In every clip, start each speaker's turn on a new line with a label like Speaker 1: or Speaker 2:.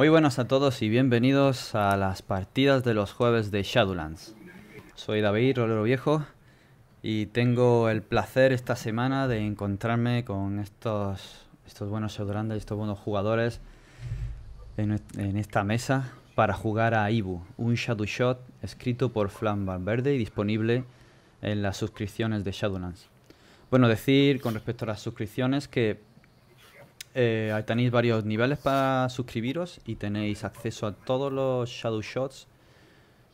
Speaker 1: Muy buenas a todos y bienvenidos a las partidas de los jueves de Shadowlands. Soy David Rolero Viejo y tengo el placer esta semana de encontrarme con estos, estos buenos Shadowlanders, estos buenos jugadores en, esta mesa para jugar a Ibu, un Shadow Shot escrito por Flam Verde y disponible en las suscripciones de Shadowlands. Bueno, decir con respecto a las suscripciones que eh, tenéis varios niveles para suscribiros y tenéis acceso a todos los Shadow Shots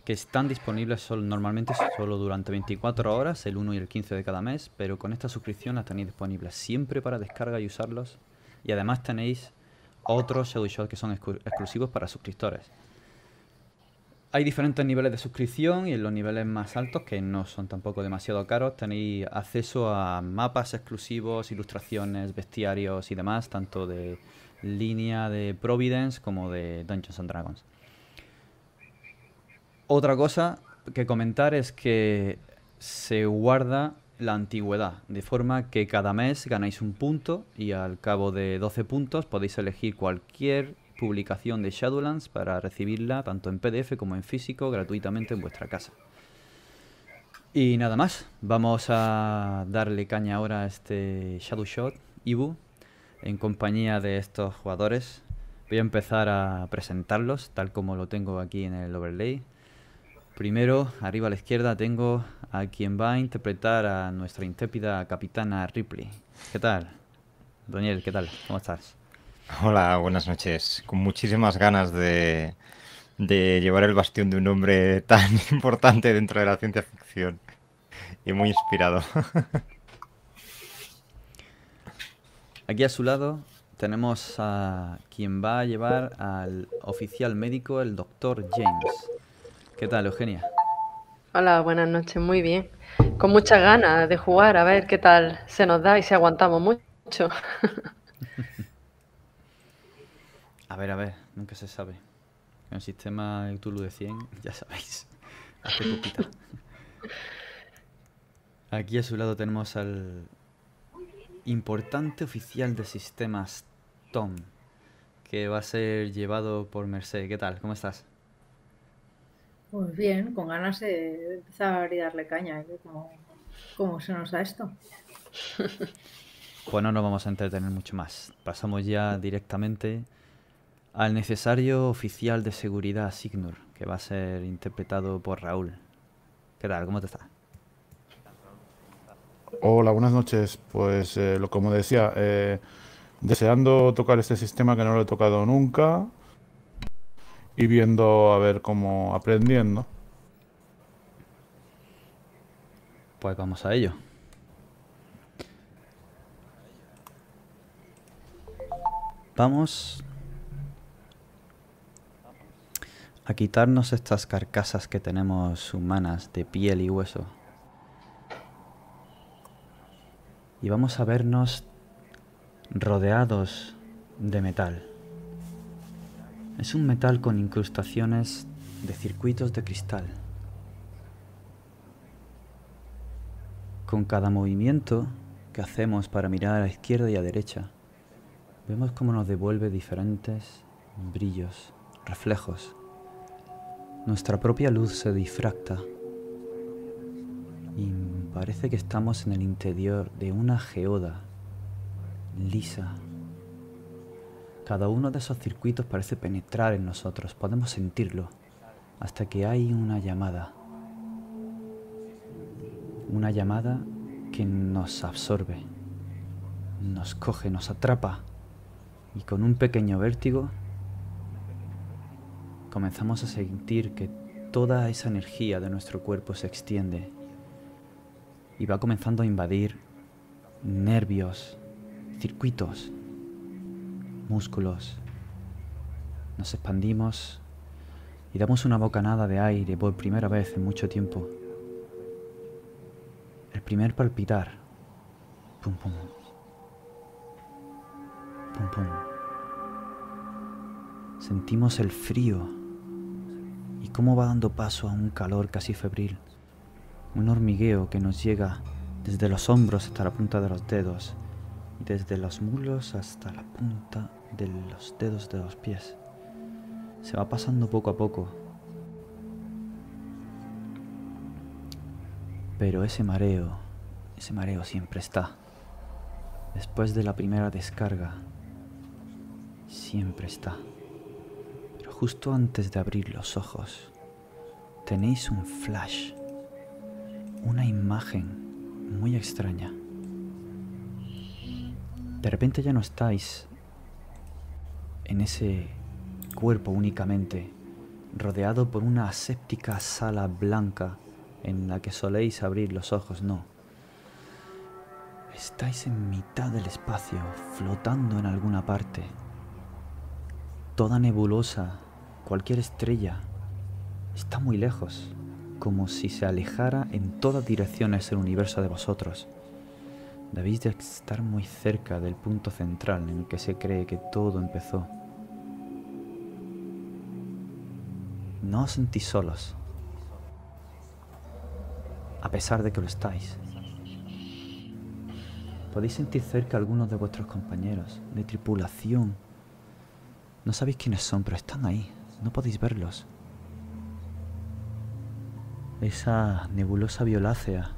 Speaker 1: que están disponibles normalmente solo durante 24 horas, el 1 y el 15 de cada mes, pero con esta suscripción las tenéis disponibles siempre para descarga y usarlos. Y además tenéis otros Shadow Shots que son exclusivos para suscriptores. Hay diferentes niveles de suscripción y en los niveles más altos, que no son tampoco demasiado caros, tenéis acceso a mapas exclusivos, ilustraciones, bestiarios y demás, tanto de línea de Providence como de Dungeons and Dragons. Otra cosa que comentar es que se guarda la antigüedad, de forma que cada mes ganáis un punto y al cabo de 12 puntos podéis elegir cualquier publicación de Shadowlands para recibirla tanto en PDF como en físico gratuitamente en vuestra casa. Y nada más, vamos a darle caña ahora a este Shadow Shot Ibu en compañía de estos jugadores. Voy a empezar a presentarlos tal como lo tengo aquí en el overlay. Primero, arriba a la izquierda tengo a quien va a interpretar a nuestra intrépida capitana Ripley. ¿Qué tal? Daniel, ¿qué tal? ¿Cómo estás?
Speaker 2: Hola, buenas noches. Con muchísimas ganas de, llevar el bastión de un hombre tan importante dentro de la ciencia ficción. Y muy inspirado.
Speaker 1: Aquí a su lado tenemos a quien va a llevar al oficial médico, el doctor James. ¿Qué tal, Eugenia?
Speaker 3: Hola, buenas noches, muy bien. Con muchas ganas de jugar, a ver qué tal se nos da y si aguantamos mucho.
Speaker 1: A ver, a ver, nunca se sabe. En el sistema Tulu de 100, ya sabéis, hace poquito. Aquí a su lado tenemos al importante oficial de sistemas Tom, que va a ser llevado por Mercedes. ¿Qué tal? ¿Cómo estás?
Speaker 4: Pues bien, con ganas de empezar y darle caña. ¿eh? ¿Cómo, se nos da esto?
Speaker 1: Pues no nos vamos a entretener mucho más. Pasamos ya directamente al necesario oficial de seguridad Signur, que va a ser interpretado por Raúl. ¿Qué tal? ¿Cómo te está?
Speaker 5: Hola, buenas noches. Pues eh, lo como decía, eh, deseando tocar este sistema que no lo he tocado nunca y viendo a ver cómo aprendiendo.
Speaker 1: Pues vamos a ello. Vamos a quitarnos estas carcasas que tenemos humanas de piel y hueso. Y vamos a vernos rodeados de metal. Es un metal con incrustaciones de circuitos de cristal. Con cada movimiento que hacemos para mirar a izquierda y a derecha, vemos cómo nos devuelve diferentes brillos, reflejos nuestra propia luz se difracta y parece que estamos en el interior de una geoda lisa. Cada uno de esos circuitos parece penetrar en nosotros, podemos sentirlo, hasta que hay una llamada. Una llamada que nos absorbe, nos coge, nos atrapa y con un pequeño vértigo comenzamos a sentir que toda esa energía de nuestro cuerpo se extiende y va comenzando a invadir nervios, circuitos, músculos. Nos expandimos y damos una bocanada de aire por primera vez en mucho tiempo. El primer palpitar. Pum pum. Pum pum. Sentimos el frío y cómo va dando paso a un calor casi febril, un hormigueo que nos llega desde los hombros hasta la punta de los dedos y desde los muslos hasta la punta de los dedos de los pies. se va pasando poco a poco. Pero ese mareo, ese mareo siempre está. Después de la primera descarga, siempre está. Justo antes de abrir los ojos, tenéis un flash, una imagen muy extraña. De repente ya no estáis en ese cuerpo únicamente, rodeado por una aséptica sala blanca en la que soléis abrir los ojos, no. Estáis en mitad del espacio, flotando en alguna parte. Toda nebulosa, cualquier estrella, está muy lejos, como si se alejara en todas direcciones el universo de vosotros. Debéis de estar muy cerca del punto central en el que se cree que todo empezó. No os sentís solos, a pesar de que lo estáis. Podéis sentir cerca a algunos de vuestros compañeros de tripulación. No sabéis quiénes son, pero están ahí. No podéis verlos. Esa nebulosa violácea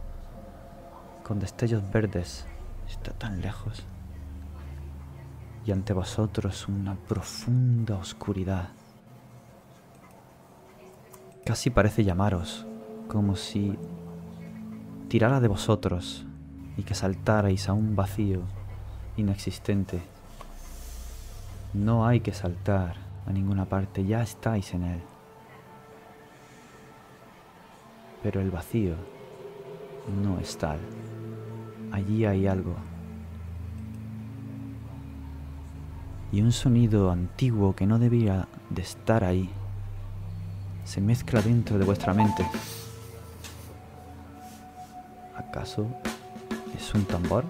Speaker 1: con destellos verdes está tan lejos. Y ante vosotros una profunda oscuridad. Casi parece llamaros, como si tirara de vosotros y que saltarais a un vacío inexistente. No hay que saltar a ninguna parte, ya estáis en él. Pero el vacío no es tal. Allí hay algo. Y un sonido antiguo que no debía de estar ahí se mezcla dentro de vuestra mente. ¿Acaso es un tambor?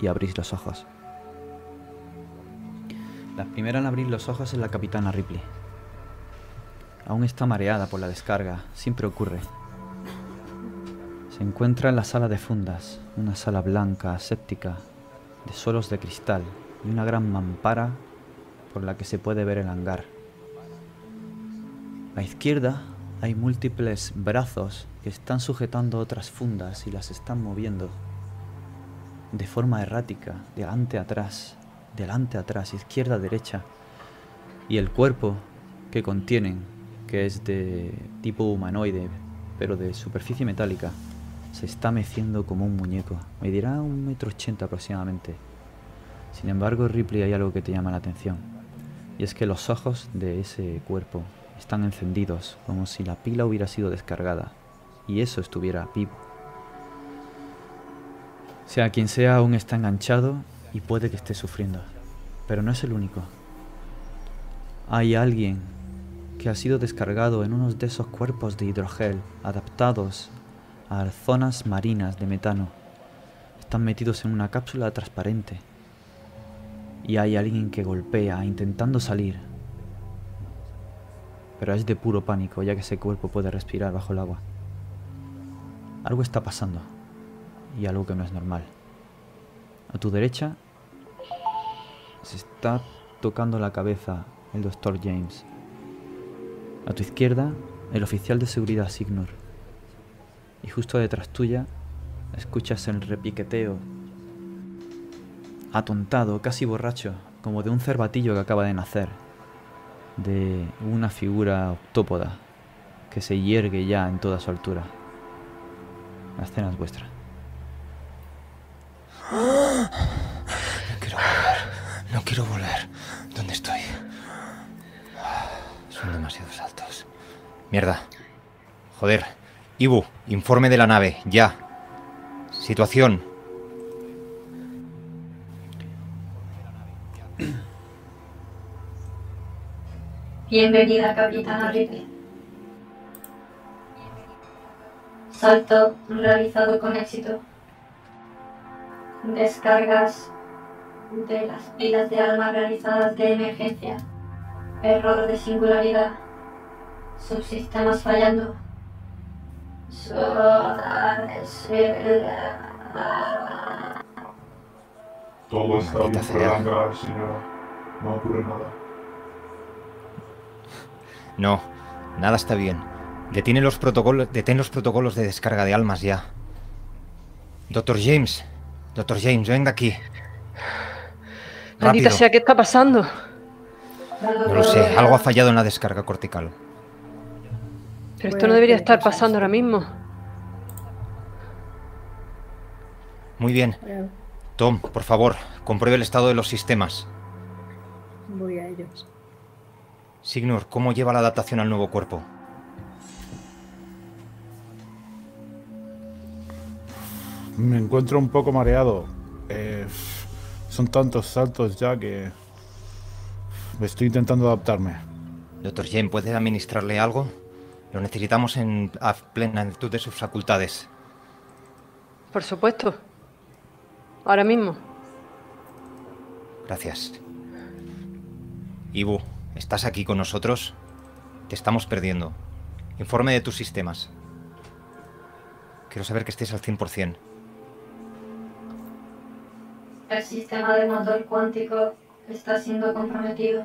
Speaker 1: Y abrís los ojos. La primera en abrir los ojos es la capitana Ripley. Aún está mareada por la descarga, siempre ocurre. Se encuentra en la sala de fundas, una sala blanca, aséptica, de suelos de cristal y una gran mampara por la que se puede ver el hangar. A izquierda hay múltiples brazos que están sujetando otras fundas y las están moviendo de forma errática, delante atrás, delante atrás, izquierda derecha. Y el cuerpo que contienen, que es de tipo humanoide, pero de superficie metálica, se está meciendo como un muñeco. Medirá un metro ochenta aproximadamente. Sin embargo, Ripley, hay algo que te llama la atención. Y es que los ojos de ese cuerpo están encendidos, como si la pila hubiera sido descargada y eso estuviera vivo. Sea quien sea, aún está enganchado y puede que esté sufriendo. Pero no es el único. Hay alguien que ha sido descargado en uno de esos cuerpos de hidrogel adaptados a zonas marinas de metano. Están metidos en una cápsula transparente. Y hay alguien que golpea intentando salir. Pero es de puro pánico ya que ese cuerpo puede respirar bajo el agua. Algo está pasando. Y algo que no es normal. A tu derecha se está tocando la cabeza el doctor James. A tu izquierda, el oficial de seguridad Signor. Y justo detrás tuya, escuchas el repiqueteo, atontado, casi borracho, como de un cervatillo que acaba de nacer, de una figura octópoda que se hiergue ya en toda su altura. La escena es vuestra.
Speaker 6: Quiero. No quiero volver. ¿Dónde estoy?
Speaker 2: Son demasiados altos. Mierda. Joder. Ibu, informe de la nave, ya. Situación.
Speaker 7: Bienvenida, capitana Ripley. Salto realizado con éxito. Descargas de las pilas de alma realizadas de emergencia. Error de singularidad. Subsistemas fallando.
Speaker 5: Todo está bien señora. No ocurre nada.
Speaker 2: No, nada está bien. Detiene los protocolos, detén los protocolos de descarga de almas ya. Doctor James, Doctor James, venga aquí.
Speaker 3: Maldita sea, ¿qué está pasando?
Speaker 2: No lo sé, algo ha fallado en la descarga cortical.
Speaker 3: Pero esto no debería estar
Speaker 4: pasa
Speaker 3: pasando ahora mismo.
Speaker 2: Muy bien. Tom, por favor, compruebe el estado de los sistemas.
Speaker 4: Voy a ellos.
Speaker 2: Signor, ¿cómo lleva la adaptación al nuevo cuerpo?
Speaker 5: Me encuentro un poco mareado. Eh, son tantos saltos ya que me estoy intentando adaptarme.
Speaker 2: Doctor James, ¿puede administrarle algo? Lo necesitamos en a plenitud de sus facultades.
Speaker 3: Por supuesto. Ahora mismo.
Speaker 2: Gracias. Ibu, ¿estás aquí con nosotros? Te estamos perdiendo. Informe de tus sistemas. Quiero saber que estés al 100%.
Speaker 7: El sistema de motor cuántico está siendo comprometido.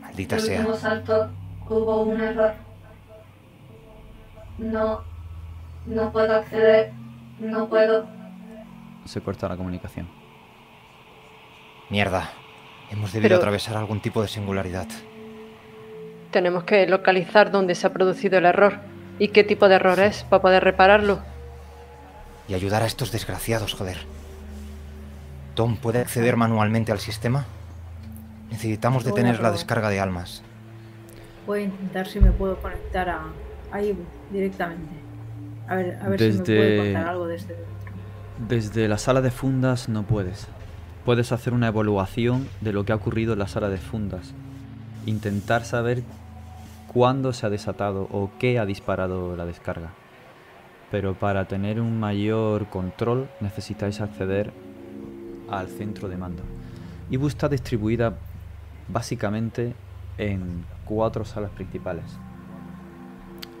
Speaker 2: Maldita
Speaker 7: el
Speaker 2: sea.
Speaker 7: último salto hubo un error. No, no puedo acceder, no puedo.
Speaker 1: Se corta la comunicación.
Speaker 2: Mierda. Hemos debido
Speaker 3: Pero-
Speaker 2: atravesar algún tipo de singularidad.
Speaker 3: Tenemos que localizar dónde se ha producido el error y qué tipo de error es para poder repararlo.
Speaker 2: Y ayudar a estos desgraciados, joder. Tom, ¿puede acceder manualmente al sistema? Necesitamos detener la descarga de almas.
Speaker 4: Voy a intentar si me puedo conectar a, a Ibu directamente. A ver, a ver si me puede contar algo desde dentro.
Speaker 1: Desde la sala de fundas no puedes. Puedes hacer una evaluación de lo que ha ocurrido en la sala de fundas. Intentar saber cuándo se ha desatado o qué ha disparado la descarga. Pero para tener un mayor control necesitáis acceder al centro de mando. Ibu está distribuida básicamente en cuatro salas principales.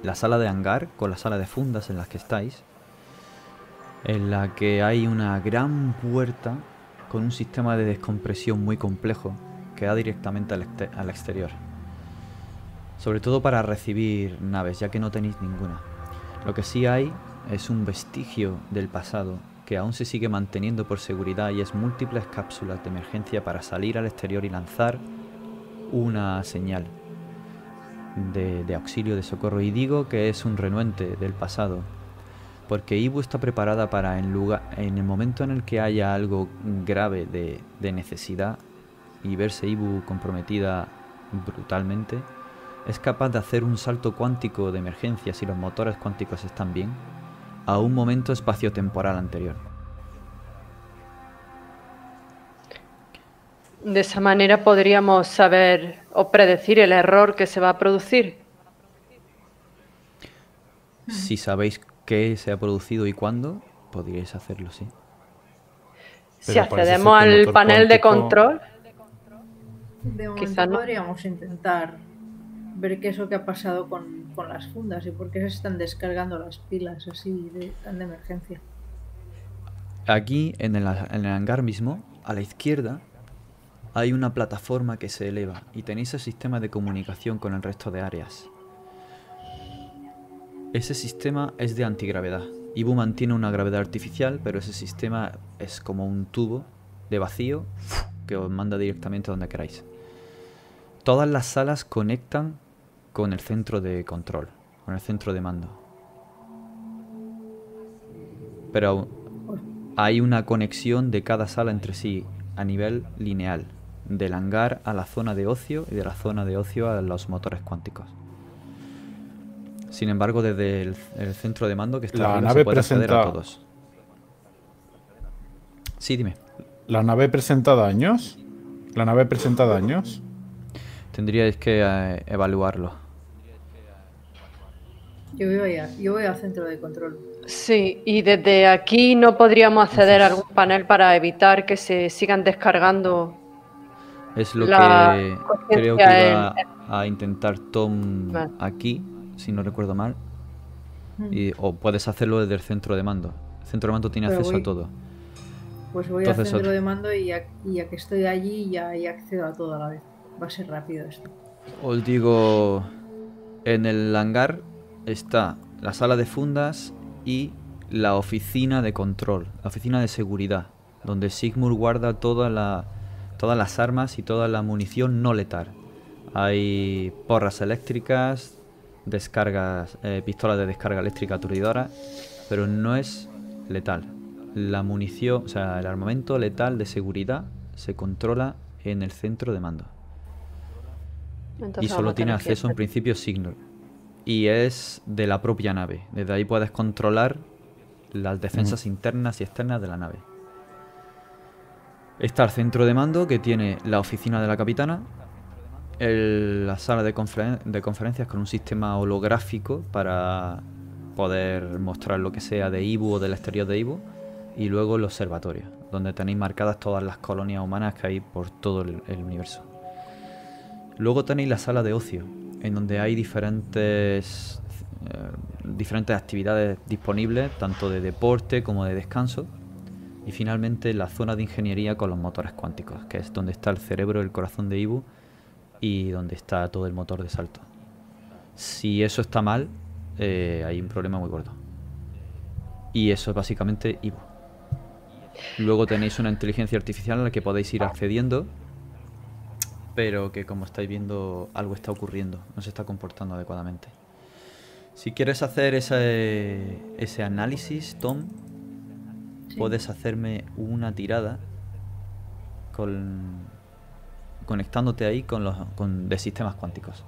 Speaker 1: La sala de hangar con la sala de fundas en las que estáis en la que hay una gran puerta con un sistema de descompresión muy complejo que da directamente al, al exterior. Sobre todo para recibir naves, ya que no tenéis ninguna. Lo que sí hay es un vestigio del pasado que aún se sigue manteniendo por seguridad y es múltiples cápsulas de emergencia para salir al exterior y lanzar una señal de, auxilio, de socorro. Y digo que es un renuente del pasado, porque Ibu está preparada para en, lugar, en el momento en el que haya algo grave de necesidad y verse Ibu comprometida brutalmente, es capaz de hacer un salto cuántico de emergencia si los motores cuánticos están bien a un momento espacio-temporal anterior.
Speaker 3: De esa manera podríamos saber o predecir el error que se va a producir.
Speaker 1: Si sabéis qué se ha producido y cuándo, podríais hacerlo, sí.
Speaker 3: Si
Speaker 5: Pero parece
Speaker 3: accedemos al panel de control,
Speaker 4: De momento
Speaker 3: Quizá no.
Speaker 4: podríamos intentar ver qué es lo que ha pasado con, con las fundas y por qué se están descargando las pilas así de, tan de emergencia.
Speaker 1: Aquí, en el, en el hangar mismo, a la izquierda, hay una plataforma que se eleva y tenéis el sistema de comunicación con el resto de áreas. Ese sistema es de antigravedad. Ibu mantiene una gravedad artificial, pero ese sistema es como un tubo de vacío que os manda directamente donde queráis. Todas las salas conectan con el centro de control, con el centro de mando. Pero hay una conexión de cada sala entre sí a nivel lineal, del hangar a la zona de ocio y de la zona de ocio a los motores cuánticos. Sin embargo, desde el, el centro de mando que está
Speaker 5: La
Speaker 1: arriba
Speaker 5: nave
Speaker 1: se puede acceder a todos. Sí, dime.
Speaker 5: ¿La nave presenta daños? ¿La nave presenta daños?
Speaker 1: Tendríais que eh, evaluarlo.
Speaker 4: Yo voy, a, yo voy al centro de control.
Speaker 3: sí, y desde aquí no podríamos acceder a algún panel para evitar que se sigan descargando.
Speaker 1: Es lo
Speaker 3: La
Speaker 1: que creo que va
Speaker 3: en-
Speaker 1: a intentar Tom
Speaker 3: Vale.
Speaker 1: aquí, si no recuerdo mal.
Speaker 4: Mm.
Speaker 1: Y, o puedes hacerlo desde el centro de mando. El centro de mando tiene
Speaker 4: Pero
Speaker 1: acceso
Speaker 4: voy-
Speaker 1: a todo.
Speaker 4: Pues voy
Speaker 1: Entonces,
Speaker 4: al centro de mando y ya, y ya que estoy allí ya, ya accedo a todo a la vez. Va a ser rápido esto.
Speaker 1: Os digo, en el hangar está la sala de fundas y la oficina de control, la oficina de seguridad, donde Sigmund guarda todas las armas y toda la munición no letal. Hay porras eléctricas, descargas, eh, pistolas de descarga eléctrica aturdidora, pero no es letal. La munición, o sea, el armamento letal de seguridad se controla en el centro de mando.
Speaker 3: Entonces
Speaker 1: Y solo tiene acceso en principio Signal. Y es de la propia nave. Desde ahí puedes controlar las defensas internas y externas de la nave. Está el centro de mando que tiene la oficina de la capitana, el- la sala de, conferen- de conferencias con un sistema holográfico para poder mostrar lo que sea de Ibu o del exterior de Ibu, y luego el observatorio, donde tenéis marcadas todas las colonias humanas que hay por todo el- el universo. Luego tenéis la sala de ocio, en donde hay diferentes, eh, diferentes actividades disponibles, tanto de deporte como de descanso. Y finalmente la zona de ingeniería con los motores cuánticos, que es donde está el cerebro, el corazón de Ibu y donde está todo el motor de salto. Si eso está mal, eh, hay un problema muy gordo. Y eso es básicamente Ibu. Luego tenéis una inteligencia artificial a la que podéis ir accediendo pero que como estáis viendo algo está ocurriendo, no se está comportando adecuadamente. Si quieres hacer ese, ese análisis, Tom,
Speaker 4: Sí.
Speaker 1: puedes hacerme una tirada con, conectándote ahí con los con, de sistemas cuánticos.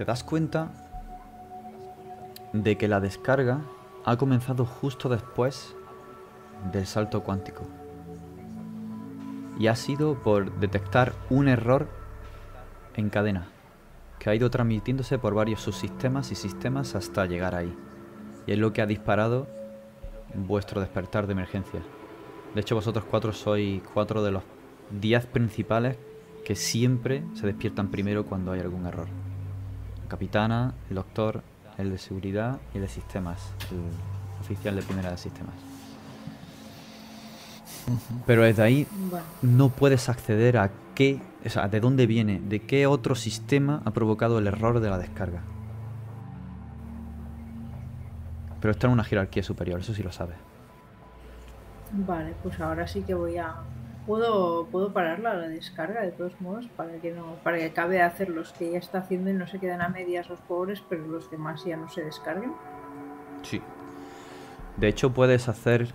Speaker 1: Te das cuenta de que la descarga ha comenzado justo después del salto cuántico. Y ha sido por detectar un error en cadena, que ha ido transmitiéndose por varios subsistemas y sistemas hasta llegar ahí. Y es lo que ha disparado vuestro despertar de emergencia. De hecho, vosotros cuatro sois cuatro de los diez principales que siempre se despiertan primero cuando hay algún error. Capitana, el doctor, el de seguridad y el de sistemas, el oficial de primera de sistemas. Pero desde ahí
Speaker 4: Bueno,
Speaker 1: no puedes acceder a qué, o sea, de dónde viene, de qué otro sistema ha provocado el error de la descarga. Pero está en una jerarquía superior, eso sí lo sabes.
Speaker 4: vale, pues ahora sí que voy a. Puedo, puedo pararla la descarga de todos modos para que no, para que acabe de hacer los que ya está haciendo y no se queden a medias los pobres, pero los demás ya no se descarguen.
Speaker 1: Sí. De hecho, puedes hacer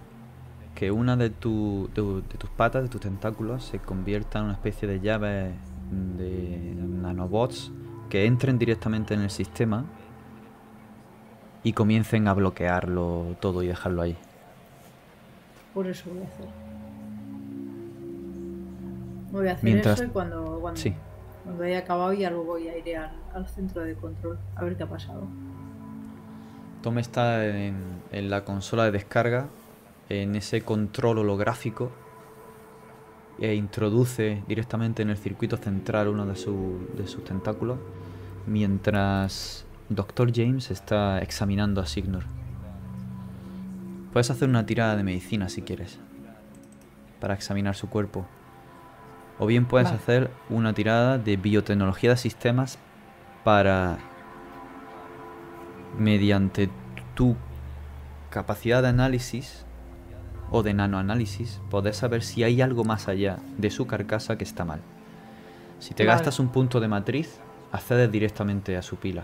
Speaker 1: que una de, tu- de, de tus patas, de tus tentáculos, se convierta en una especie de llave de nanobots que entren directamente en el sistema y comiencen a bloquearlo todo y dejarlo ahí.
Speaker 4: Por eso voy a hacer. Voy a hacer
Speaker 1: Mientras-
Speaker 4: eso y cuando, cuando,
Speaker 1: Sí.
Speaker 4: cuando haya acabado ya luego ya iré al, al centro de control a ver qué ha pasado.
Speaker 1: Tom está en, en la consola de descarga, en ese control holográfico, e introduce directamente en el circuito central uno de, su- de sus tentáculos, mientras Dr. James está examinando a Signor. Puedes hacer una tirada de medicina si quieres, para examinar su cuerpo. O bien puedes
Speaker 3: Vale.
Speaker 1: hacer una tirada de biotecnología de sistemas para mediante tu capacidad de análisis o de nanoanálisis, poder saber si hay algo más allá de su carcasa que está mal. Si te
Speaker 3: Vale.
Speaker 1: gastas un punto de matriz, accedes directamente a su pila.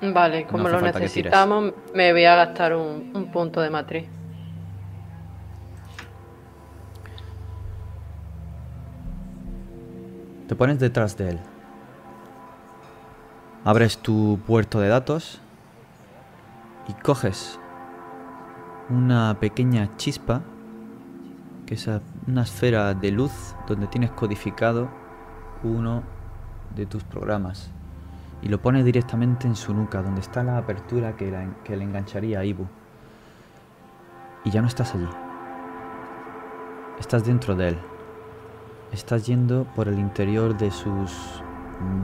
Speaker 3: Vale, como lo necesitamos, me voy a gastar un, un punto de matriz.
Speaker 1: Te pones detrás de él. Abres tu puerto de datos y coges una pequeña chispa, que es una esfera de luz donde tienes codificado uno de tus programas. Y lo pones directamente en su nuca, donde está la apertura que le engancharía a Ibu. Y ya no estás allí. Estás dentro de él. Estás yendo por el interior de sus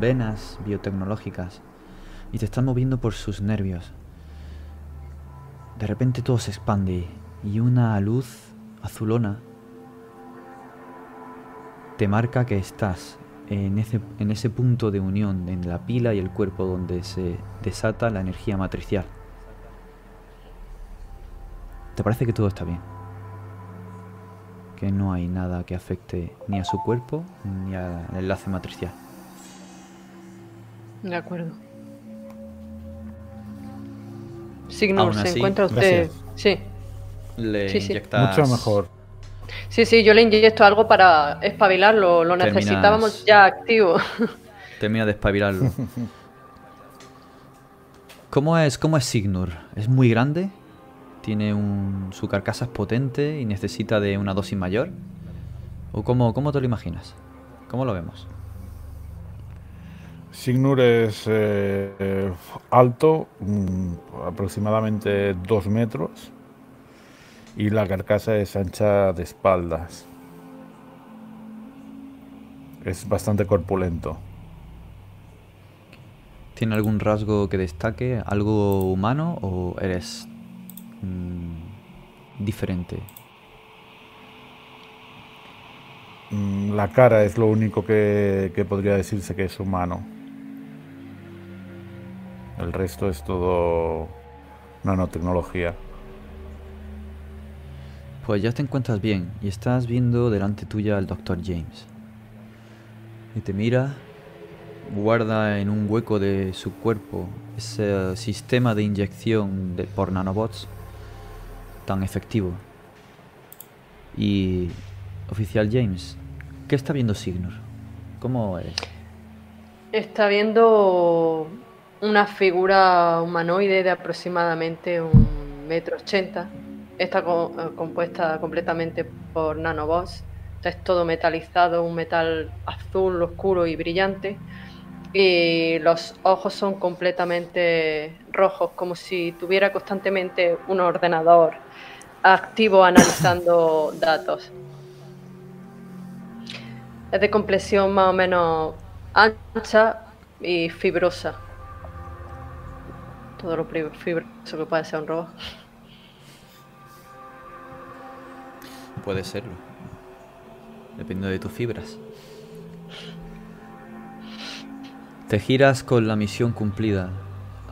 Speaker 1: venas biotecnológicas y te estás moviendo por sus nervios. De repente todo se expande y una luz azulona te marca que estás en ese, en ese punto de unión en la pila y el cuerpo donde se desata la energía matricial. Te parece que todo está bien. Que no hay nada que afecte ni a su cuerpo ni al enlace matricial.
Speaker 3: De acuerdo. Signor, ¿se encuentra usted?
Speaker 5: gracias.
Speaker 3: Sí.
Speaker 1: Le
Speaker 3: Sí, sí.
Speaker 1: inyectas
Speaker 5: Mucho mejor.
Speaker 3: Sí, sí, yo le inyecto algo para espabilarlo. Lo
Speaker 1: Terminas-
Speaker 3: necesitábamos ya activo.
Speaker 1: Termina de espabilarlo. ¿Cómo es, ¿Cómo es Signur? ¿Es muy grande? ¿Tiene un, su carcasa es potente y necesita de una dosis mayor? ¿O cómo, cómo te lo imaginas? ¿Cómo lo vemos?
Speaker 5: Signur es eh, alto, mm, aproximadamente 2 metros, y la carcasa es ancha de espaldas. Es bastante corpulento.
Speaker 1: ¿Tiene algún rasgo que destaque? ¿Algo humano o eres mm, diferente?
Speaker 5: Mm, La cara es lo único que, que podría decirse que es humano. El resto es todo nanotecnología.
Speaker 1: Pues ya te encuentras bien y estás viendo delante tuya al Dr. James. Y te mira, guarda en un hueco de su cuerpo ese sistema de inyección de, por nanobots tan efectivo. Y, oficial James, ¿qué está viendo Signor? ¿Cómo eres?
Speaker 3: Está viendo una figura humanoide de aproximadamente un metro ochenta. Está eh, compuesta completamente por nanobots. Es todo metalizado, un metal azul oscuro y brillante. Y los ojos son completamente rojos, como si tuviera constantemente un ordenador activo analizando datos. Es de complexión más o menos ancha y fibrosa. Todo lo fibroso que puede ser un robot.
Speaker 1: Puede serlo. Dependiendo de tus fibras. Te giras con la misión cumplida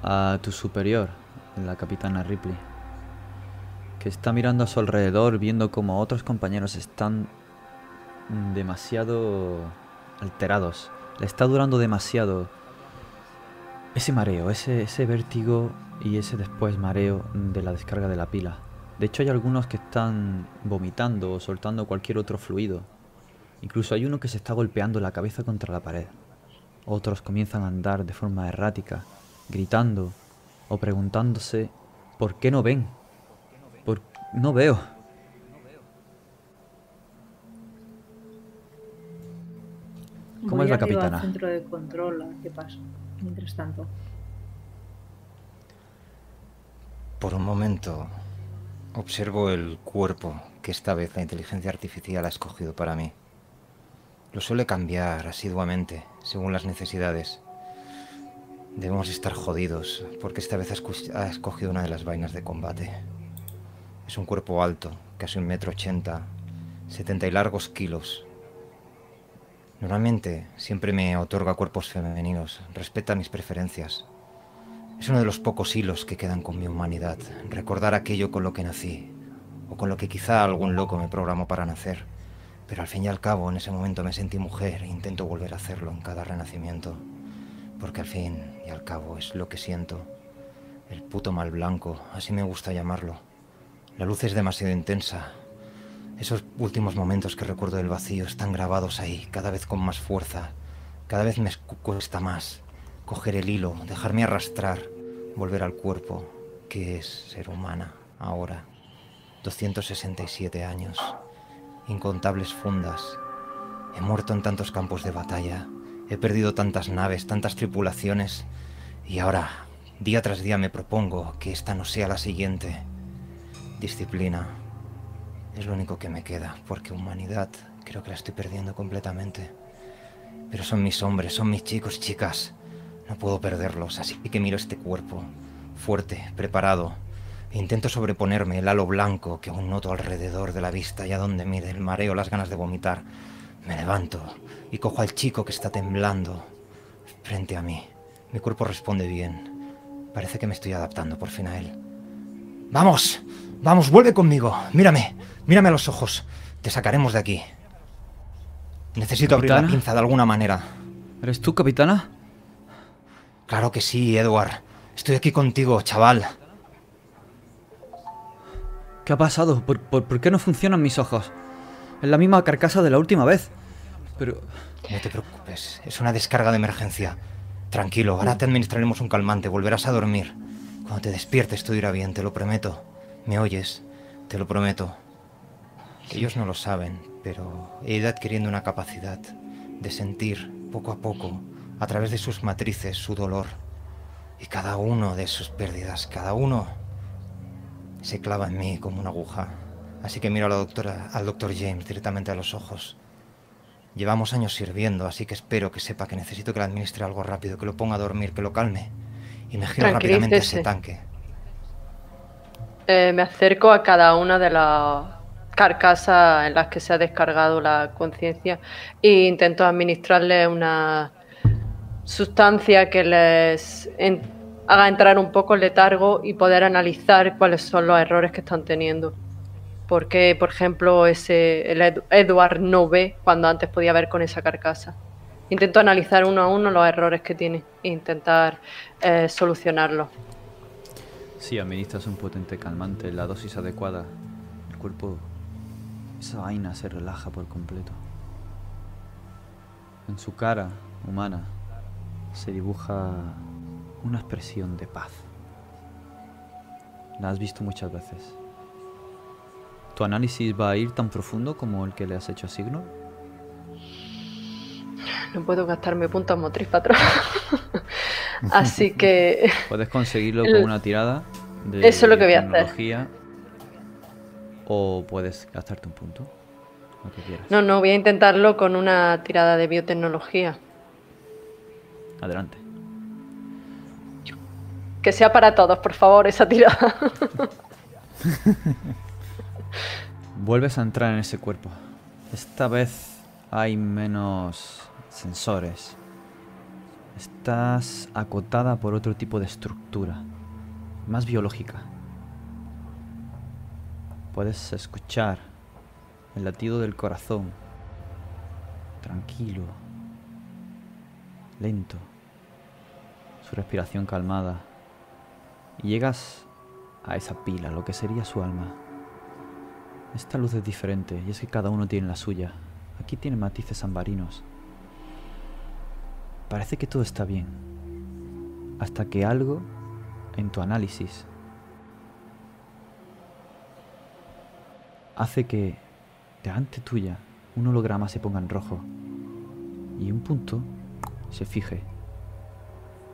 Speaker 1: a tu superior, la capitana Ripley, que está mirando a su alrededor viendo como otros compañeros están demasiado alterados. Le está durando demasiado ese mareo, ese, ese vértigo y ese después mareo de la descarga de la pila. De hecho hay algunos que están vomitando o soltando cualquier otro fluido. Incluso hay uno que se está golpeando la cabeza contra la pared. Otros comienzan a andar de forma errática, gritando o preguntándose ¿por qué no ven? ¿Por no veo? ¿Cómo
Speaker 4: Voy
Speaker 1: es la
Speaker 4: al
Speaker 1: capitana?
Speaker 4: centro de control, qué pasa. Mientras tanto.
Speaker 2: Por un momento observo el cuerpo que esta vez la inteligencia artificial ha escogido para mí. Lo suele cambiar asiduamente según las necesidades. Debemos estar jodidos porque esta vez ha escogido una de las vainas de combate. Es un cuerpo alto, casi un metro ochenta, setenta y largos kilos. Normalmente siempre me otorga cuerpos femeninos, respeta mis preferencias. Es uno de los pocos hilos que quedan con mi humanidad, recordar aquello con lo que nací, o con lo que quizá algún loco me programó para nacer. Pero al fin y al cabo, en ese momento me sentí mujer e intento volver a hacerlo en cada renacimiento. Porque al fin y al cabo es lo que siento. El puto mal blanco, así me gusta llamarlo. La luz es demasiado intensa. Esos últimos momentos que recuerdo del vacío están grabados ahí, cada vez con más fuerza. Cada vez me cu- cuesta más coger el hilo, dejarme arrastrar, volver al cuerpo, que es ser humana ahora. 267 años, incontables fundas. He muerto en tantos campos de batalla, he perdido tantas naves, tantas tripulaciones, y ahora, día tras día, me propongo que esta no sea la siguiente. Disciplina, Es lo único que me queda, porque humanidad creo que la estoy perdiendo completamente. Pero son mis hombres, son mis chicos chicas. No puedo perderlos, así que miro este cuerpo, fuerte, preparado. E intento sobreponerme el halo blanco que aún noto alrededor de la vista y a donde mire el mareo, las ganas de vomitar. Me levanto y cojo al chico que está temblando frente a mí. Mi cuerpo responde bien. Parece que me estoy adaptando por fin a él. ¡Vamos! ¡Vamos, vuelve conmigo! Mírame, mírame a los ojos. Te sacaremos de aquí. Necesito abrir la pinza de alguna manera.
Speaker 1: ¿Eres tú, capitana?
Speaker 2: Claro que sí, Edward. Estoy aquí contigo, chaval.
Speaker 1: ¿Qué ha pasado? ¿Por, por, por qué no funcionan mis ojos? Es la misma carcasa de la última vez. Pero...
Speaker 2: No te preocupes, es una descarga de emergencia. Tranquilo, ahora te administraremos un calmante, volverás a dormir. Cuando te despiertes todo irá bien, te lo prometo. ¿Me oyes? Te lo prometo. Ellos no lo saben, pero he ido adquiriendo una capacidad de sentir poco a poco, a través de sus matrices, su dolor. Y cada uno de sus pérdidas, cada uno se clava en mí como una aguja. Así que miro a la doctora, al doctor James directamente a los ojos. Llevamos años sirviendo, así que espero que sepa que necesito que le administre algo rápido, que lo ponga a dormir, que lo calme. Y me giro rápidamente a ese tanque.
Speaker 3: Eh, me acerco a cada una de las carcasas en las que se ha descargado la conciencia e intento administrarle una sustancia que les haga entrar un poco en letargo y poder analizar cuáles son los errores que están teniendo. Porque, por ejemplo, ese el Ed- Edward no ve cuando antes podía ver con esa carcasa. Intento analizar uno a uno los errores que tiene e intentar eh, solucionarlos.
Speaker 1: Si administras un potente calmante, la dosis adecuada, el cuerpo, esa vaina se relaja por completo. En su cara humana se dibuja una expresión de paz. La has visto muchas veces. ¿Tu análisis va a ir tan profundo como el que le has hecho a Signo?
Speaker 3: No puedo gastarme puntos motriz atrás. Así que
Speaker 1: Puedes conseguirlo con una tirada de
Speaker 3: Eso es lo que voy a hacer.
Speaker 1: O puedes gastarte un punto. Lo que quieras.
Speaker 3: no, no, voy a intentarlo con una tirada de biotecnología.
Speaker 1: Adelante.
Speaker 3: Que sea para todos, por favor, esa tirada.
Speaker 1: Vuelves a entrar en ese cuerpo. Esta vez hay menos sensores. Estás acotada por otro tipo de estructura, más biológica. Puedes escuchar el latido del corazón, tranquilo, lento, su respiración calmada. Y llegas a esa pila, lo que sería su alma. Esta luz es diferente y es que cada uno tiene la suya. Aquí tiene matices ambarinos. Parece que todo está bien. Hasta que algo en tu análisis hace que delante tuya un holograma se ponga en rojo y un punto se fije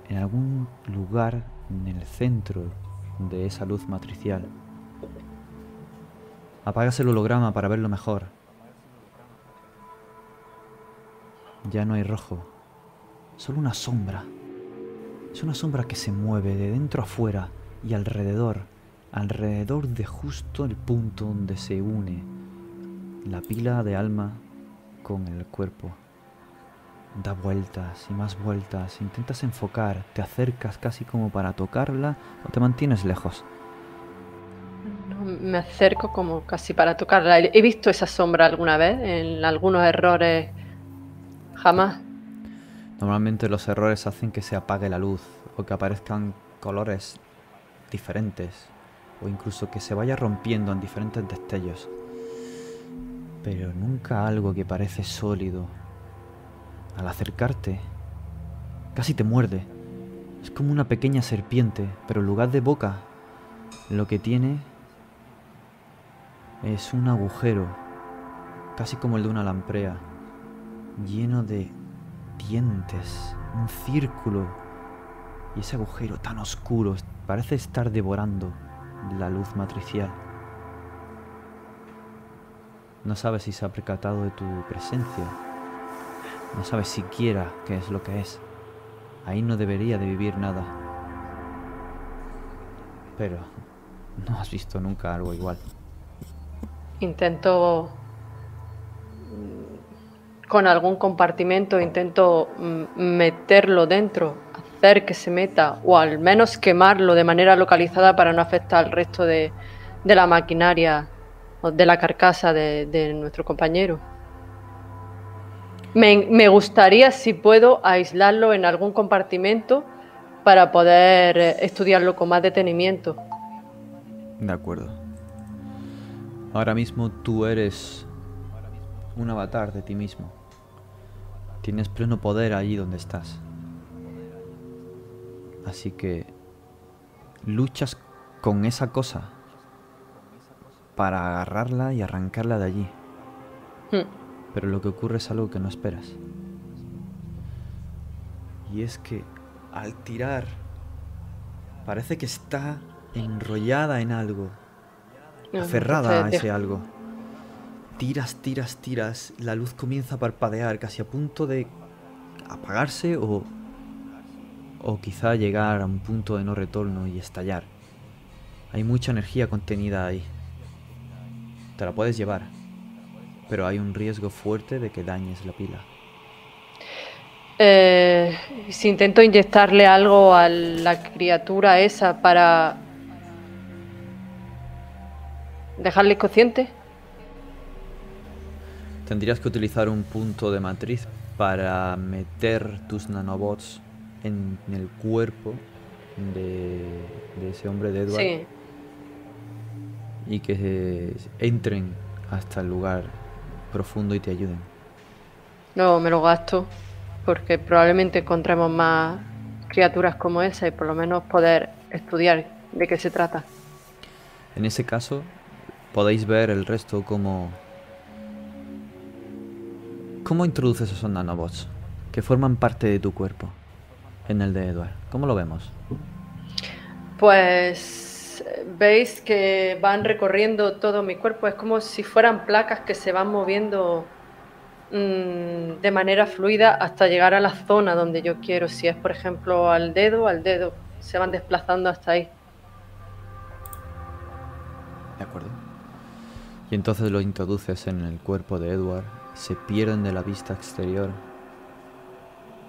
Speaker 1: en algún lugar en el centro de esa luz matricial. Apagas el holograma para verlo mejor. Ya no hay rojo, solo una sombra. Es una sombra que se mueve de dentro a fuera y alrededor, alrededor de justo el punto donde se une la pila de alma con el cuerpo. Da vueltas y más vueltas, intentas enfocar, te acercas casi como para tocarla o te mantienes lejos.
Speaker 3: No, Me acerco como casi para tocarla. He visto esa sombra alguna vez en algunos errores. Jamás.
Speaker 1: Normalmente los errores hacen que se apague la luz o que aparezcan colores diferentes o incluso que se vaya rompiendo en diferentes destellos. Pero nunca algo que parece sólido. Al acercarte, casi te muerde. Es como una pequeña serpiente, pero en lugar de boca, lo que tiene es un agujero, casi como el de una lamprea, lleno de dientes, un círculo. Y ese agujero tan oscuro parece estar devorando la luz matricial. No sabe si se ha percatado de tu presencia. No sabe siquiera qué es lo que es. Ahí no debería de vivir nada. Pero no has visto nunca algo igual.
Speaker 3: Intento con algún compartimento, intento mm, meterlo dentro, hacer que se meta o al menos quemarlo de manera localizada para no afectar al resto de, la maquinaria o de la carcasa de, nuestro compañero. Me, me gustaría, si puedo, aislarlo en algún compartimento para poder eh, estudiarlo con más detenimiento.
Speaker 1: De acuerdo. Ahora mismo tú eres un avatar de ti mismo. Tienes pleno poder allí donde estás. Así que luchas con esa cosa para agarrarla y arrancarla de allí.
Speaker 3: Hmm.
Speaker 1: Pero lo que ocurre es algo que no esperas. Y es que al tirar parece que está enrollada en algo,
Speaker 3: No,
Speaker 1: aferrada a ese algo. Tiras, tiras, tiras, la luz comienza a parpadear casi a punto de apagarse o o quizá llegar a un punto de no retorno y estallar. Hay mucha energía contenida ahí. Te la puedes llevar, pero hay un riesgo fuerte de que dañes la pila.
Speaker 3: Eh, si intento inyectarle algo a la criatura esa para dejarle inconsciente.
Speaker 1: Tendrías que utilizar un punto de matriz para meter tus nanobots en el cuerpo de, de ese hombre de Edward
Speaker 3: Sí,
Speaker 1: y que entren hasta el lugar profundo y te ayuden.
Speaker 3: no me lo gasto porque probablemente encontremos más criaturas como esa y por lo menos poder estudiar de qué se trata.
Speaker 1: En ese caso, podéis ver el resto como... ¿Cómo introduces esos nanobots? Que forman parte de tu cuerpo. En el de Edward. ¿Cómo lo vemos?
Speaker 3: Pues veis que van recorriendo todo mi cuerpo, es como si fueran placas que se van moviendo mm, de manera fluida hasta llegar a la zona donde yo quiero. Si es, por ejemplo, al dedo, al dedo, se van desplazando hasta ahí.
Speaker 1: De acuerdo. Y entonces lo introduces en el cuerpo de Edward. Se pierden de la vista exterior.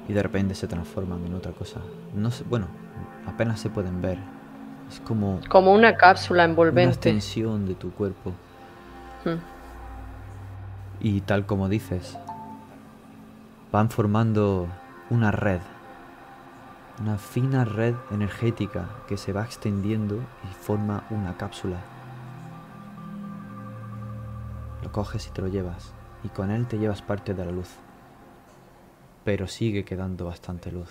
Speaker 1: Y de repente se transforman en otra cosa. No sé, bueno, apenas se pueden ver. Es como
Speaker 3: Como una cápsula
Speaker 1: una
Speaker 3: envolvente.
Speaker 1: extensión de tu cuerpo.
Speaker 3: Mm.
Speaker 1: Y tal como dices, van formando una red, una fina red energética que se va extendiendo y forma una cápsula. Lo coges y te lo llevas, y con él te llevas parte de la luz. Pero sigue quedando bastante luz.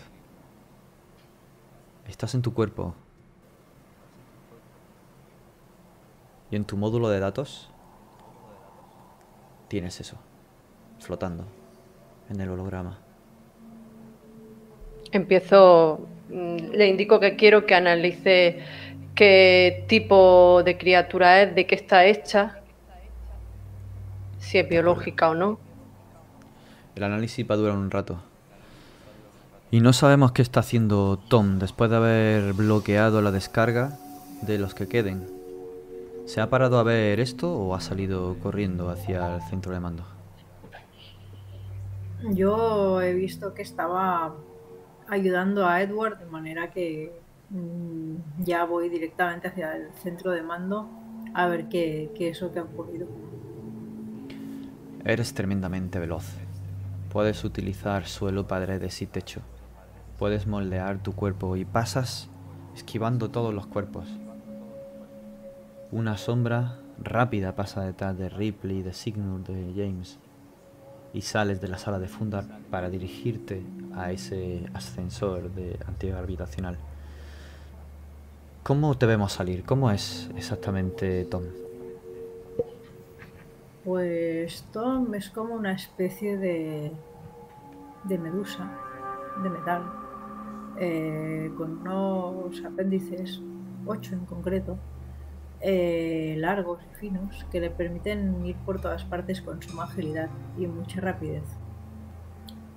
Speaker 1: Estás en tu cuerpo. Y en tu módulo de datos tienes eso, flotando en el holograma.
Speaker 3: Empiezo, mm, le indico que quiero que analice qué tipo de criatura es, de qué está hecha, si es biológica o no.
Speaker 1: El análisis va a durar un rato. Y no sabemos qué está haciendo Tom después de haber bloqueado la descarga de los que queden. ¿Se ha parado a ver esto o ha salido corriendo hacia el centro de mando?
Speaker 4: Yo he visto que estaba ayudando a Edward de manera que mm, ya voy directamente hacia el centro de mando a ver qué, qué es lo que ha ocurrido.
Speaker 1: Eres tremendamente veloz. Puedes utilizar suelo, paredes y techo. Puedes moldear tu cuerpo y pasas esquivando todos los cuerpos. Una sombra rápida pasa detrás de Ripley, de Signor, de James. Y sales de la sala de Fundar para dirigirte a ese ascensor de antigravitacional. ¿Cómo te vemos salir? ¿Cómo es exactamente Tom?
Speaker 4: Pues Tom es como una especie de, de medusa, de metal, eh, con unos apéndices, ocho en concreto, eh, largos y finos que le permiten ir por todas partes con suma agilidad y mucha rapidez.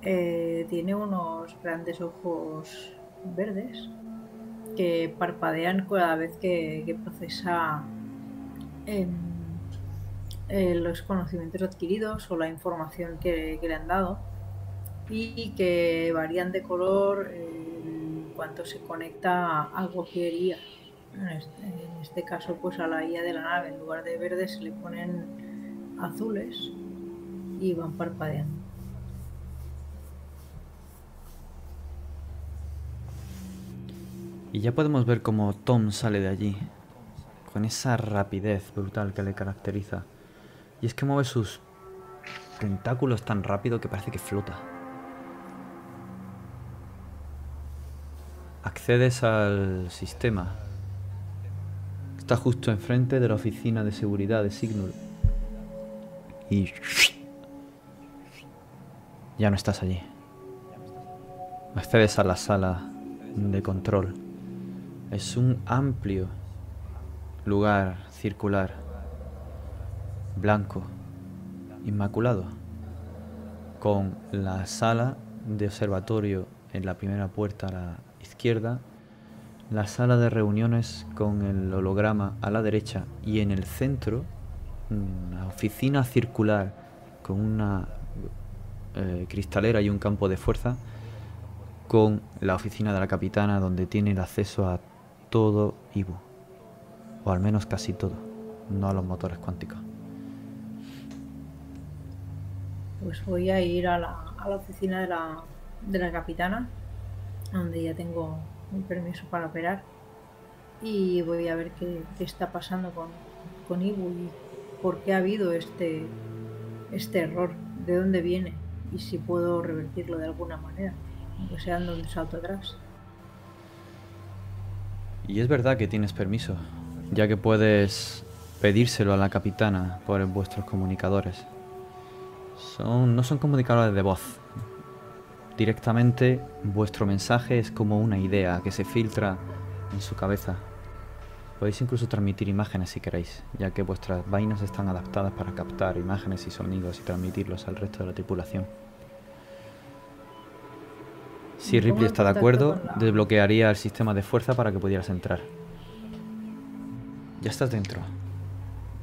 Speaker 4: Eh, tiene unos grandes ojos verdes que parpadean cada vez que, procesa em, eh, los conocimientos adquiridos o la información que, le han dado y que varían de color en cuanto se conecta a haría. Este, en este, caso, pues a la guía de la nave, en lugar de verdes, se le ponen azules y van parpadeando.
Speaker 1: Y ya podemos ver cómo Tom sale de allí, con esa rapidez brutal que le caracteriza. Y es que mueve sus tentáculos tan rápido que parece que flota. Accedes al sistema. Está justo enfrente de la oficina de seguridad de Signal. Y... Ya no estás allí. Accedes a la sala de control. Es un amplio lugar circular, blanco, inmaculado, con la sala de observatorio en la primera puerta a la izquierda, la sala de reuniones con el holograma a la derecha y en el centro una oficina circular con una eh, cristalera y un campo de fuerza con la oficina de la capitana donde tiene el acceso a todo Ibu. O al menos casi todo. No a los motores cuánticos.
Speaker 4: Pues voy a ir a la, a la oficina de la, de la capitana, donde ya tengo un permiso para operar. Y voy a ver qué, qué está pasando con, con Ibu y por qué ha habido este, este error, de dónde viene y si puedo revertirlo de alguna manera, aunque sea dando salto atrás.
Speaker 1: Y es verdad que tienes permiso, ya que puedes pedírselo a la capitana por vuestros comunicadores. Son, no son comunicadores de voz. Directamente vuestro mensaje es como una idea que se filtra en su cabeza. Podéis incluso transmitir imágenes si queréis, ya que vuestras vainas están adaptadas para captar imágenes y sonidos y transmitirlos al resto de la tripulación. Si Ripley está de acuerdo, desbloquearía el sistema de fuerza para que pudieras entrar. Ya estás dentro.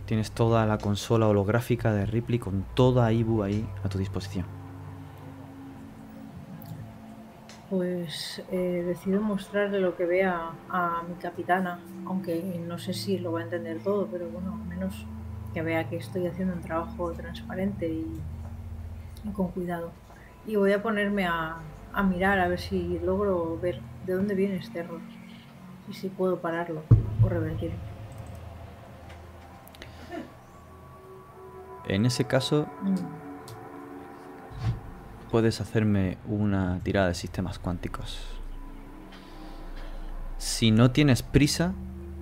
Speaker 1: Tienes toda la consola holográfica de Ripley con toda Ibu ahí a tu disposición.
Speaker 4: Pues eh, decido mostrarle lo que vea a mi capitana, aunque no sé si lo va a entender todo, pero bueno, al menos que vea que estoy haciendo un trabajo transparente y con cuidado. Y voy a ponerme a, a mirar a ver si logro ver de dónde viene este error y si puedo pararlo o revertirlo.
Speaker 1: En ese caso, mm. puedes hacerme una tirada de sistemas cuánticos. Si no tienes prisa,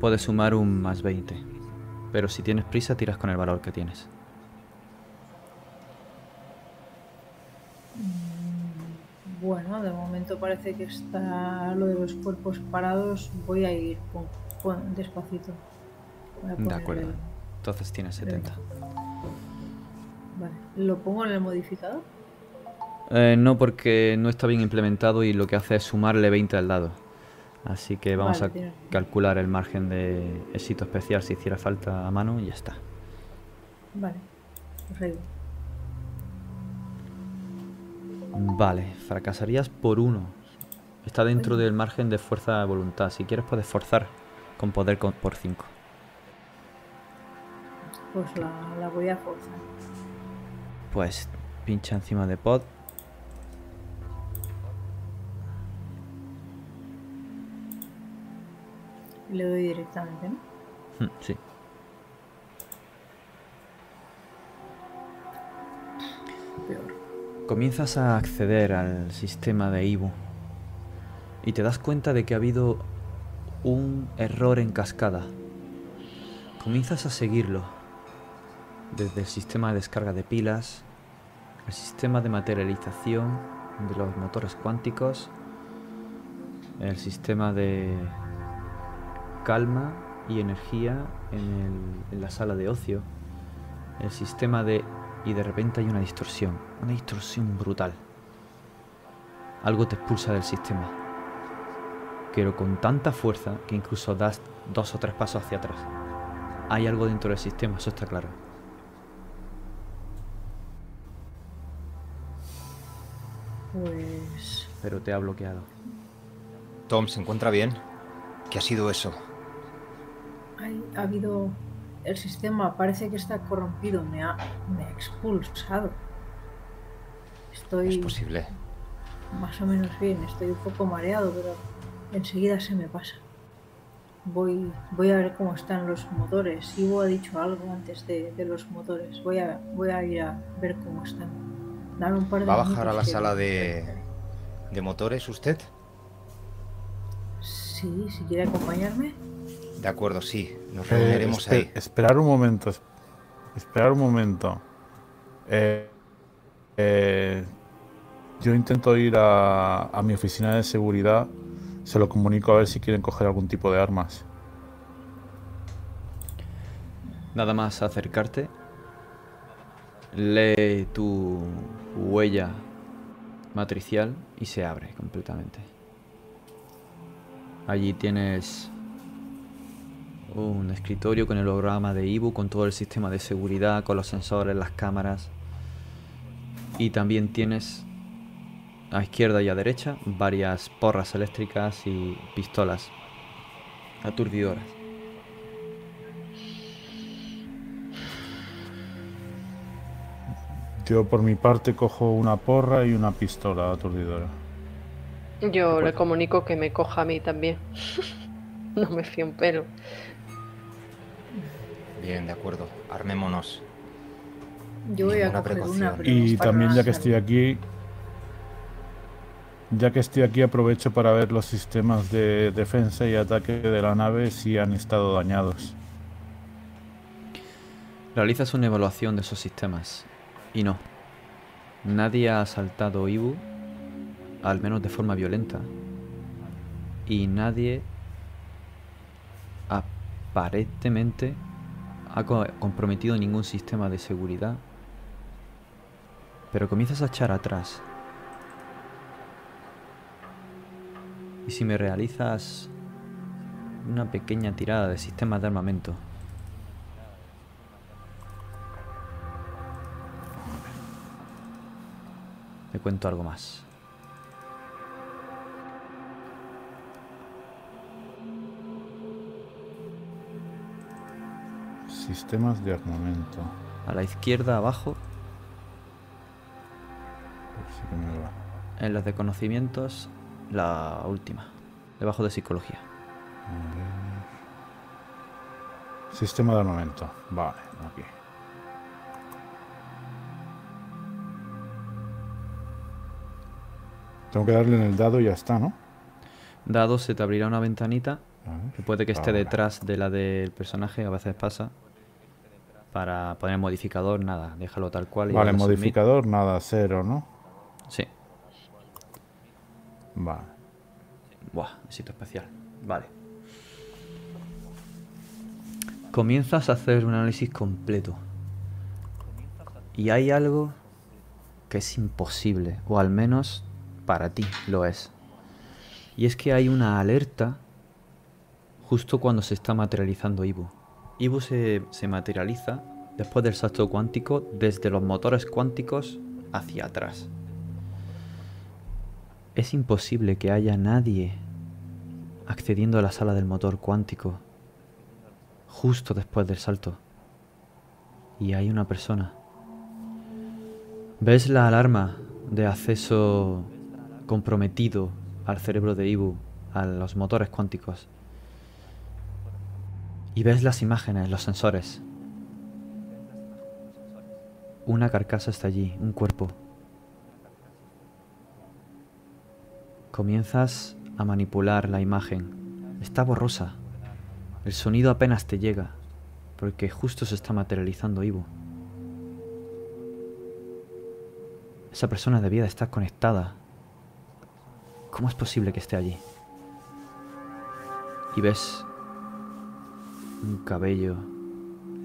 Speaker 1: puedes sumar un más 20. Pero si tienes prisa, tiras con el valor que tienes.
Speaker 4: Bueno, de momento parece que está lo de los cuerpos parados. Voy a ir despacito.
Speaker 1: de acuerdo. Entonces tiene 70.
Speaker 4: Vale. ¿Lo pongo en el modificador?
Speaker 1: Eh, no, porque no está bien implementado y lo que hace es sumarle 20 al dado. Así que vamos a calcular el margen de éxito especial si hiciera falta a mano y ya está.
Speaker 4: Vale. Pues
Speaker 1: Vale, fracasarías por uno. Está dentro del margen de fuerza de voluntad. Si quieres puedes forzar con poder por 5.
Speaker 4: Pues la, voy a forzar.
Speaker 1: Pues pincha encima de pod.
Speaker 4: Le doy directamente, ¿no?
Speaker 1: Hmm, sí.
Speaker 4: Peor.
Speaker 1: Comienzas a acceder al sistema de Ibu y te das cuenta de que ha habido un error en cascada. Comienzas a seguirlo desde el sistema de descarga de pilas, el sistema de materialización de los motores cuánticos, el sistema de calma y energía en, el- en la sala de ocio. El sistema de... Y de repente hay una distorsión. Una distorsión brutal. Algo te expulsa del sistema. Pero con tanta fuerza que incluso das dos o tres pasos hacia atrás. Hay algo dentro del sistema, eso está claro.
Speaker 4: Pues...
Speaker 1: Pero te ha bloqueado.
Speaker 2: Tom, ¿se encuentra bien? ¿Qué ha sido eso?
Speaker 4: Hay, ha habido... El sistema parece que está corrompido. Me ha, me ha expulsado. Estoy...
Speaker 2: Es posible.
Speaker 4: Más o menos bien, estoy un poco mareado, pero enseguida se me pasa. Voy, voy a ver cómo están los motores. Ivo ha dicho algo antes de, de los motores. Voy a, voy a ir a ver cómo están. Dame un par de
Speaker 2: ¿Va a bajar a la
Speaker 4: que-
Speaker 2: sala de, de motores usted?
Speaker 4: Sí, si quiere acompañarme.
Speaker 2: De acuerdo, sí. Nos
Speaker 5: Eh,
Speaker 2: reuniremos ahí.
Speaker 5: Esperar un momento. es- Esperar un momento. Eh, eh, yo intento ir a, a mi oficina de seguridad. Se lo comunico a ver si quieren coger algún tipo de armas.
Speaker 1: Nada más acercarte, lee tu huella matricial y se abre completamente. Allí tienes un escritorio con el holograma de Ibu, con todo el sistema de seguridad, con los sensores, las cámaras. Y también tienes a izquierda y a derecha varias porras eléctricas y pistolas aturdidoras.
Speaker 5: Yo por mi parte cojo una porra y una pistola aturdidora.
Speaker 3: Yo le comunico que me coja a mí también. no me fío un pelo.
Speaker 2: Bien, de acuerdo. Armémonos.
Speaker 4: Yo voy a coger una.
Speaker 2: precaución.
Speaker 4: pero
Speaker 5: Y también ya que estoy aquí, ya que estoy aquí aprovecho para ver los sistemas de defensa y ataque de la nave si han estado dañados.
Speaker 1: Realizas una evaluación de esos sistemas y no. Nadie ha asaltado Ibu, al menos de forma violenta. Y nadie aparentemente ha co- comprometido ningún sistema de seguridad. Pero comienzas a echar atrás. Y si me realizas una pequeña tirada de sistemas de armamento. Cuento algo más.
Speaker 5: Sistemas de armamento.
Speaker 1: A la izquierda abajo,
Speaker 5: Sí que me va.
Speaker 1: en las de conocimientos, la última. Debajo de psicología.
Speaker 5: Sistema de armamento. Vale, aquí. Tengo que darle en el dado y ya está, ¿no?
Speaker 1: Dado se te abrirá una ventanita
Speaker 5: ver.
Speaker 1: que puede que esté detrás de la del personaje, a veces pasa. Para poner modificador, nada, déjalo tal cual. y
Speaker 5: Vale,
Speaker 1: submit.
Speaker 5: modificador, nada, cero, ¿no?
Speaker 1: Sí.
Speaker 5: Vale.
Speaker 1: Buah, éxito especial. Vale. Comienzas a hacer un análisis completo. Y hay algo que es imposible, o al menos para ti lo es. Y es que hay una alerta justo cuando se está materializando Ibu. Ibu se, se materializa después del salto cuántico desde los motores cuánticos hacia atrás. Es imposible que haya nadie accediendo a la sala del motor cuántico justo después del salto. Y hay una persona. ¿Ves la alarma de acceso comprometido al cerebro de Ibu, a los motores cuánticos? Y ves las imágenes, los sensores. Una carcasa está allí, un cuerpo. Comienzas a manipular la imagen. Está borrosa. El sonido apenas te llega, porque justo se está materializando Ivo. Esa persona de estar conectada. ¿Cómo es posible que esté allí? Y ves un cabello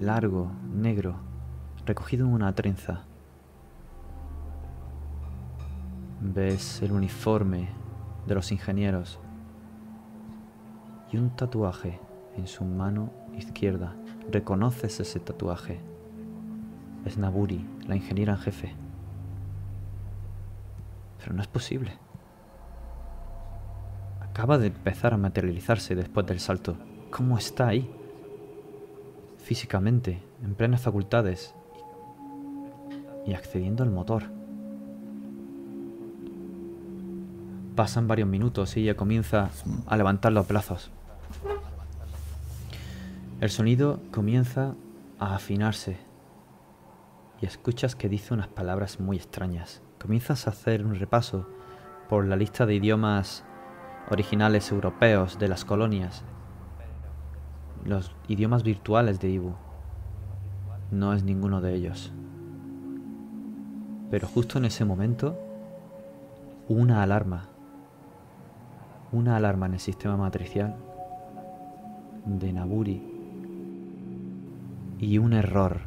Speaker 1: largo, negro, recogido en una trenza. Ves el uniforme de los ingenieros y un tatuaje en su mano izquierda. Reconoces ese tatuaje. Es Naburi, la ingeniera en jefe. Pero no es posible. Acaba de empezar a materializarse después del salto. ¿Cómo está ahí? Físicamente, en plenas facultades y accediendo al motor. Pasan varios minutos y ella comienza a levantar los brazos. El sonido comienza a afinarse y escuchas que dice unas palabras muy extrañas. Comienzas a hacer un repaso por la lista de idiomas originales europeos de las colonias, los idiomas virtuales de Ibu. No es ninguno de ellos. Pero justo en ese momento, una alarma, una alarma en el sistema matricial de Naburi. Y un error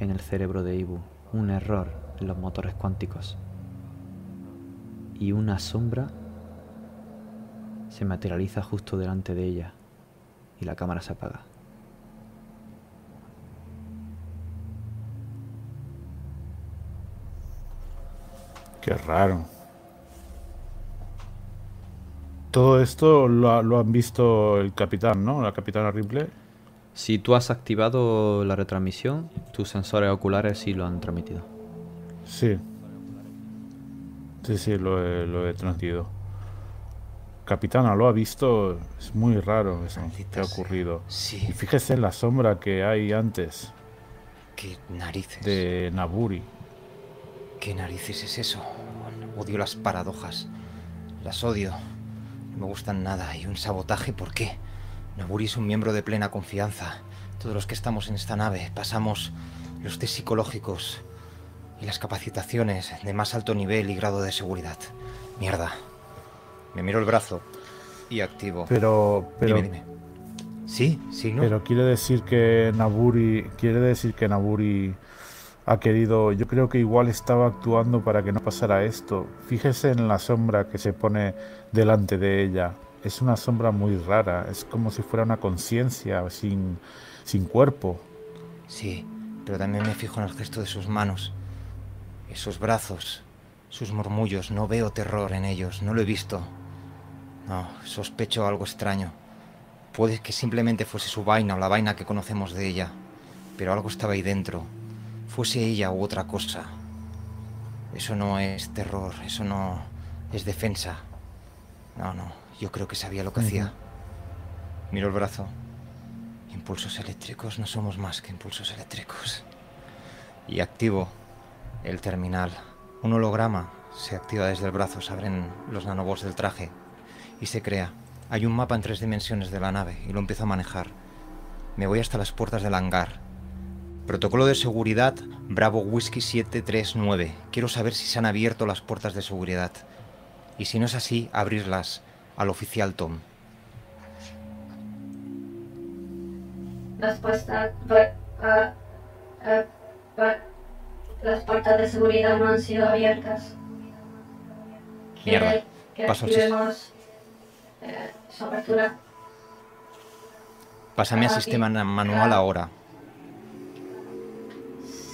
Speaker 1: en el cerebro de Ibu, un error en los motores cuánticos. Y una sombra se materializa justo delante de ella y la cámara se apaga.
Speaker 5: Qué raro. Todo esto lo, ha- lo han visto el capitán, ¿no? La capitana Ripley.
Speaker 1: Si tú has activado la retransmisión, tus sensores oculares sí lo han transmitido.
Speaker 5: Sí. Sí, sí, lo he, lo he transmitido. Capitana, ¿lo ha visto? Es muy raro eso que ha
Speaker 2: Maldita
Speaker 5: ocurrido.
Speaker 2: Sí,
Speaker 5: Y fíjese en la sombra que hay antes
Speaker 2: qué narices.
Speaker 5: de Naburi.
Speaker 2: ¿Qué narices es eso? Odio las paradojas. Las odio. No me gustan nada. ¿Y un sabotaje? ¿Por qué? Naburi es un miembro de plena confianza. Todos los que estamos en esta nave pasamos los test psicológicos y las capacitaciones de más alto nivel y grado de seguridad. Mierda. Me miro el brazo y activo.
Speaker 5: Pero, pero,
Speaker 2: dime, dime. ¿Sí? ¿Sí, no?
Speaker 5: pero quiere decir que Naburi, quiere decir que Naburi ha querido, yo creo que igual estaba actuando para que no pasara esto. Fíjese en la sombra que se pone delante de ella. Es una sombra muy rara, es como si fuera una conciencia sin, sin cuerpo.
Speaker 2: Sí, pero también me fijo en el gesto de sus manos, esos brazos, sus murmullos. No veo terror en ellos, no lo he visto. No, sospecho algo extraño. Puede que simplemente fuese su vaina o la vaina que conocemos de ella, pero algo estaba ahí dentro. Fuese ella u otra cosa. Eso no es terror, eso no es defensa. No, no, yo creo que sabía lo que hacía. Miro el brazo. Impulsos eléctricos no somos más que impulsos eléctricos. Y activo el terminal. Un holograma se activa desde el brazo, se abren los nanobots del traje y se crea. Hay un mapa en tres dimensiones de la nave y lo empiezo a manejar. Me voy hasta las puertas del hangar. Protocolo de seguridad Bravo Whisky 739. Quiero saber si se han abierto las puertas de seguridad. Y si no es así, abrirlas al oficial Tom.
Speaker 7: Las puertas de seguridad no han sido abiertas.
Speaker 2: Mierda.
Speaker 7: ¿Quiere que
Speaker 2: Paso al sis-
Speaker 7: su apertura?
Speaker 2: Pásame al
Speaker 7: Ah,
Speaker 2: sistema manual
Speaker 7: ah.
Speaker 2: ahora.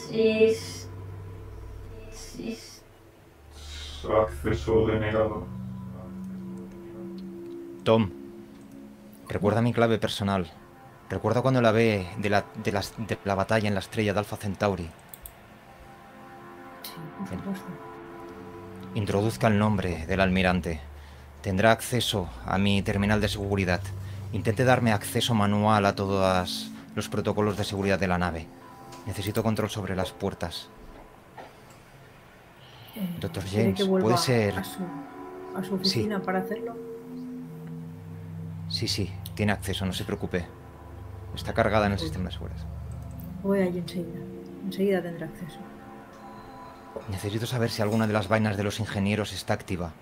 Speaker 7: Sí. Sí.
Speaker 5: Acceso denegado.
Speaker 2: Tom, recuerda mi clave personal. Recuerda cuando la ve de la, de, las- de la batalla en la estrella de Alpha Centauri.
Speaker 4: Sí, por supuesto.
Speaker 2: Introduzca el nombre del almirante. Tendrá acceso a mi terminal de seguridad. Intente darme acceso manual a todos los protocolos de seguridad de la nave. Necesito control sobre las puertas.
Speaker 4: Eh,
Speaker 2: Doctor
Speaker 4: ¿quiere
Speaker 2: James, puede ser-
Speaker 4: A su, a su oficina para hacerlo?
Speaker 2: Sí, sí, tiene acceso, no se preocupe. Está cargada en el sistema de seguridad.
Speaker 4: Voy allí enseguida. Enseguida tendrá acceso.
Speaker 2: Necesito saber si alguna de las vainas de los ingenieros está activa.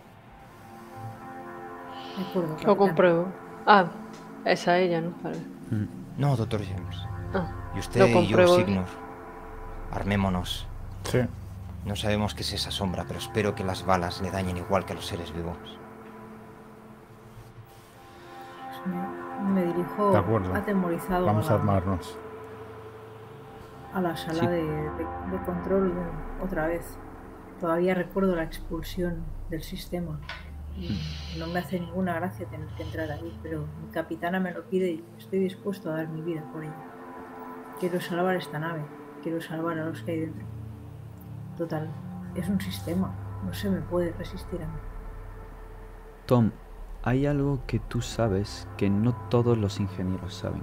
Speaker 4: Acuerdo.
Speaker 3: Lo compruebo. Ah, esa ella, ¿no? Vale.
Speaker 1: Mm.
Speaker 2: No, doctor James.
Speaker 3: Ah,
Speaker 2: Y usted y yo. Signor. Armémonos.
Speaker 5: Sí.
Speaker 2: No sabemos qué es esa sombra, pero espero que las balas le dañen igual que a los seres vivos.
Speaker 4: Me, dirijo
Speaker 5: De acuerdo.
Speaker 4: atemorizado
Speaker 5: Vamos
Speaker 4: a
Speaker 5: a
Speaker 4: la,
Speaker 5: armarnos.
Speaker 4: a la sala
Speaker 1: Sí.
Speaker 4: de, de- de control otra vez. Todavía recuerdo la expulsión del sistema. Y no me hace ninguna gracia tener que entrar ahí, pero mi capitana me lo pide y estoy dispuesto a dar mi vida por ella. Quiero salvar esta nave, quiero salvar a los que hay dentro. Total, es un sistema, no se me puede resistir a mí.
Speaker 1: Tom, hay algo que tú sabes que no todos los ingenieros saben.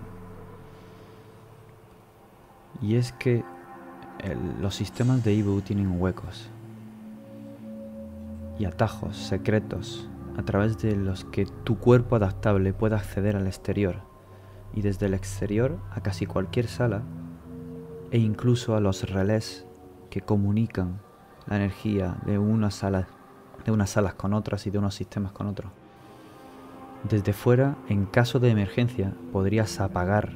Speaker 1: Y es que el- los sistemas de Ibu tienen huecos y atajos secretos a través de los que tu cuerpo adaptable puede acceder al exterior y desde el exterior a casi cualquier sala e incluso a los relés que comunican la energía de una sala de unas salas con otras y de unos sistemas con otros. Desde fuera, en caso de emergencia, podrías apagar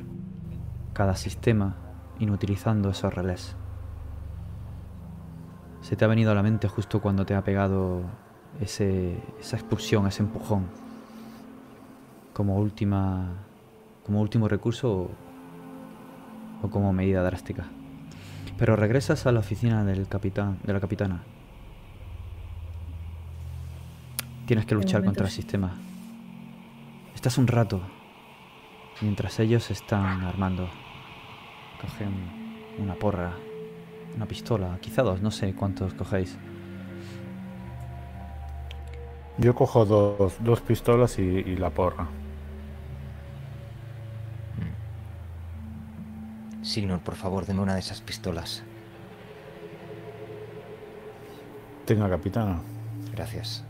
Speaker 1: cada sistema inutilizando esos relés. Se te ha venido a la mente justo cuando te ha pegado ese, esa expulsión, ese empujón, como última, como último recurso o, o como medida drástica. Pero regresas a la oficina del capitán, de la capitana. Tienes que luchar contra el sistema. Estás un rato mientras ellos están armando. Cogen una porra, una pistola, quizá dos, no sé cuántos cogéis.
Speaker 5: Yo cojo dos, dos pistolas y, y la porra.
Speaker 2: Signor, por favor, deme una de esas pistolas.
Speaker 5: Tenga, capitana.
Speaker 2: Gracias.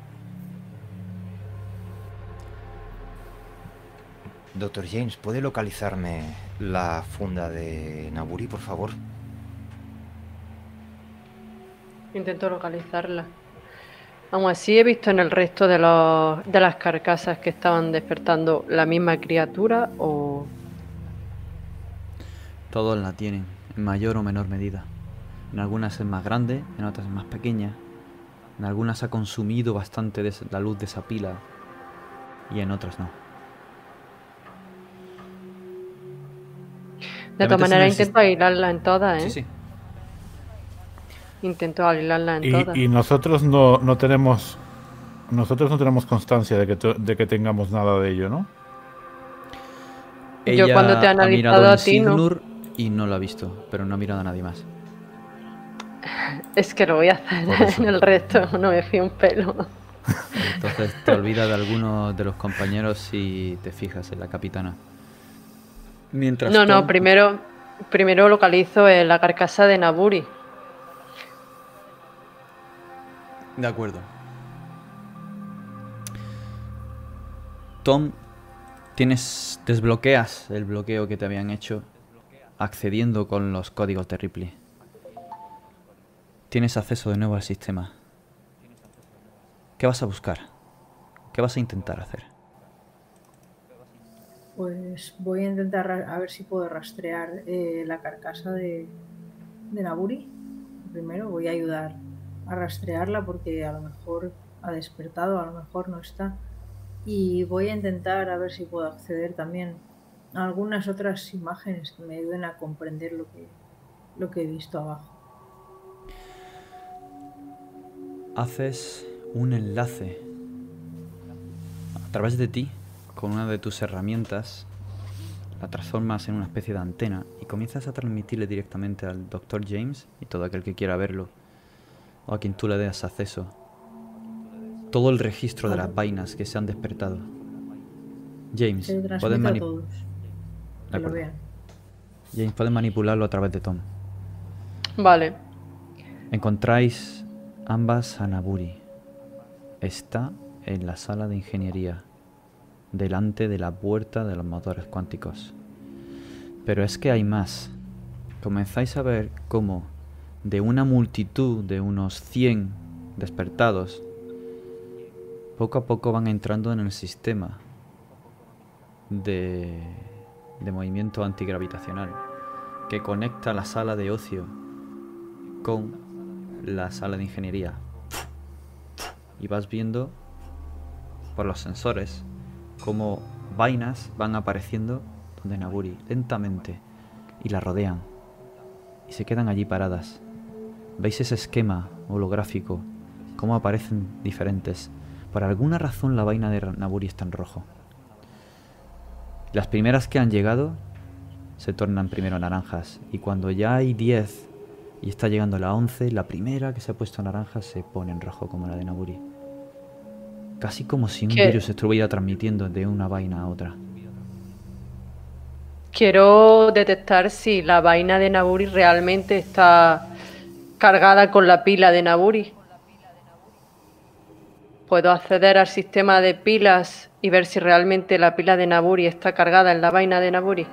Speaker 2: Doctor James, ¿puede localizarme la funda de Naburi, por favor?
Speaker 3: Intento localizarla. Aún así he visto en el resto de, los, de las carcasas que estaban despertando la misma criatura o...
Speaker 1: Todos la tienen, en mayor o menor medida. En algunas es más grande, en otras es más pequeña. En algunas ha consumido bastante de la luz de esa pila y en otras no.
Speaker 3: De todas maneras intento aislarla en todas, ¿eh?
Speaker 1: Sí, sí.
Speaker 3: Intento aislarla en todas.
Speaker 5: Y, y nosotros no, no tenemos. Nosotros no tenemos constancia de que, de que tengamos nada de ello, ¿no?
Speaker 3: Yo cuando te he
Speaker 1: ha
Speaker 3: analizado
Speaker 1: mirado en
Speaker 3: a ti, no.
Speaker 1: Y no lo ha visto, pero no ha mirado a nadie más.
Speaker 3: Es que lo voy a hacer en el resto, no me fío un pelo.
Speaker 1: Entonces te olvidas de algunos de los compañeros y te fijas en la capitana. Mientras
Speaker 3: No, no, primero, primero localizo la carcasa de Naburi.
Speaker 1: De acuerdo. Tom, tienes desbloqueas el bloqueo que te habían hecho accediendo con los códigos de Ripley. Tienes acceso de nuevo al sistema. ¿Qué vas a buscar? ¿Qué vas a intentar hacer?
Speaker 4: Pues voy a intentar a ver si puedo rastrear eh, la carcasa de, de Naburi. Primero voy a ayudar rastrearla porque a lo mejor ha despertado, a lo mejor no está. Y voy a intentar a ver si puedo acceder también a algunas otras imágenes que me ayuden a comprender lo que, lo que he visto abajo.
Speaker 1: haces un enlace a través de ti con una de tus herramientas, la transformas en una especie de antena y comienzas a transmitirle directamente al Dr. James y todo aquel que quiera verlo o a quien tú le des acceso todo el registro de las vainas que se han despertado. James, puedes,
Speaker 4: transmite a
Speaker 1: mani-
Speaker 4: todos.
Speaker 1: De
Speaker 4: Que lo
Speaker 1: acuerdo.
Speaker 4: vean.
Speaker 1: James, puedes manipularlo a través de Tom.
Speaker 3: Vale.
Speaker 1: Encontráis ambas a Naburi. Está en la sala de ingeniería, delante de la puerta de los motores cuánticos. Pero es que hay más. Comenzáis a ver cómo de una multitud de unos 100 despertados, poco a poco van entrando en el sistema de, de movimiento antigravitacional que conecta la sala de ocio con la sala de ingeniería. Y vas viendo por los sensores como vainas van apareciendo donde Naburi lentamente y la rodean y se quedan allí paradas. ¿Veis ese esquema holográfico? Cómo aparecen diferentes. Por alguna razón la vaina de Naburi está en rojo. Las primeras que han llegado se tornan primero naranjas y cuando ya hay 10 y está llegando la 11, la primera que se ha puesto naranja se pone en rojo como la de Naburi. Casi como si un virus estuviera transmitiendo de una vaina a otra.
Speaker 3: Quiero detectar si la vaina de Naburi realmente está cargada con la pila de Naburi. Puedo acceder al sistema de pilas y ver si realmente la pila de Naburi está cargada en la vaina de Naburi.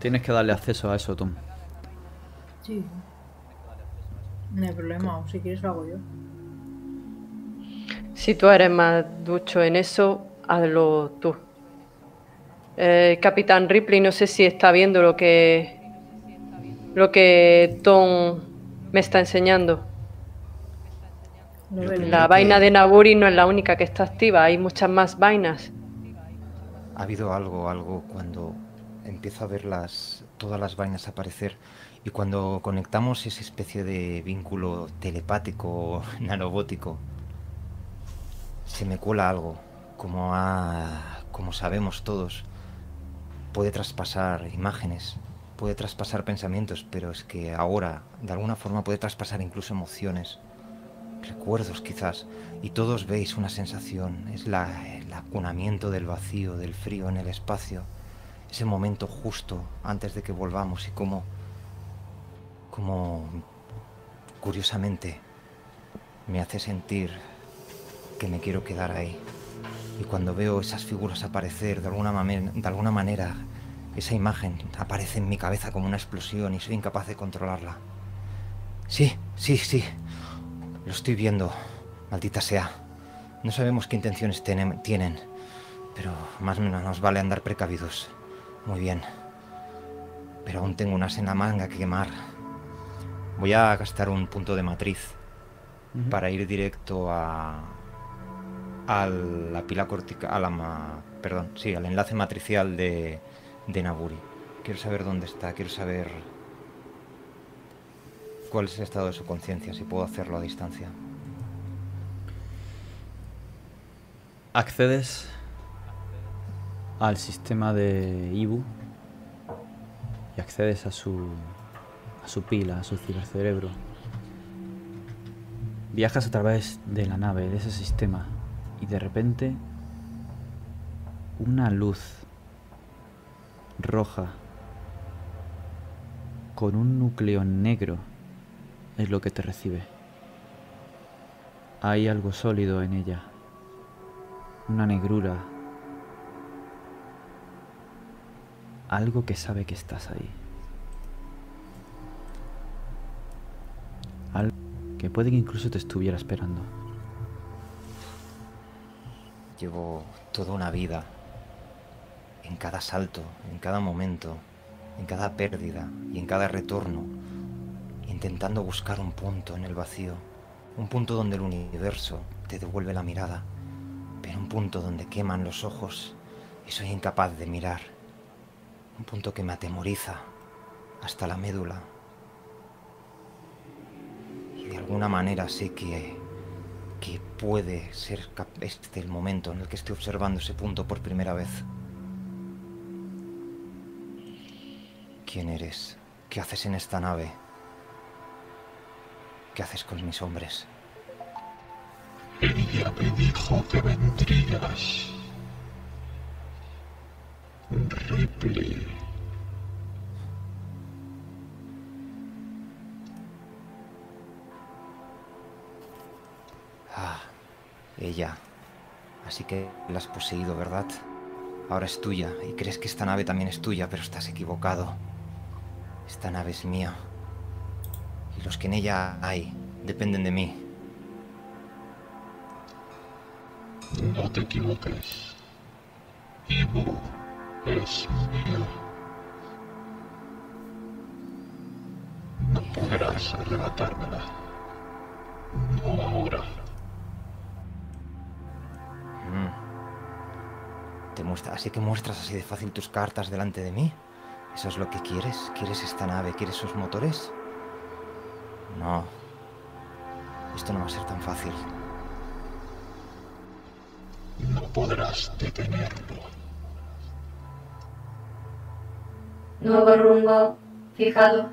Speaker 1: Tienes que darle acceso a eso, Tom.
Speaker 4: Sí. No hay problema, si quieres lo hago yo.
Speaker 3: Si tú eres más ducho en eso, hazlo tú. Eh, Capitán Ripley, no sé si está viendo lo que lo que Tom me está enseñando. La vaina de Naburi no es la única que está activa, hay muchas más vainas.
Speaker 2: Ha habido algo, algo cuando empiezo a ver las, todas las vainas aparecer y cuando conectamos esa especie de vínculo telepático nanobótico se me cuela algo, como, como sabemos todos. Puede traspasar imágenes, puede traspasar pensamientos, pero es que ahora, de alguna forma, puede traspasar incluso emociones, recuerdos quizás, y todos veis una sensación, es la, el acunamiento del vacío, del frío en el espacio, ese momento justo antes de que volvamos y como, como, curiosamente, me hace sentir que me quiero quedar ahí. Y cuando veo esas figuras aparecer de alguna, de alguna manera, esa imagen aparece en mi cabeza como una explosión y soy incapaz de controlarla. Sí, sí, sí. Lo estoy viendo. Maldita sea. No sabemos qué intenciones tienen, pero más o menos nos vale andar precavidos. Muy bien. Pero aún tengo unas en la manga que quemar. Voy a gastar un punto de matriz para ir directo a, a la pila cortical, a la, perdón, sí, al enlace matricial de, de Naburi. Quiero saber dónde está, quiero saber cuál es el estado de su conciencia, si puedo hacerlo a distancia.
Speaker 1: Accedes al sistema de Ibu y accedes a su a su pila, a su cibercerebro. Viajas a través de la nave, de ese sistema, y de repente una luz roja con un núcleo negro es lo que te recibe. Hay algo sólido en ella, una negrura, algo que sabe que estás ahí. Algo que puede que incluso te estuviera esperando.
Speaker 2: Llevo toda una vida, en cada salto, en cada momento, en cada pérdida y en cada retorno, intentando buscar un punto en el vacío, un punto donde el universo te devuelve la mirada, pero un punto donde queman los ojos y soy incapaz de mirar, un punto que me atemoriza hasta la médula. Y de alguna manera sé que que puede ser este el momento en el que estoy observando ese punto por primera vez. ¿Quién eres? ¿Qué haces en esta nave? ¿Qué haces con mis hombres?
Speaker 8: Ella me dijo que vendrías. Ripley.
Speaker 2: Ella. Así que la has poseído, ¿verdad? Ahora es tuya y crees que esta nave también es tuya, pero estás equivocado. Esta nave es mía. Y los que en ella hay dependen de mí.
Speaker 8: No te equivoques. Ivo es mío. No podrás arrebatármela. No ahora.
Speaker 2: Mm. ¿Te muestra, así que muestras así de fácil tus cartas delante de mí? ¿Eso es lo que quieres? ¿Quieres esta nave? ¿Quieres sus motores? No. Esto no va a ser tan fácil.
Speaker 8: No podrás detenerlo.
Speaker 7: Nuevo rumbo fijado.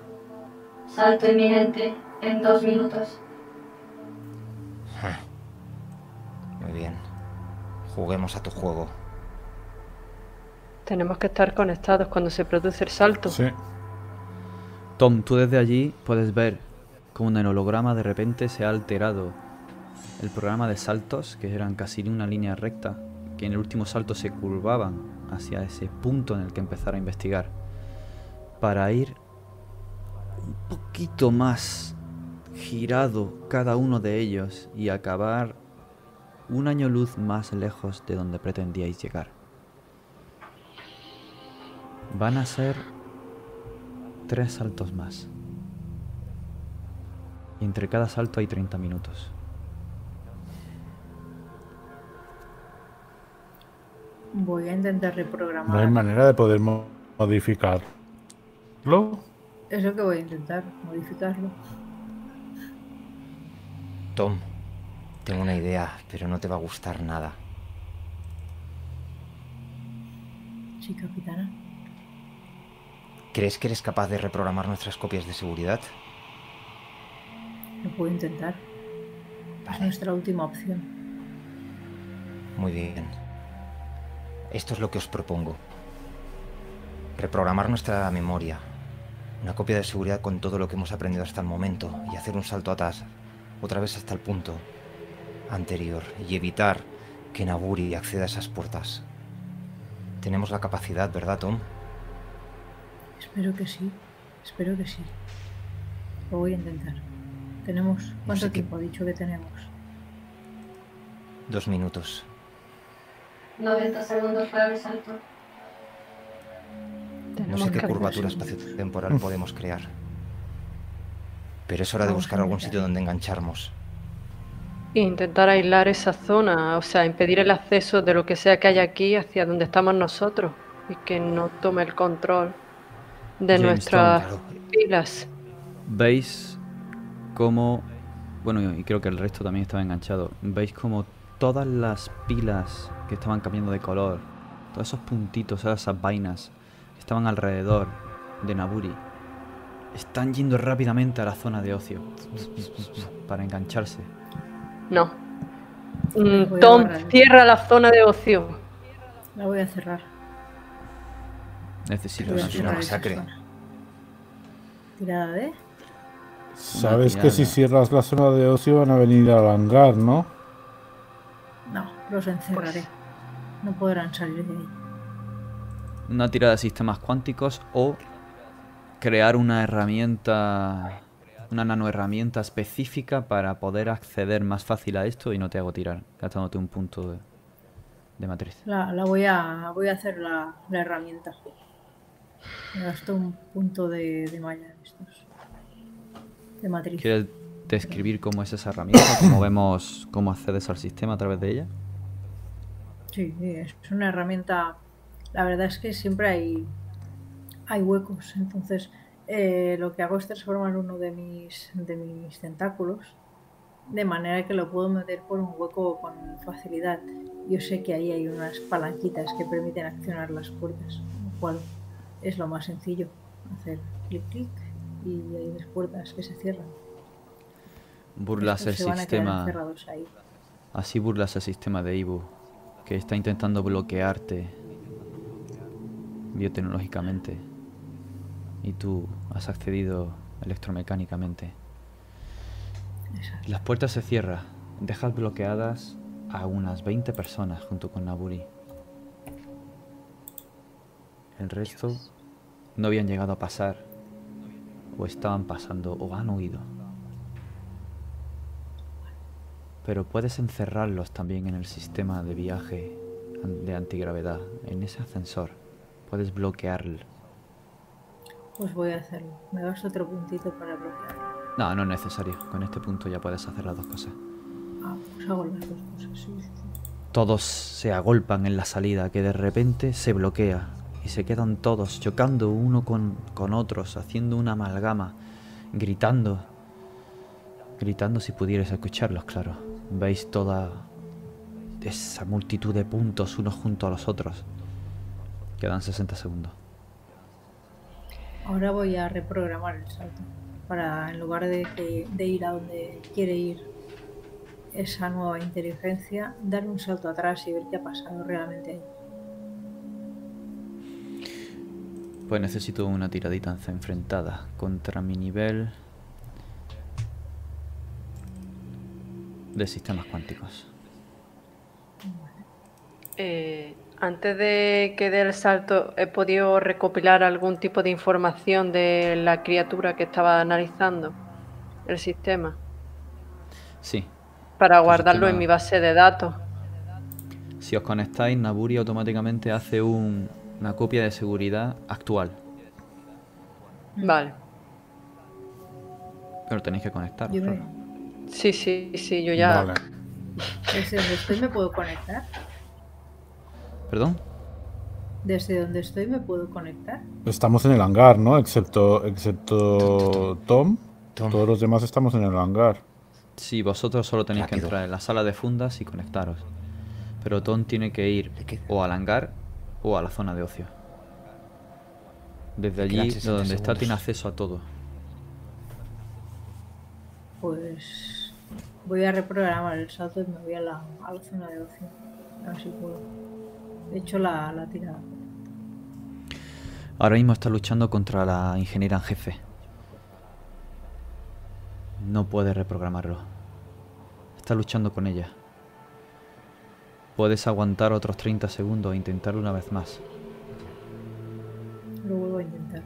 Speaker 7: Salto inminente en dos minutos.
Speaker 2: Muy bien. Juguemos a tu juego.
Speaker 3: Tenemos que estar conectados cuando se produce el salto.
Speaker 5: Sí.
Speaker 1: Tom, tú desde allí puedes ver como en el holograma de repente se ha alterado el programa de saltos, que eran casi una línea recta, que en el último salto se curvaban hacia ese punto en el que empezar a investigar, para ir un poquito más girado cada uno de ellos y acabar un año luz más lejos de donde pretendíais llegar. Van a ser tres saltos más. Y entre cada salto hay 30 minutos.
Speaker 4: Voy a intentar
Speaker 5: No hay
Speaker 4: reprogramar.
Speaker 5: manera de poder mo- modificarlo.
Speaker 4: Eso que voy a intentar, modificarlo.
Speaker 2: Tom, tengo una idea, pero no te va a gustar nada.
Speaker 4: Sí, capitana.
Speaker 2: ¿Crees que eres capaz de reprogramar nuestras copias de seguridad?
Speaker 4: Lo puedo intentar. Es nuestra última opción.
Speaker 2: muy bien. Esto es lo que os propongo. Reprogramar nuestra memoria. Una copia de seguridad con todo lo que hemos aprendido hasta el momento y hacer un salto atrás, otra vez hasta el punto anterior y evitar que Naburi acceda a esas puertas. Tenemos la capacidad, ¿verdad, Tom?
Speaker 4: Espero que sí. Espero que sí. Lo voy a intentar. Tenemos. ¿Cuánto
Speaker 2: qué-
Speaker 4: tiempo ha dicho que tenemos?
Speaker 2: Dos minutos.
Speaker 7: 90 segundos para el salto.
Speaker 2: No sé qué curvatura espaciotemporal podemos crear. Pero es hora de
Speaker 4: Vamos
Speaker 2: buscar algún sitio donde engancharnos.
Speaker 3: E intentar aislar esa zona, o sea, impedir el acceso de lo que sea que haya aquí hacia donde estamos nosotros y que no tome el control de
Speaker 1: James
Speaker 3: nuestras
Speaker 2: Claro,
Speaker 3: pilas.
Speaker 1: Veis cómo, bueno, y creo que el resto también estaba enganchado, veis como todas las pilas que estaban cambiando de color, todos esos puntitos, todas esas vainas que estaban alrededor de Naburi, están yendo rápidamente a la zona de ocio para engancharse.
Speaker 3: No. Mm, Tom, cierra la zona de ocio.
Speaker 4: La voy a cerrar.
Speaker 1: Necesito
Speaker 2: una
Speaker 4: cerrar esa
Speaker 2: masacre.
Speaker 4: Tirada de.
Speaker 5: Sabes que si cierras la zona de ocio van a venir al hangar, ¿no?
Speaker 4: No, los encerraré. No podrán salir de ahí.
Speaker 1: una tirada de sistemas cuánticos o crear una herramienta, una nanoherramienta específica para poder acceder más fácil a esto y no te hago tirar, gastándote un punto de, de matriz.
Speaker 4: La, la voy a voy a hacer la, la herramienta. Me gasto un punto de, de malla de estos. De matriz.
Speaker 1: ¿Quieres describir cómo es esa herramienta? ¿Cómo vemos cómo accedes al sistema a través de ella?
Speaker 4: Sí, sí, es una herramienta. La verdad es que siempre hay, hay huecos. Entonces, eh, lo que hago es transformar uno de mis, de mis tentáculos de manera que lo puedo meter por un hueco con facilidad. Yo sé que ahí hay unas palanquitas que permiten accionar las puertas, lo cual es lo más sencillo. Hacer clic clic y hay dos puertas que se cierran.
Speaker 1: Burlas el
Speaker 4: Estos
Speaker 1: sistema,
Speaker 4: ahí.
Speaker 1: así burlas el sistema de Ibu, que está intentando bloquearte biotecnológicamente y tú has accedido electromecánicamente.
Speaker 4: Exacto.
Speaker 1: Las puertas se cierran, dejas bloqueadas a unas 20 personas junto con Naburi. El resto no habían llegado a pasar, o estaban pasando, o han huido. Pero puedes encerrarlos también en el sistema de viaje de antigravedad, en ese ascensor, Puedes bloquearlo.
Speaker 4: Pues voy a hacerlo. Me gasto otro puntito para bloquearlo.
Speaker 1: No, no es necesario. Con este punto ya puedes hacer las dos cosas.
Speaker 4: Ah, pues hago las dos cosas, sí, sí, sí.
Speaker 1: Todos se agolpan en la salida, que de repente se bloquea. Se quedan todos chocando uno con, con otros, haciendo una amalgama, gritando. Gritando si pudierais escucharlos, claro. Veis toda esa multitud de puntos unos junto a los otros. Quedan 60 segundos.
Speaker 4: Ahora voy a reprogramar el salto. Para, en lugar de, que- de ir a donde quiere ir esa nueva inteligencia, dar un salto atrás y ver qué ha pasado realmente ahí.
Speaker 1: Pues necesito una tiradita enfrentada contra mi nivel de sistemas cuánticos.
Speaker 3: Eh, antes de que dé el salto, ¿he podido recopilar algún tipo de información de la criatura que estaba analizando el sistema?
Speaker 1: Sí,
Speaker 3: Para
Speaker 1: Tu
Speaker 3: guardarlo en mi base de datos.
Speaker 1: si os conectáis, Naburi automáticamente hace un- una copia de seguridad actual.
Speaker 3: Vale.
Speaker 1: Pero tenéis que
Speaker 4: Yo me-
Speaker 1: claro.
Speaker 3: Sí, sí, sí, yo ya.
Speaker 5: Vale.
Speaker 4: Desde donde estoy me puedo conectar.
Speaker 1: ¿Perdón?
Speaker 4: Desde donde estoy me puedo conectar.
Speaker 5: Estamos en el hangar, ¿no? Excepto, excepto Tom.
Speaker 2: Tom.
Speaker 5: Todos los demás estamos en el hangar.
Speaker 1: Sí, vosotros solo tenéis que entrar en la sala de fundas y conectaros. Pero Tom tiene que ir o al hangar o a la zona de ocio. Desde allí, de
Speaker 2: 60
Speaker 1: donde está, tiene acceso a todo.
Speaker 4: Pues voy a reprogramar el salto y me voy a la, a la zona de ocio. A ver si puedo. He hecho la, la tirada.
Speaker 1: Ahora mismo está luchando contra la ingeniera en jefe. No puede reprogramarlo. Está luchando con ella. Puedes aguantar otros 30 segundos e intentarlo una vez más.
Speaker 4: Lo vuelvo a intentar.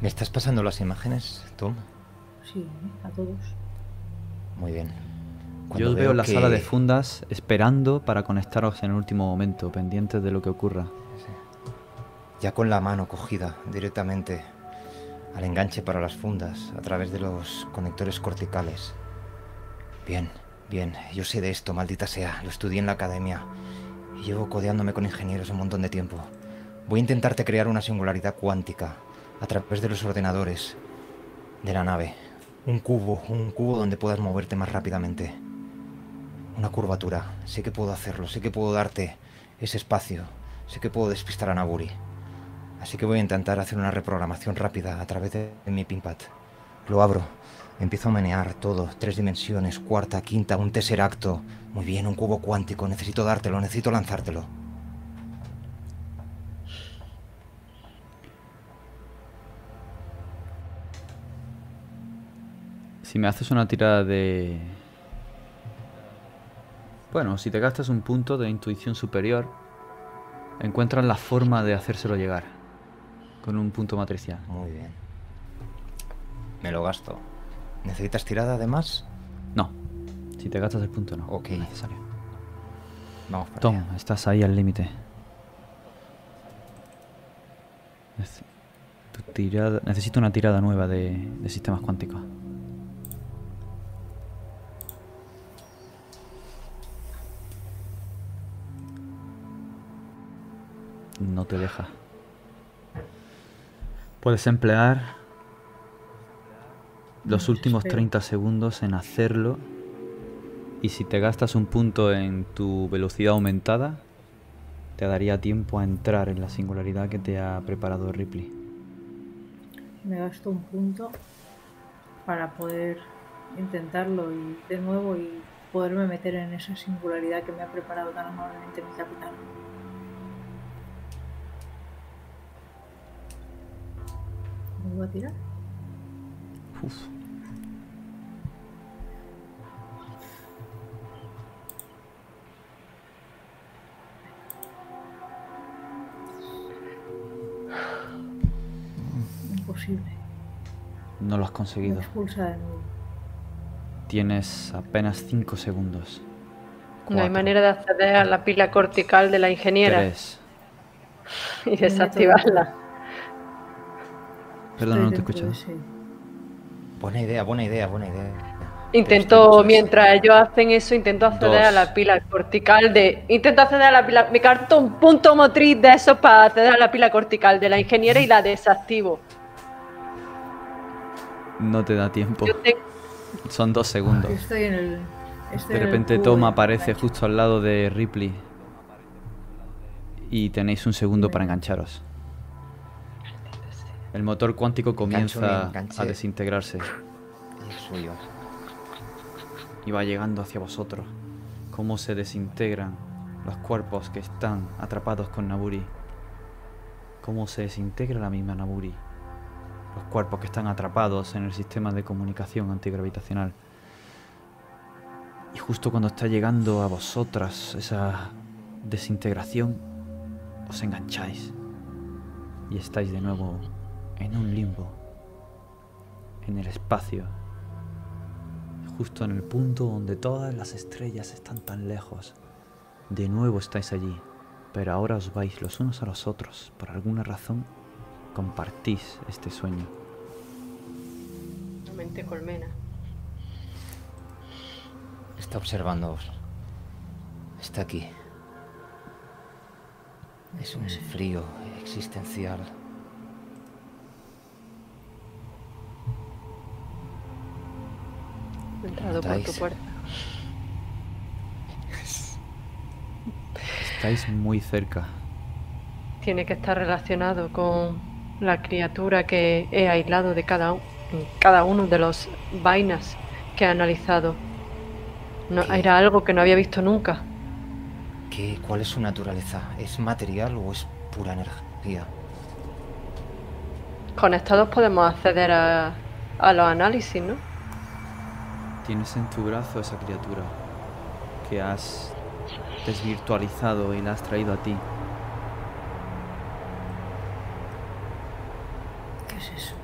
Speaker 2: ¿Me estás pasando las imágenes, Tom?
Speaker 4: Sí, a todos.
Speaker 2: Muy bien.
Speaker 1: Yo os veo en la
Speaker 2: que-
Speaker 1: sala de fundas esperando para conectaros en el último momento, pendientes de lo que ocurra.
Speaker 2: Ya con la mano cogida directamente al enganche para las fundas a través de los conectores corticales. Bien, bien, yo sé de esto, maldita sea, lo estudié en la academia y llevo codeándome con ingenieros un montón de tiempo. Voy a intentarte crear una singularidad cuántica a través de los ordenadores de la nave. Un cubo, un cubo donde puedas moverte más rápidamente. Una curvatura. Sé que puedo hacerlo, sé que puedo darte ese espacio, sé que puedo despistar a Naburi. Así que voy a intentar hacer una reprogramación rápida a través de mi pinpad. Lo abro, empiezo a menear todo, tres dimensiones, cuarta, quinta, un tesseracto. Muy bien, un cubo cuántico, necesito dártelo, necesito lanzártelo.
Speaker 1: Si me haces una tirada de... Bueno, si te gastas un punto de intuición superior, encuentras la forma de hacérselo llegar. Con un punto matricial.
Speaker 2: Muy bien. Me lo gasto. ¿Necesitas tirada además?
Speaker 1: No. Si te gastas el punto, no.
Speaker 2: Ok.
Speaker 1: No es necesario.
Speaker 2: Vamos para
Speaker 1: Tom,
Speaker 2: allá.
Speaker 1: estás ahí al límite. Tu tirada- Necesito una tirada nueva de, de sistemas cuánticos. No te deja. Puedes emplear los últimos
Speaker 4: Espero.
Speaker 1: 30 segundos en hacerlo y si te gastas un punto en tu velocidad aumentada, te daría tiempo a entrar en la singularidad que te ha preparado Ripley.
Speaker 4: Me gasto un punto para poder intentarlo y de nuevo y poderme meter en esa singularidad que me ha preparado tan amablemente mi capitán. ¿Vuelvo a tirar?
Speaker 1: Uf.
Speaker 4: Imposible.
Speaker 1: No lo has
Speaker 4: Me
Speaker 1: conseguido.
Speaker 4: expulsa de nuevo.
Speaker 1: Tienes apenas 5 segundos.
Speaker 3: No hay manera de acceder a la pila cortical de la ingeniera
Speaker 1: Tres.
Speaker 3: y desactivarla.
Speaker 1: Perdón, no te
Speaker 4: de ese-
Speaker 2: Buena idea, buena idea, buena idea.
Speaker 3: Intento, mientras ellos hacen eso, intento acceder
Speaker 1: Dos.
Speaker 3: a la pila cortical de. Intento acceder a la pila. Me carto un punto motriz de eso para acceder a la pila cortical de la ingeniera y la desactivo.
Speaker 1: No te da tiempo.
Speaker 3: Te-
Speaker 1: Son dos segundos.
Speaker 4: Estoy en el. estoy
Speaker 1: De
Speaker 4: en el
Speaker 1: repente
Speaker 4: cubo
Speaker 1: Tom aparece justo al lado de Ripley. Y tenéis un segundo para engancharos. El motor cuántico comienza a desintegrarse
Speaker 2: El suyo.
Speaker 1: Y va llegando hacia vosotros. Cómo se desintegran los cuerpos que están atrapados con Naburi. Cómo se desintegra la misma Naburi. Los cuerpos que están atrapados en el sistema de comunicación antigravitacional. Y justo cuando está llegando a vosotras esa desintegración, os engancháis. Y estáis de nuevo en un limbo. En el espacio. Justo en el punto donde todas las estrellas están tan lejos. De nuevo estáis allí. Pero ahora os vais los unos a los otros. Por alguna razón compartís este sueño.
Speaker 3: Mente colmena.
Speaker 2: Está observándoos. Está aquí. Es un frío existencial.
Speaker 3: Entrado por tu puerta.
Speaker 1: Estáis muy cerca.
Speaker 3: Tiene que estar relacionado con la criatura que he aislado de cada, cada uno de los vainas que he analizado. No,
Speaker 2: ¿Qué?
Speaker 3: era algo que no había visto nunca.
Speaker 2: ¿Qué, ¿Cuál es su naturaleza? ¿Es material o es pura energía?
Speaker 3: Conectados podemos acceder a, a los análisis, ¿no?
Speaker 1: Tienes en tu brazo esa criatura que has desvirtualizado y la has traído a ti.
Speaker 4: ¿Qué es eso?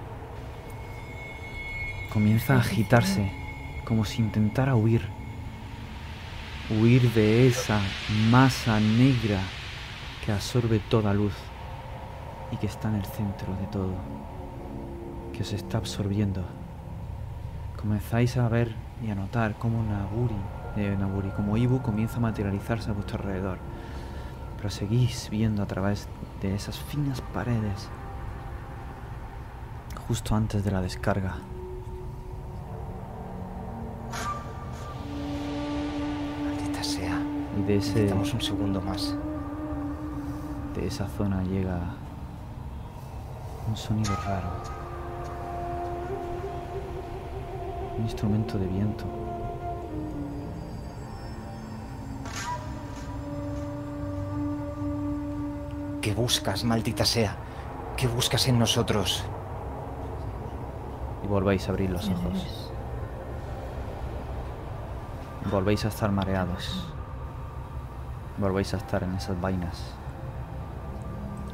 Speaker 1: Comienza a agitarse como si intentara huir. Huir de esa masa negra que absorbe toda luz y que está en el centro de todo, que os está absorbiendo. Comenzáis a ver y a notar cómo Naburi, eh, Naburi, como Ibu comienza a materializarse a vuestro alrededor. Pero seguís viendo a través de esas finas paredes justo antes de la descarga.
Speaker 2: Maldita sea.
Speaker 1: Y de ese,
Speaker 2: Necesitamos un segundo más.
Speaker 1: de esa zona llega un sonido raro. Un instrumento de viento.
Speaker 2: ¿Qué buscas, maldita sea? ¿Qué buscas en nosotros?
Speaker 1: Y volvéis a abrir los
Speaker 4: ¿Quién
Speaker 1: ojos. Volvéis a estar mareados. Volvéis a estar en esas vainas.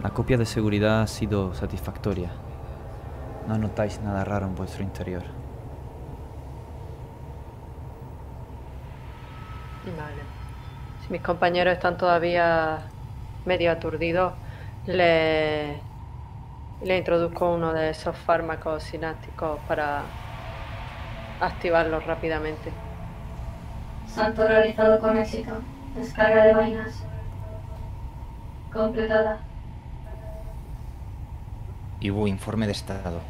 Speaker 1: La copia de seguridad ha sido satisfactoria. No notáis nada raro en vuestro interior.
Speaker 3: Vale. Si mis compañeros están todavía medio aturdidos, le, le introduzco uno de esos fármacos sinápticos para activarlos rápidamente.
Speaker 7: Salto realizado con éxito. Descarga de vainas. Completada.
Speaker 2: Ibu, informe de estado.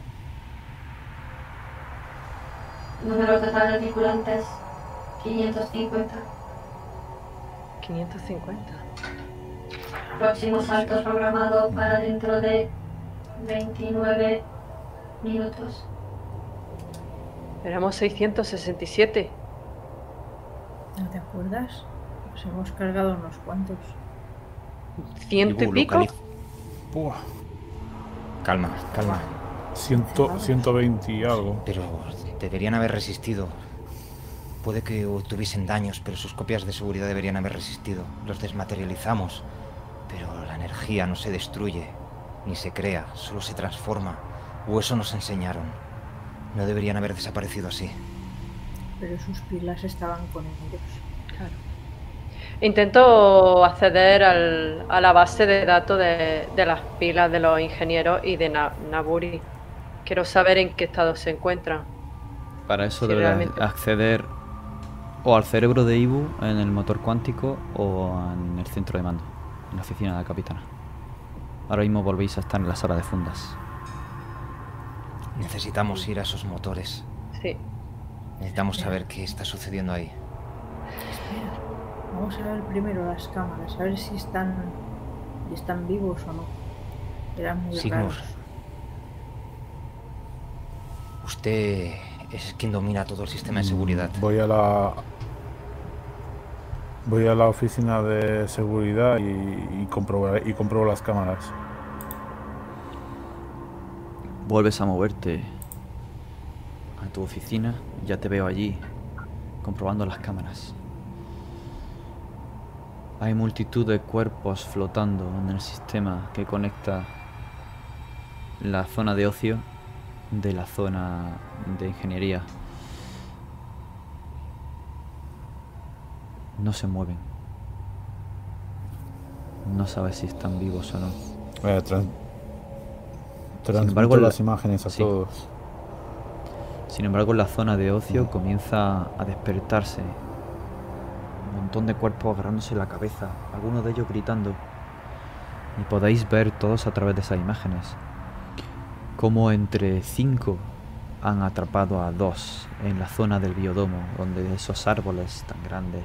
Speaker 7: Número total de tripulantes. 550.
Speaker 3: 550.
Speaker 7: Próximo salto programado para dentro de 29 minutos.
Speaker 3: Éramos 667.
Speaker 4: ¿No te acuerdas? Nos hemos cargado unos cuantos.
Speaker 3: ¿Ciento y pico?
Speaker 5: Buah,
Speaker 2: Calma, calma.
Speaker 5: ciento- 120 y algo.
Speaker 2: Pero deberían haber resistido. Puede que tuviesen daños, pero sus copias de seguridad deberían haber resistido. Los desmaterializamos. Pero la energía no se destruye, ni se crea, solo se transforma. O eso nos enseñaron. No deberían haber desaparecido así.
Speaker 4: Pero sus pilas estaban con ellos.
Speaker 3: Claro. Intento acceder al- a la base de datos de, de las pilas de los ingenieros y de Na- Naburi. Quiero saber en qué estado se encuentran.
Speaker 1: Para eso
Speaker 3: Sí,
Speaker 1: debes
Speaker 3: realmente.
Speaker 1: acceder o al cerebro de Ibu en el motor cuántico o en el centro de mando, en la oficina de la capitana. Ahora mismo volvéis a estar en la sala de fundas.
Speaker 2: Necesitamos ir a esos motores.
Speaker 3: Sí.
Speaker 2: Necesitamos saber qué está sucediendo ahí.
Speaker 4: Espera, vamos a ver primero las cámaras, a ver si están, si están vivos o no. Eran muy
Speaker 2: Signor.
Speaker 4: raros.
Speaker 2: Usted es quien domina todo el sistema de seguridad.
Speaker 5: Voy a la. Voy a la oficina de seguridad y, y, y las cámaras.
Speaker 1: Vuelves a moverte a tu oficina, ya te veo allí, comprobando las cámaras. Hay multitud de cuerpos flotando en el sistema que conecta la zona de ocio de la zona de ingeniería. No se mueven. No sabes si están vivos o no.
Speaker 5: Eh, tran- transmito
Speaker 1: embargo, la-
Speaker 5: las imágenes a
Speaker 1: sí.
Speaker 5: todos.
Speaker 1: Sin embargo, la zona de ocio comienza a despertarse. Un montón de cuerpos agarrándose la cabeza, algunos de ellos gritando. Y podéis ver todos a través de esas imágenes como entre cinco han atrapado a dos en la zona del biodomo, donde esos árboles tan grandes,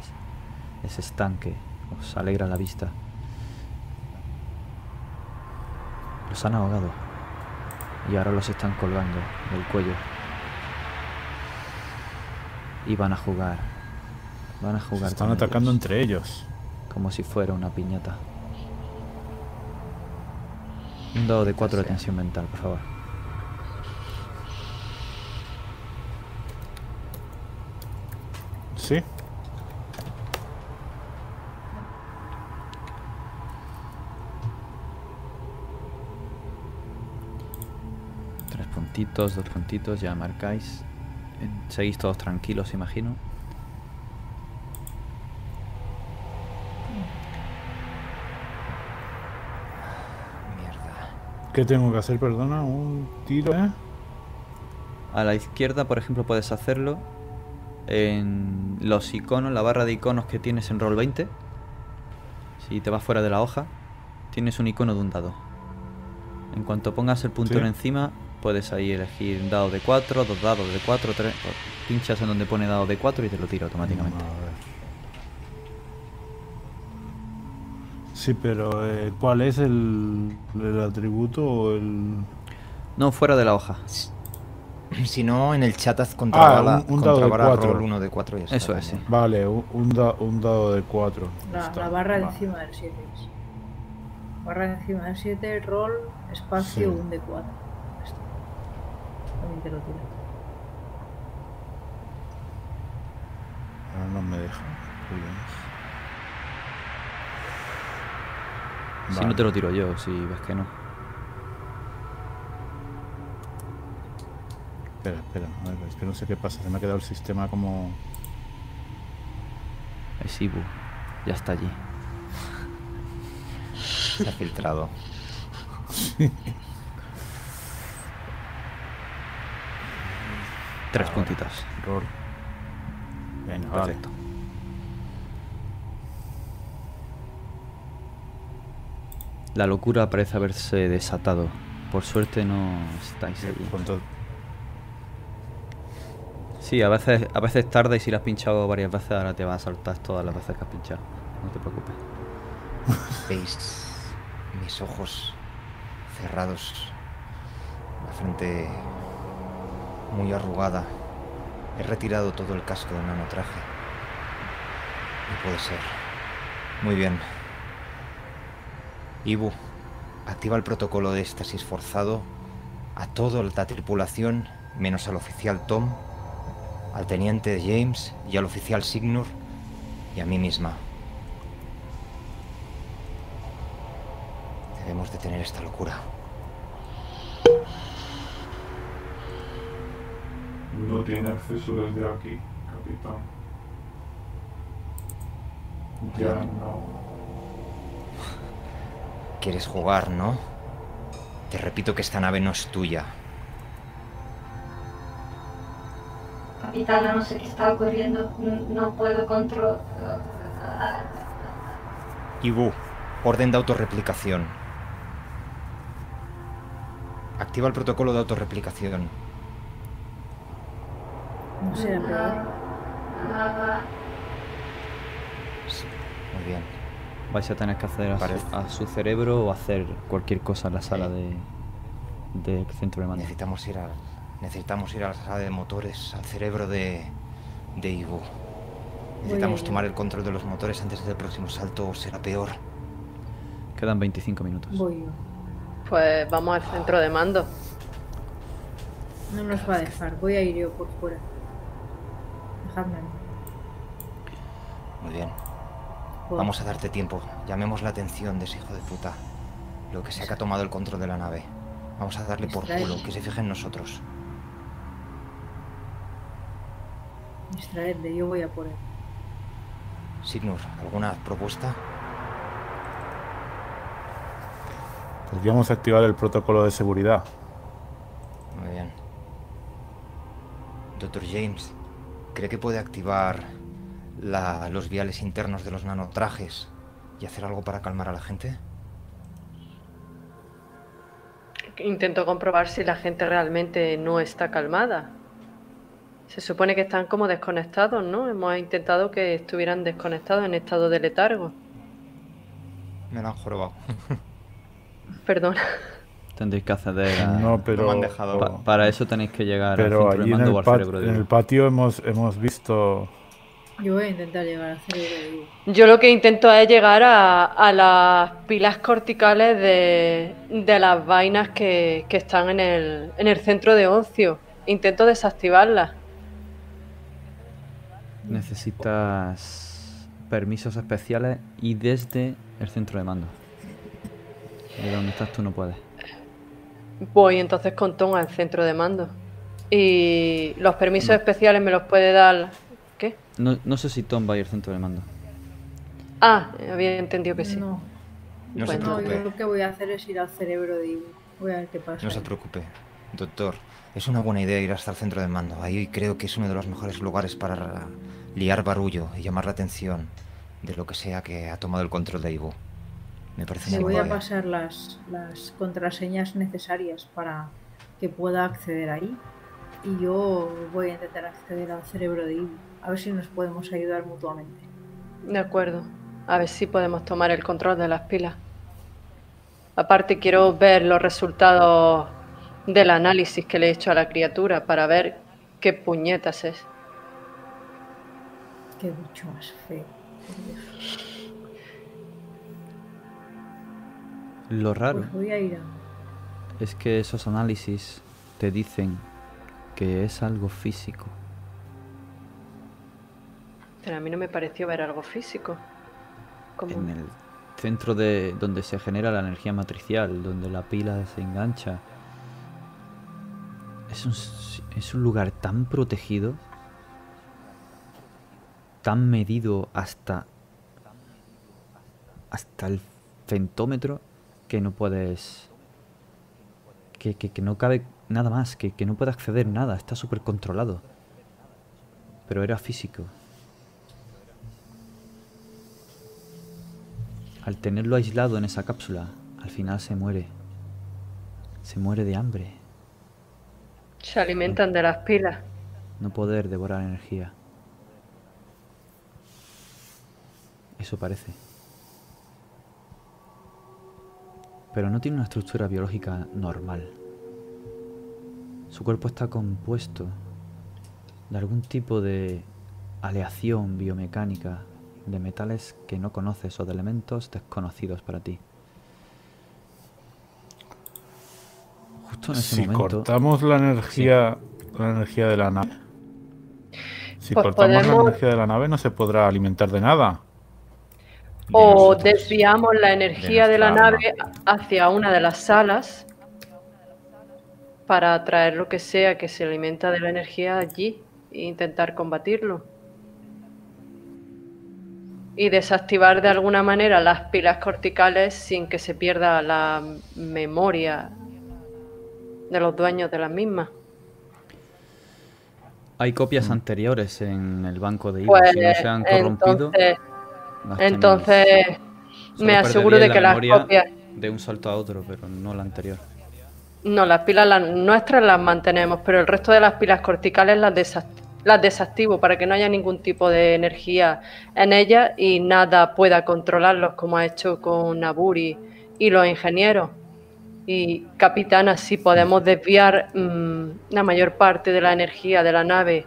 Speaker 1: ese estanque, os alegra la vista. Los han ahogado y ahora los están colgando del cuello. Y van a jugar. Van a
Speaker 5: Se
Speaker 1: jugar.
Speaker 5: están
Speaker 1: con
Speaker 5: atacando
Speaker 1: ellos,
Speaker 5: entre ellos.
Speaker 1: Como si fuera una piñata. Un dado de 4 de tensión mental, por favor.
Speaker 5: ¿Sí?
Speaker 1: Tres puntitos, dos puntitos, ya marcáis. Seguís todos tranquilos, imagino.
Speaker 2: Mierda.
Speaker 5: ¿Qué tengo que hacer? Perdona, un tiro, ¿eh?
Speaker 1: A la izquierda, por ejemplo, puedes hacerlo en los iconos, la barra de iconos que tienes en Roll 20. Si te vas fuera de la hoja, tienes un icono de un dado. En cuanto pongas el puntero
Speaker 5: Sí.
Speaker 1: encima, puedes ahí elegir un dado de 4, dos dados de 4, 3. Pinchas en donde pone dado de 4 y te lo tira automáticamente.
Speaker 5: A ver. Sí, pero eh, ¿cuál es el, el atributo o el...?
Speaker 1: No, fuera de la hoja.
Speaker 2: Si no, en el chat haz contra
Speaker 5: Ah,
Speaker 2: bala,
Speaker 5: un- un
Speaker 2: contra
Speaker 5: dado de
Speaker 2: roll uno de 4 y
Speaker 1: Eso es,
Speaker 2: también.
Speaker 5: Vale, un, da- un dado de 4.
Speaker 4: La, la barra de encima del 7 es. Barra de encima del 7, roll, espacio,
Speaker 5: Sí.
Speaker 4: un de 4. También te lo tiro.
Speaker 5: Ah, no me deja.
Speaker 1: Si
Speaker 5: Vale.
Speaker 1: no te lo tiro yo, si ves que no.
Speaker 5: Espera, espera, a ver, es que no sé qué pasa, se me ha quedado el sistema como...
Speaker 1: Es Ibu. Ya está allí.
Speaker 2: Se ha filtrado.
Speaker 1: Tres
Speaker 2: Ahora.
Speaker 1: puntitos.
Speaker 5: Roll. Venga, vale.
Speaker 1: Perfecto. La locura parece haberse desatado. Por suerte no estáis allí. Sí, a veces, a veces tarda y si la has pinchado varias veces ahora te va a saltar todas las veces que has pinchado. No te preocupes.
Speaker 2: Veis mis ojos cerrados, la frente muy arrugada. He retirado todo el casco del nanotraje. No puede ser. Muy bien. Ibu, activa el protocolo de éxtasis forzado a toda la tripulación, menos al oficial Tom, al teniente James y al oficial Signor y a mí misma. Debemos detener esta locura.
Speaker 8: No tiene acceso desde aquí, capitán.
Speaker 5: Ya no.
Speaker 2: Quieres jugar, ¿no? Te repito que esta nave no es tuya.
Speaker 7: Capitana, no sé qué está ocurriendo. No, no puedo controlar.
Speaker 2: Ibu, orden de autorreplicación. Activa el protocolo de autorreplicación.
Speaker 4: No sé, pero
Speaker 2: Sí, muy bien.
Speaker 1: Vais a tener que hacer a su,
Speaker 2: Parece.
Speaker 1: a su cerebro o hacer cualquier cosa en la sala de del centro de mando.
Speaker 2: Necesitamos ir a necesitamos ir a la sala de motores, al cerebro de de Ibu. Necesitamos tomar el control de los motores antes del próximo salto o será peor.
Speaker 1: Quedan 25 minutos.
Speaker 4: voy yo.
Speaker 3: Pues vamos al centro de mando.
Speaker 4: No nos va a dejar. Voy a ir yo por fuera.
Speaker 2: Muy bien.
Speaker 4: Joder.
Speaker 2: Vamos a darte tiempo. Llamemos la atención de ese hijo de puta. Lo que sea que ha tomado el control de la nave. Vamos a darle por culo, que se fije en nosotros.
Speaker 4: Distraedle, yo voy a por él.
Speaker 2: Signur, ¿alguna propuesta?
Speaker 5: Podríamos activar el protocolo de seguridad.
Speaker 2: Muy bien. Doctor James, ¿cree que puede activar la- los viales internos de los nanotrajes y hacer algo para calmar a la gente?
Speaker 3: Intento comprobar si la gente realmente no está calmada. Se supone que están como desconectados, ¿no? Hemos intentado que estuvieran desconectados en estado de letargo.
Speaker 2: Me lo han jorobado.
Speaker 3: Perdón.
Speaker 1: Tendréis que acceder a...
Speaker 5: No, pero.
Speaker 2: me han dejado-
Speaker 1: Pa- para eso tenéis que llegar
Speaker 5: Pero
Speaker 1: al
Speaker 5: allí en el,
Speaker 1: al
Speaker 5: pat-
Speaker 1: cerebro de
Speaker 5: en el
Speaker 1: Dios.
Speaker 5: patio hemos, hemos visto.
Speaker 4: Yo voy a intentar llegar al cerebro.
Speaker 3: Yo lo que intento es llegar a, a las pilas corticales de, de las vainas que, que están en el, en el centro de ocio. Intento desactivarlas.
Speaker 1: Necesitas permisos especiales y desde el centro de mando. De donde estás tú no puedes.
Speaker 3: Voy entonces con Tom al centro de mando. Y los permisos especiales me los puede dar. ¿Qué?
Speaker 1: No, no sé si Tom va a ir al centro de mando.
Speaker 3: Ah, había entendido que sí.
Speaker 4: No,
Speaker 2: No se
Speaker 4: no,
Speaker 2: preocupe,
Speaker 4: lo que voy a hacer es ir al cerebro de Ivo. Voy a ver qué pasa.
Speaker 2: no se preocupe. Doctor, es una buena idea ir hasta el centro de mando. Ahí creo que es uno de los mejores lugares para liar barullo y llamar la atención de lo que sea que ha tomado el control de Ivo. Me parece
Speaker 4: Le voy a pasar las, las contraseñas necesarias para que pueda acceder ahí. Y yo voy a intentar acceder al cerebro de Ivo. A ver si nos podemos ayudar mutuamente.
Speaker 3: De acuerdo. A ver si podemos tomar el control de las pilas. Aparte, quiero ver los resultados del análisis que le he hecho a la criatura para ver qué puñetas es.
Speaker 4: Qué bicho más feo. por Dios.
Speaker 1: Lo raro
Speaker 4: Pues voy a ir a...
Speaker 1: es que esos análisis te dicen que es algo físico.
Speaker 3: Pero a mí no me pareció ver algo físico. Como...
Speaker 1: En el centro de donde se genera la energía matricial, donde la pila se engancha. Es un, es un lugar tan protegido, tan medido hasta hasta el centómetro que no puedes que, que- que no cabe nada más, que, que no puede acceder nada, está súper controlado. Pero era físico. Al tenerlo aislado en esa cápsula, al final se muere. Se muere de hambre.
Speaker 3: Se alimentan de las pilas.
Speaker 1: No poder devorar energía. Eso parece. Pero no tiene una estructura biológica normal. Su cuerpo está compuesto de algún tipo de aleación biomecánica de metales que no conoces o de elementos desconocidos para ti. Justo en ese
Speaker 5: Si
Speaker 1: momento...
Speaker 5: cortamos la energía, la energía de la nave. Si
Speaker 3: Pues
Speaker 5: cortamos la energía de la nave no se podrá alimentar de nada.
Speaker 3: O desviamos la energía de, la nave hacia una de las salas para atraer lo que sea que se alimenta de la energía allí e intentar combatirlo. y desactivar de alguna manera las pilas corticales sin que se pierda la memoria de los dueños de las mismas.
Speaker 1: Hay copias anteriores en el banco de Ivo.
Speaker 3: Pues,
Speaker 1: si no se han corrompido,
Speaker 3: entonces,
Speaker 1: las
Speaker 3: entonces me aseguro de que
Speaker 1: la
Speaker 3: las copias...
Speaker 1: De un salto a otro, pero no la anterior.
Speaker 3: No, las pilas las nuestras las mantenemos, pero el resto de las pilas corticales las, desac- las desactivo para que no haya ningún tipo de energía en ellas y nada pueda controlarlos como ha hecho con Naburi y los ingenieros. Y capitán, así podemos desviar mm, la mayor parte de la energía de la nave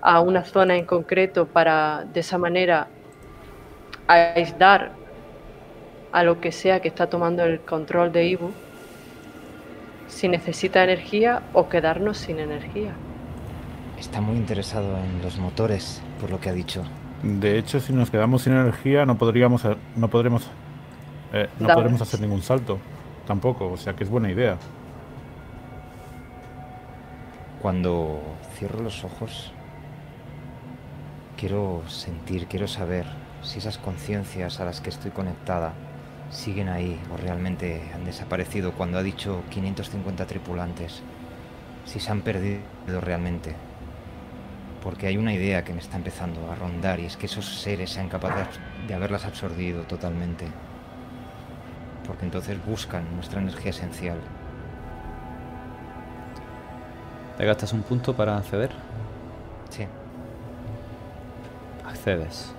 Speaker 3: a una zona en concreto para de esa manera aislar a lo que sea que está tomando el control de Ibu si necesita energía o quedarnos sin energía.
Speaker 2: Está muy interesado en los motores, por lo que ha dicho.
Speaker 5: De hecho, si nos quedamos sin energía, no podríamos, ha- no podremos, eh, no
Speaker 3: Dale.
Speaker 5: podremos hacer ningún salto. Tampoco, o sea que es buena idea.
Speaker 2: Cuando cierro los ojos, quiero sentir, quiero saber si esas conciencias a las que estoy conectada siguen ahí o realmente han desaparecido cuando ha dicho 550 tripulantes. Si se han perdido realmente. Porque hay una idea que me está empezando a rondar y es que esos seres sean capaces de haberlas absorbido totalmente. Porque entonces buscan nuestra energía esencial.
Speaker 1: ¿Te gastas un punto para acceder?
Speaker 2: Sí.
Speaker 1: Accedes.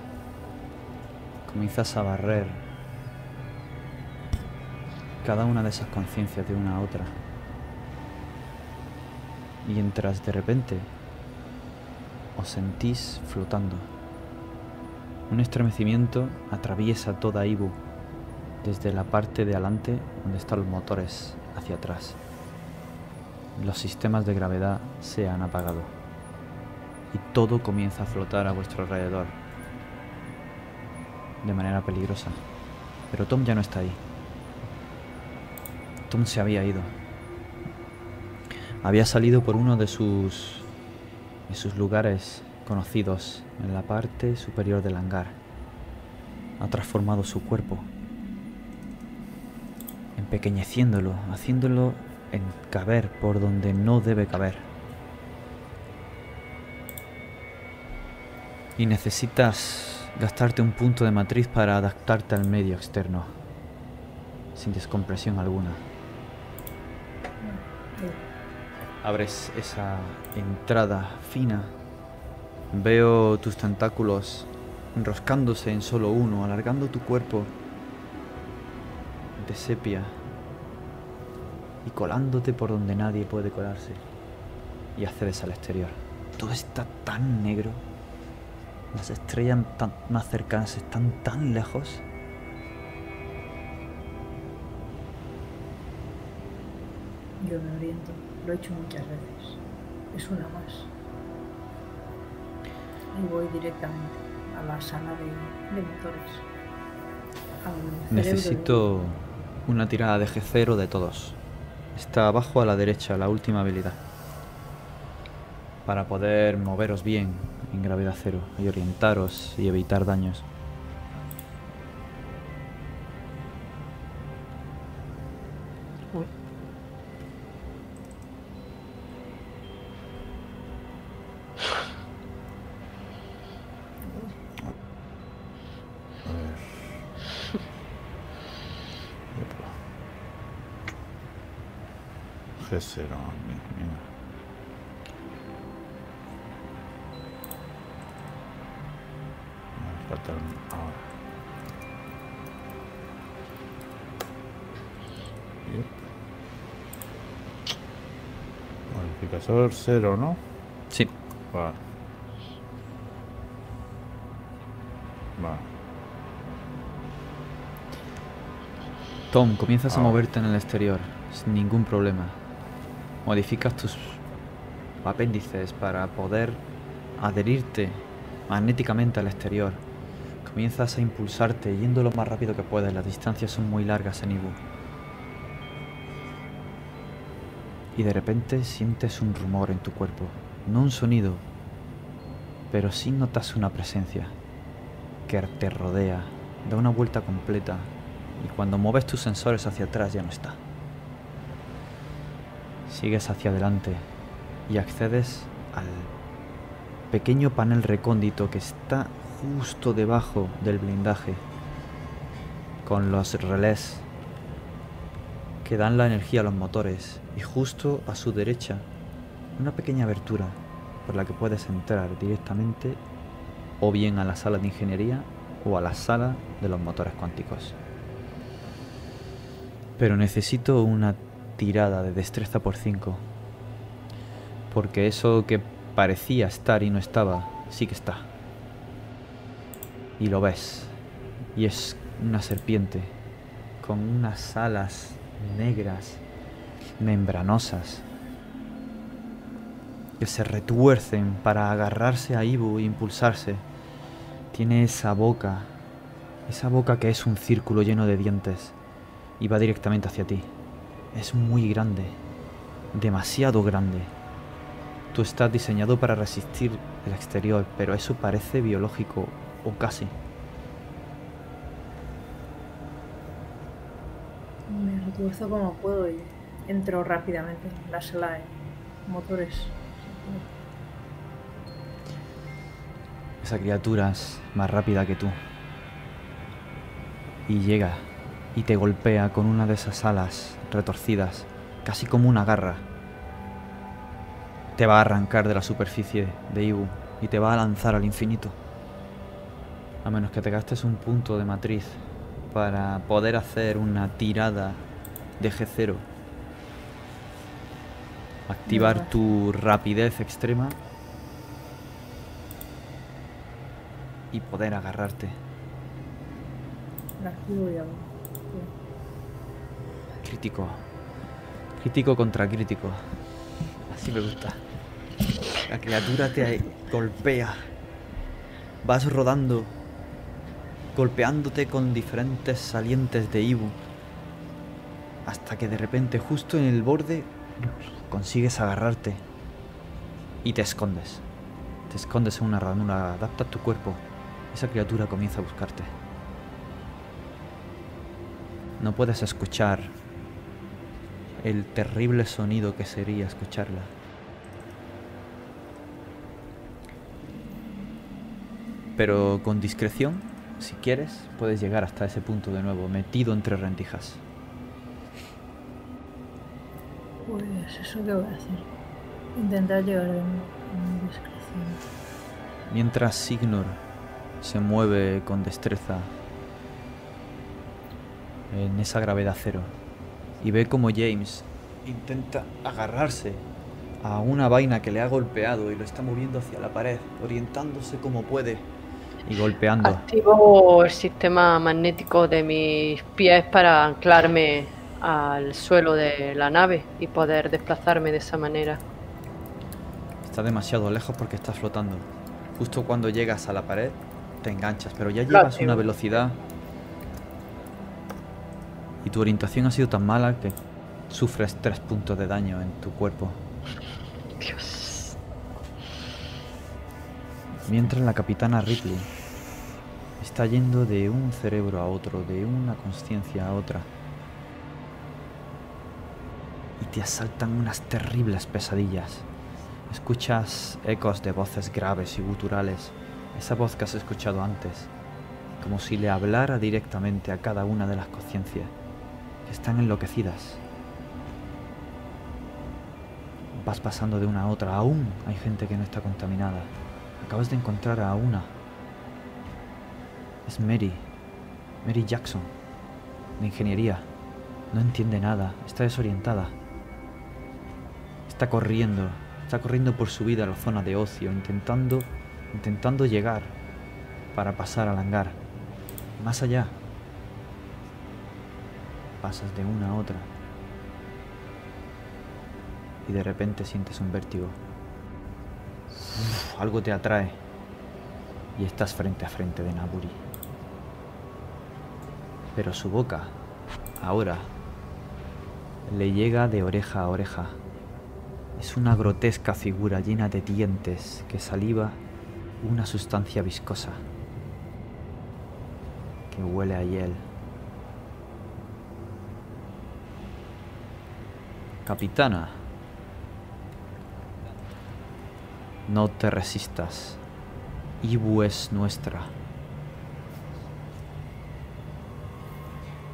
Speaker 1: Comienzas a barrer cada una de esas conciencias de una a otra. Y entras de repente, os sentís flotando. Un estremecimiento atraviesa toda Ibu, desde la parte de adelante donde están los motores hacia atrás. Los sistemas de gravedad se han apagado y todo comienza a flotar a vuestro alrededor de manera peligrosa. Pero Tom ya no está ahí. Tom se había ido. Había salido por uno de sus de sus lugares conocidos en la parte superior del hangar. Ha transformado su cuerpo, empequeñeciéndolo, haciéndolo en caber por donde no debe caber. Y necesitas gastarte un punto de matriz para adaptarte al medio externo, sin descompresión alguna. Abres esa entrada fina. Veo tus tentáculos enroscándose en solo uno, alargando tu cuerpo de sepia y colándote por donde nadie puede colarse. Y accedes al exterior. Todo está tan negro. Las estrellas tan más cercanas están tan lejos.
Speaker 4: Yo me oriento. Lo he hecho muchas veces. Es una más. Y voy directamente a la sala de, de motores. Al cerebro de-
Speaker 1: Necesito una tirada de G0 de todos. Está abajo a la derecha, la última habilidad. Para poder moveros bien en gravedad cero y orientaros y evitar daños.
Speaker 3: Uy.
Speaker 5: A ver. G0. Ahora. Yep. Modificador 0, ¿no?
Speaker 1: Sí,
Speaker 5: Vale. Vale.
Speaker 1: Tom, comienzas a
Speaker 5: Ahora.
Speaker 1: moverte en el exterior sin ningún problema. Modificas tus apéndices para poder adherirte magnéticamente al exterior. Comienzas a impulsarte yendo lo más rápido que puedes. Las distancias son muy largas en Ibu. Y de repente sientes un rumor en tu cuerpo. No un sonido, pero sí notas una presencia. que te rodea da una vuelta completa y cuando mueves tus sensores hacia atrás ya no está. Sigues hacia adelante y accedes al pequeño panel recóndito que está justo debajo del blindaje con los relés que dan la energía a los motores y justo a su derecha una pequeña abertura por la que puedes entrar directamente o bien a la sala de ingeniería o a la sala de los motores cuánticos. Pero necesito una tirada de destreza por 5. Porque eso que parecía estar y no estaba, sí que está. Y lo ves. Y es una serpiente con unas alas negras, membranosas, que se retuercen para agarrarse a Ibu e impulsarse. Tiene esa boca, esa boca que es un círculo lleno de dientes y va directamente hacia ti. Es muy grande, demasiado grande. Tú estás diseñado para resistir el exterior, pero eso parece biológico, o casi.
Speaker 4: Me retuerzo como puedo y entro rápidamente en la sala de motores.
Speaker 1: Esa criatura es más rápida que tú. Y llega y te golpea con una de esas alas retorcidas, casi como una garra. Te va a arrancar de la superficie de Ibu y te va a lanzar al infinito. A menos que te gastes un punto de matriz para poder hacer una tirada de G0. Activar tu rapidez extrema y poder agarrarte. Crítico. Crítico contra crítico. Así me gusta. La criatura te golpea. Vas rodando. Golpeándote con diferentes salientes de Ibu. Hasta que de repente, justo en el borde, consigues agarrarte. Y te escondes. Te escondes en una ranura. Adapta tu cuerpo. Esa criatura comienza a buscarte. No puedes escuchar el terrible sonido que sería escucharla. Pero con discreción, si quieres, puedes llegar hasta ese punto de nuevo, metido entre rendijas.
Speaker 4: Pues eso que voy a hacer. Intentar llegar en, en discreción.
Speaker 1: Mientras Signor se mueve con destreza en esa gravedad cero y ve como James intenta agarrarse a una vaina que le ha golpeado y lo está moviendo hacia la pared, orientándose como puede y golpeando.
Speaker 3: Activo el sistema magnético de mis pies para anclarme al suelo de la nave y poder desplazarme de esa manera.
Speaker 1: Está demasiado lejos porque estás flotando. Justo cuando llegas a la pared te enganchas, pero ya llevas una velocidad y tu orientación ha sido tan mala que sufres tres puntos de daño en tu cuerpo.
Speaker 3: Dios.
Speaker 1: Mientras la capitana Ripley está yendo de un cerebro a otro, de una conciencia a otra. Y te asaltan unas terribles pesadillas. Escuchas ecos de voces graves y guturales, esa voz que has escuchado antes, como si le hablara directamente a cada una de las conciencias, que están enloquecidas. Vas pasando de una a otra, aún hay gente que no está contaminada. Acabas de encontrar a una. Es Mary. Mary Jackson. De ingeniería. No entiende nada. Está desorientada. Está corriendo. Está corriendo por su vida a la zona de ocio, intentando, intentando llegar para pasar al hangar. Más allá. Pasas de una a otra. Y de repente sientes un vértigo. Algo te atrae. Y estás frente a frente de Naburi. Pero su boca, ahora, le llega de oreja a oreja. Es una grotesca figura llena de dientes que saliva una sustancia viscosa. que huele a hiel. Capitana, no te resistas. Ibu es nuestra.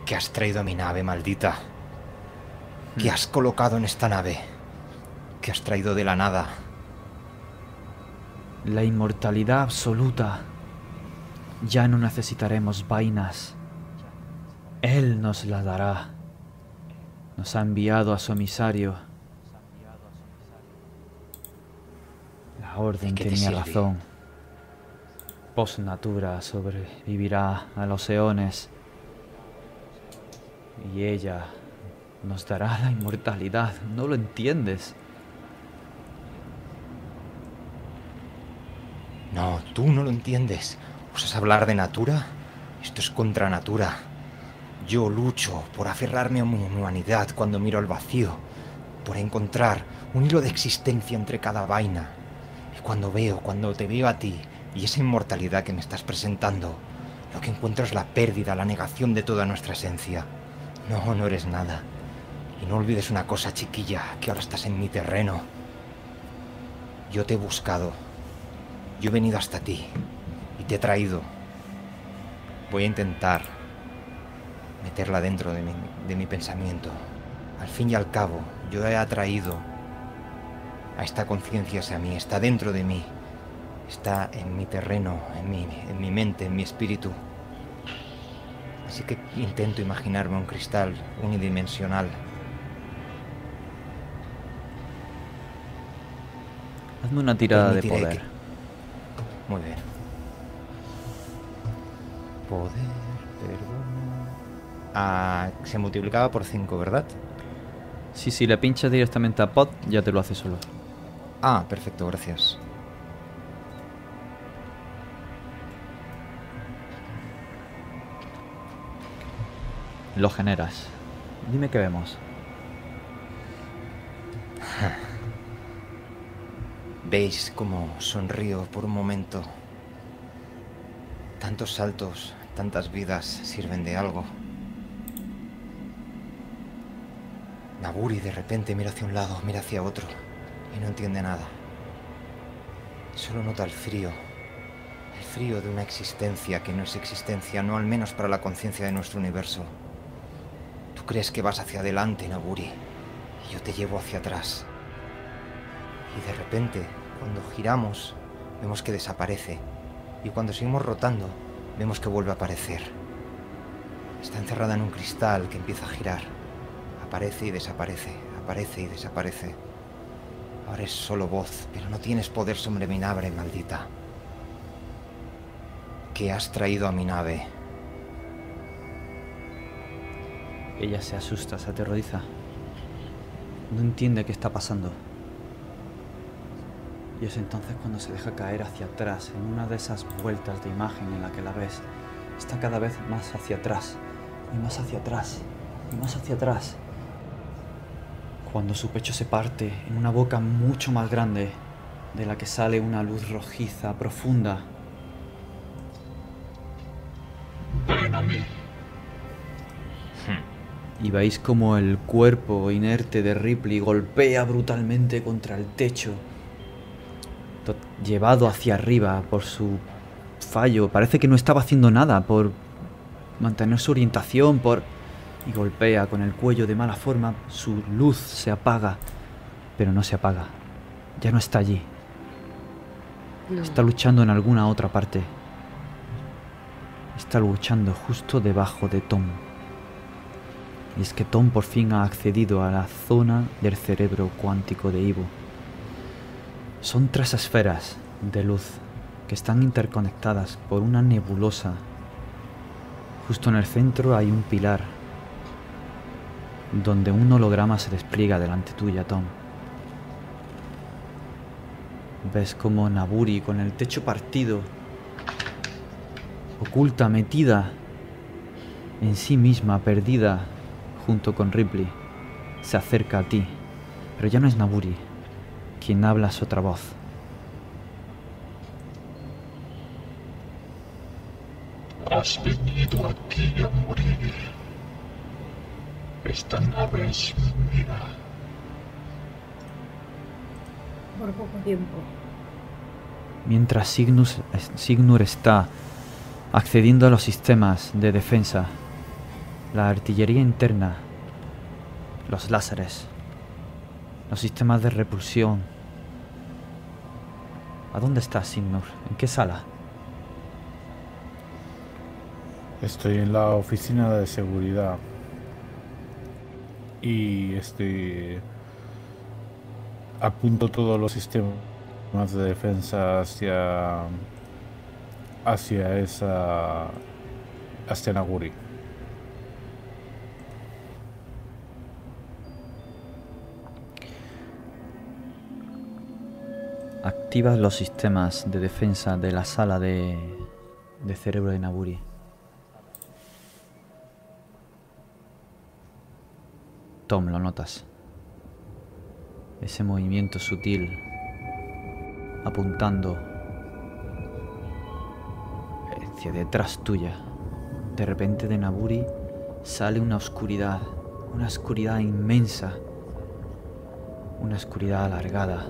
Speaker 2: ¿Qué has traído a mi nave, maldita? ¿Qué has colocado en esta nave? ¿Qué has traído de la nada?
Speaker 1: La inmortalidad absoluta. Ya no necesitaremos vainas. Él nos la dará. Nos ha enviado a su emisario. La orden tenía razón. Post natura sobrevivirá a los eones. Y ella nos dará la inmortalidad. ¿No lo entiendes?
Speaker 2: No, tú no lo entiendes. ¿Osas hablar de natura? Esto es contra natura. Yo lucho por aferrarme a mi humanidad cuando miro al vacío, por encontrar un hilo de existencia entre cada vaina. Cuando veo, cuando te veo a ti y esa inmortalidad que me estás presentando, lo que encuentro es la pérdida, la negación de toda nuestra esencia. No, no eres nada. Y no olvides una cosa, chiquilla, que ahora estás en mi terreno. Yo te he buscado. Yo he venido hasta ti y te he traído. Voy a intentar meterla dentro de mi, de mi pensamiento. Al fin y al cabo, yo he atraído a esta conciencia hacia mí, está dentro de mí, está en mi terreno, en mi, en mi mente, en mi espíritu. Así que intento imaginarme un cristal unidimensional.
Speaker 1: Hazme una tirada de poder.
Speaker 2: que- Muy bien. Poder, perdón. Ah, se multiplicaba por 5, ¿verdad?
Speaker 1: Sí, si le pinchas directamente a Pod, ya te lo hace solo.
Speaker 2: Ah, perfecto, gracias.
Speaker 1: Lo generas. Dime qué vemos.
Speaker 2: ¿Veis cómo sonrío por un momento? Tantos saltos, tantas vidas sirven de algo. Naburi de repente mira hacia un lado, mira hacia otro y no entiende nada. Solo nota el frío. El frío de una existencia que no es existencia, no al menos para la conciencia de nuestro universo. Tú crees que vas hacia adelante, Naburi, y yo te llevo hacia atrás. Y de repente, cuando giramos, vemos que desaparece. Y cuando seguimos rotando, vemos que vuelve a aparecer. Está encerrada en un cristal que empieza a girar. Aparece y desaparece, aparece y desaparece. Ahora es solo voz, pero no tienes poder sobre mi nave, maldita. ¿Qué has traído a mi nave?
Speaker 1: Ella se asusta, se aterroriza. No entiende qué está pasando. Y es entonces cuando se deja caer hacia atrás, en una de esas vueltas de imagen en la que la ves. Está cada vez más hacia atrás, y más hacia atrás, y más hacia atrás. Cuando su pecho se parte en una boca mucho más grande, de la que sale una luz rojiza, profunda.
Speaker 8: Ven a mí.
Speaker 1: Y veis como el cuerpo inerte de Ripley golpea brutalmente contra el techo, llevado hacia arriba por su fallo. Parece que no estaba haciendo nada por mantener su orientación, por... Y golpea con el cuello de mala forma, su luz se apaga, pero no se apaga. Ya no está allí.
Speaker 3: No.
Speaker 1: Está luchando en alguna otra parte. Está luchando justo debajo de Tom. Y es que Tom por fin ha accedido a la zona del cerebro cuántico de Ivo. Son tres esferas de luz que están interconectadas por una nebulosa. Justo en el centro hay un pilar donde un holograma se despliega delante tuya, Tom. Ves como Naburi con el techo partido, oculta, metida en sí misma, perdida, junto con Ripley, se acerca a ti. Pero ya no es Naburi. Quien habla es otra voz.
Speaker 8: Has venido aquí a morir. Esta nave es mía.
Speaker 4: Por poco tiempo.
Speaker 1: Mientras Signus, Signur está accediendo a los sistemas de defensa, la artillería interna, los láseres, los sistemas de repulsión. ¿A dónde está Signur? ¿En qué sala?
Speaker 5: Estoy en la oficina de seguridad. Y estoy. Apunto todos los sistemas de defensa hacia. hacia esa. hacia Naguri.
Speaker 1: Activas los sistemas de defensa de la sala de, de cerebro de Naguri. Tom, lo notas. Ese movimiento sutil apuntando hacia detrás tuya. De repente de Naburi sale una oscuridad, una oscuridad inmensa, una oscuridad alargada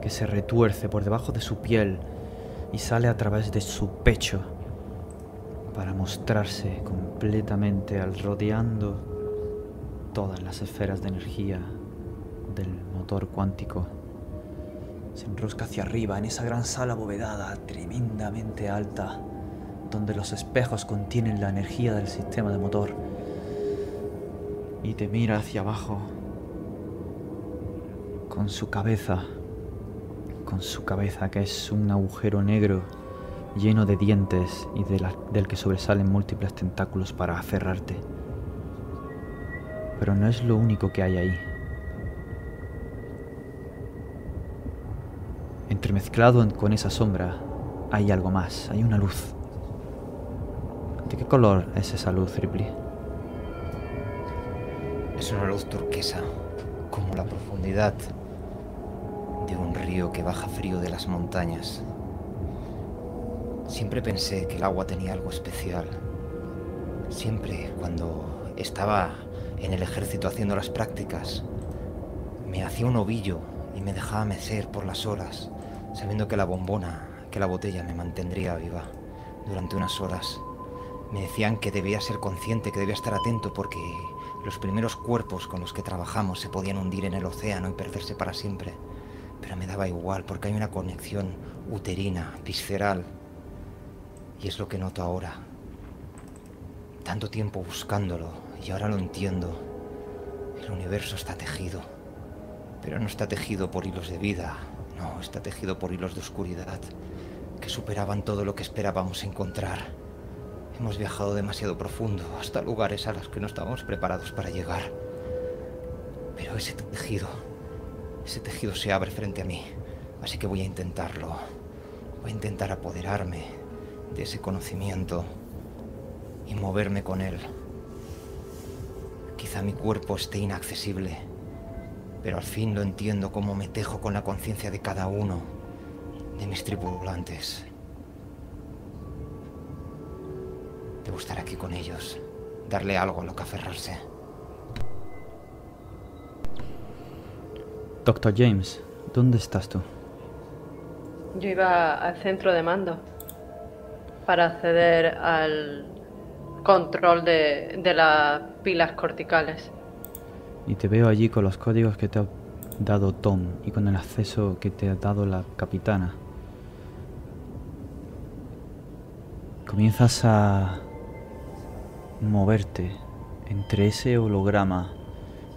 Speaker 1: que se retuerce por debajo de su piel y sale a través de su pecho para mostrarse completamente al rodeando todas las esferas de energía del motor cuántico. Se enrosca hacia arriba en esa gran sala abovedada, tremendamente alta, donde los espejos contienen la energía del sistema de motor. Y te mira hacia abajo con su cabeza, con su cabeza que es un agujero negro lleno de dientes y del que sobresalen múltiples tentáculos para aferrarte. Pero no es lo único que hay ahí. Entremezclado con esa sombra hay algo más, hay una luz. ¿De qué color es esa luz, Ripley?
Speaker 2: Es una luz turquesa, como la profundidad de un río que baja frío de las montañas. Siempre pensé que el agua tenía algo especial. Siempre cuando estaba en el ejército haciendo las prácticas. Me hacía un ovillo y me dejaba mecer por las horas, sabiendo que la bombona, que la botella me mantendría viva durante unas horas. Me decían que debía ser consciente, que debía estar atento porque los primeros cuerpos con los que trabajamos se podían hundir en el océano y perderse para siempre. Pero me daba igual porque hay una conexión uterina, visceral. Y es lo que noto ahora. Tanto tiempo buscándolo, y ahora lo entiendo. El universo está tejido. Pero no está tejido por hilos de vida. No, está tejido por hilos de oscuridad que superaban todo lo que esperábamos encontrar. Hemos viajado demasiado profundo, hasta lugares a los que no estábamos preparados para llegar. Pero ese tejido, ese tejido se abre frente a mí. Así que voy a intentarlo. Voy a intentar apoderarme de ese conocimiento y moverme con él. Quizá mi cuerpo esté inaccesible, pero al fin lo entiendo como me tejo con la conciencia de cada uno de mis tripulantes. Debo estar aquí con ellos, darle algo a lo que aferrarse.
Speaker 1: Doctor James, ¿dónde estás tú?
Speaker 3: Yo iba al centro de mando para acceder al control de, de las pilas corticales.
Speaker 1: Y te veo allí con los códigos que te ha dado Tom y con el acceso que te ha dado la capitana. Comienzas a moverte entre ese holograma,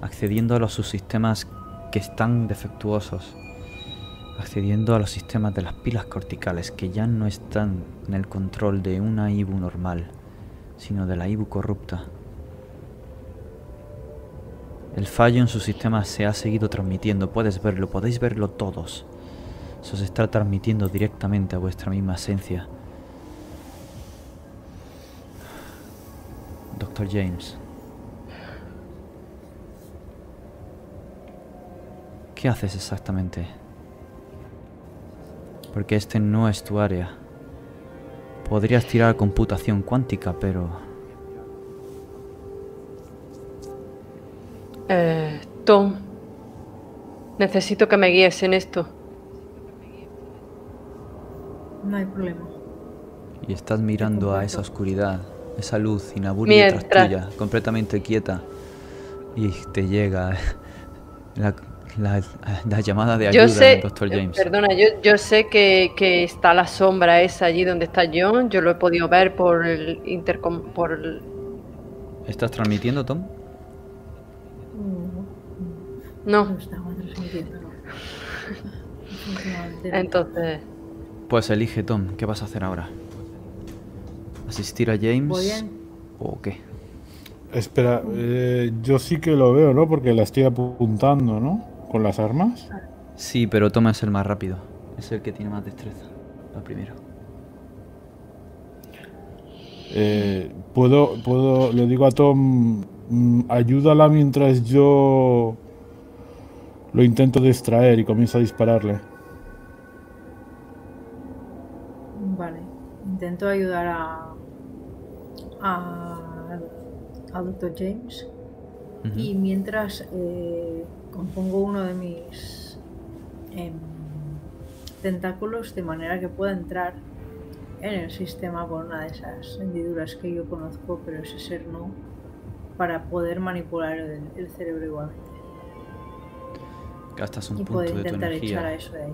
Speaker 1: accediendo a los subsistemas que están defectuosos, accediendo a los sistemas de las pilas corticales que ya no están en el control de una IBU normal sino de la IBU corrupta. El fallo en su sistema se ha seguido transmitiendo, puedes verlo, podéis verlo todos. Eso se está transmitiendo directamente a vuestra misma esencia. Doctor James. ¿Qué haces exactamente? Porque este no es tu área. Podrías tirar computación cuántica, pero
Speaker 3: Tom, necesito que me guíes en esto.
Speaker 4: No hay problema.
Speaker 1: y estás mirando a esa oscuridad, esa luz inaburi detrás
Speaker 3: Mientras-
Speaker 1: tuya, completamente quieta, y te llega la, la- la llamada de ayuda
Speaker 3: Yo sé,
Speaker 1: del Dr. James.
Speaker 3: perdona, yo, yo sé que, que está la sombra esa allí donde está John. Yo lo he podido ver por el intercom, por el-
Speaker 1: ¿Estás transmitiendo, Tom?
Speaker 4: Teléfono.
Speaker 3: Entonces,
Speaker 1: Pues elige, Tom, ¿qué vas a hacer ahora? ¿Asistir a James? ¿O qué?
Speaker 5: Espera, eh, yo sí que lo veo, ¿no? Porque la estoy apuntando, ¿no? Con las armas.
Speaker 1: Sí, pero Tom es el más rápido. Es el que tiene más destreza. Lo primero.
Speaker 5: Eh, puedo, puedo, le digo a Tom, mm, ayúdala mientras yo lo intento distraer y comienzo a dispararle.
Speaker 4: Vale. Intento ayudar a. a. a Dr. James. Y mientras eh, compongo uno de mis em, tentáculos de manera que pueda entrar en el sistema por una de esas hendiduras que yo conozco, pero ese ser no, para poder manipular el, el cerebro igualmente.
Speaker 1: Gastas un
Speaker 4: Y
Speaker 1: punto de tu
Speaker 4: intentar echar a
Speaker 1: energía
Speaker 4: eso de ahí.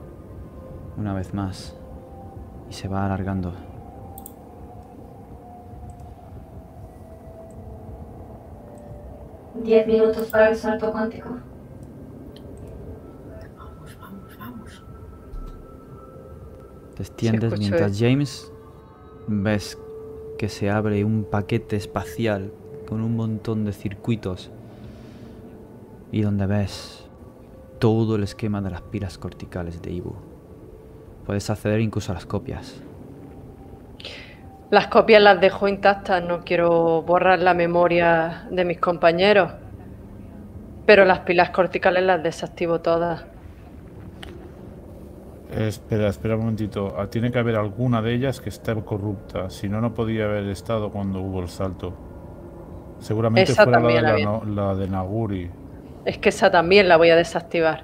Speaker 1: una vez más. Y se va alargando.
Speaker 7: Diez minutos para el salto cuántico.
Speaker 4: Vamos, vamos, vamos.
Speaker 1: Te extiendes mientras
Speaker 3: eso.
Speaker 1: James ves que se abre un paquete espacial con un montón de circuitos y donde ves todo el esquema de las pilas corticales de Ibu. Puedes acceder incluso a las copias.
Speaker 3: las copias las dejo intactas. No quiero borrar la memoria de mis compañeros. Pero las pilas corticales las desactivo todas.
Speaker 5: Espera, espera un momentito. Ah, Tiene que haber alguna de ellas que esté corrupta. Si no, no podía haber estado cuando hubo el salto. Seguramente
Speaker 3: Esa
Speaker 5: fuera la de, la, la de Naguri.
Speaker 3: Es que esa también la voy a desactivar.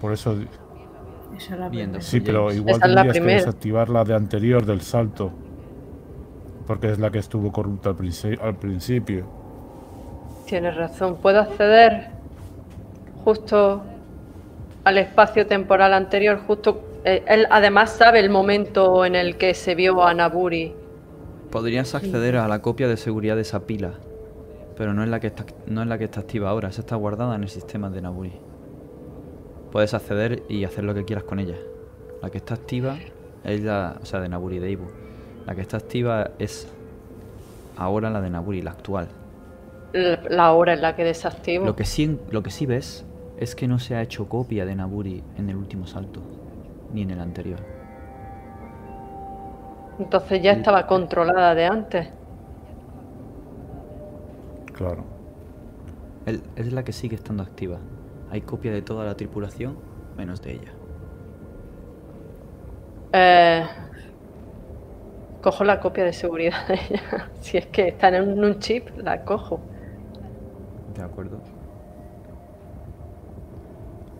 Speaker 5: Por eso. di-
Speaker 4: Esa es la
Speaker 1: Bien,
Speaker 4: primera.
Speaker 5: Sí, pero igual
Speaker 3: Esa la
Speaker 5: tendrías que desactivar la de anterior del salto. Porque es la que estuvo corrupta al principio.
Speaker 3: Tienes razón. Puedo acceder justo al espacio temporal anterior. Justo. eh, él además sabe el momento en el que se vio a Naburi.
Speaker 1: Podrías acceder a la copia de seguridad de esa pila, pero no es la que está, no es la que está activa ahora, esa está guardada en el sistema de Naburi. Puedes acceder y hacer lo que quieras con ella. La que está activa es la, o sea, de Naburi de Ibu. La que está activa es ahora la de Naburi, la actual.
Speaker 3: La hora en la que desactivo.
Speaker 1: Lo que sí, lo que sí ves es que no se ha hecho copia de Naburi en el último salto, ni en el anterior.
Speaker 3: Entonces ya estaba controlada de antes.
Speaker 5: Claro.
Speaker 1: El- es la que sigue estando activa. Hay copia de toda la tripulación, menos de ella.
Speaker 3: Eh, cojo la copia de seguridad de ella. Si es que está en un chip, la cojo.
Speaker 1: De acuerdo.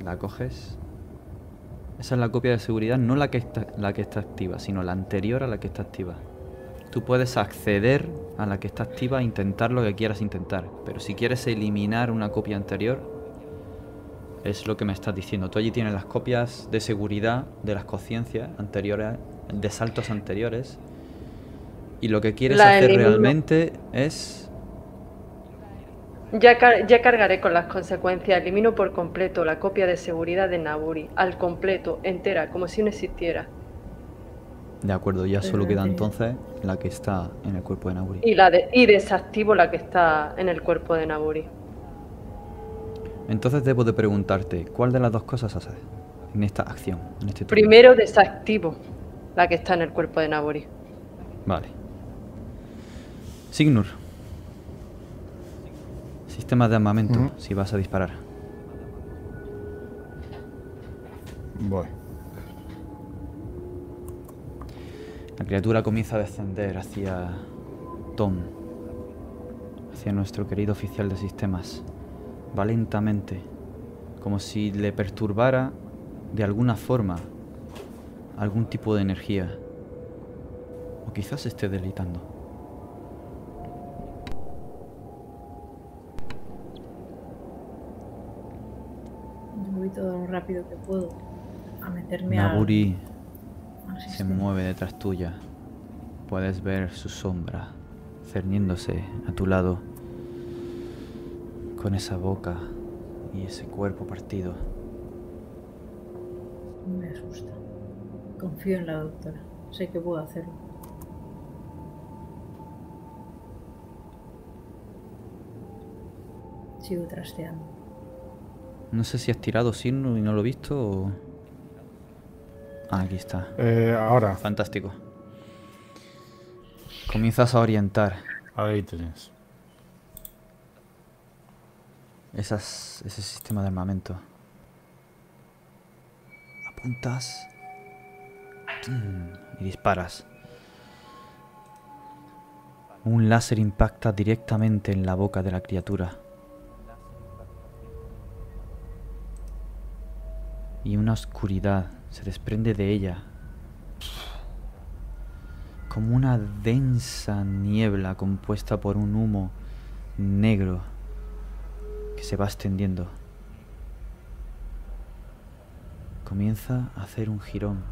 Speaker 1: La coges. Esa es la copia de seguridad, no la que está, la que está activa, sino la anterior a la que está activa. Tú puedes acceder a la que está activa intentar lo que quieras intentar. Pero si quieres eliminar una copia anterior, es lo que me estás diciendo. Tú allí tienes las copias de seguridad de las conciencias anteriores, de saltos anteriores. Y lo que quieres
Speaker 3: La
Speaker 1: hacer
Speaker 3: elimino.
Speaker 1: realmente es
Speaker 3: Ya, car- ya cargaré con las consecuencias. Elimino por completo la copia de seguridad de Naburi. Al completo, entera, como si no existiera.
Speaker 1: De acuerdo, ya solo queda entonces la que está en el cuerpo de Naburi.
Speaker 3: Y, la de- y desactivo la que está en el cuerpo de Naburi.
Speaker 1: Entonces debo de preguntarte, ¿cuál de las dos cosas haces en esta acción? En este?
Speaker 3: Primero desactivo la que está en el cuerpo de Naburi.
Speaker 1: Vale. Signur. Sistema de armamento, si vas a disparar.
Speaker 5: Voy.
Speaker 1: La criatura comienza a descender hacia Tom, hacia nuestro querido oficial de sistemas. Va lentamente, como si le perturbara de alguna forma algún tipo de energía. O quizás esté delitando.
Speaker 4: Voy todo lo rápido que puedo a meterme a.
Speaker 1: Se mueve detrás tuya. Puedes ver su sombra cerniéndose a tu lado con esa boca y ese cuerpo partido.
Speaker 4: Me asusta. Confío en la doctora. Sé que puedo hacerlo. Sigo trasteando.
Speaker 1: No sé si has tirado signo y no lo he visto o... Ah, aquí está.
Speaker 5: Eh, ahora.
Speaker 1: Fantástico. Comienzas a orientar
Speaker 5: Ahí tienes.
Speaker 1: esas, ese sistema de armamento. Apuntas mm, y disparas. Un láser impacta directamente en la boca de la criatura. Y una oscuridad se desprende de ella. Como una densa niebla compuesta por un humo negro que se va extendiendo. Comienza a hacer un jirón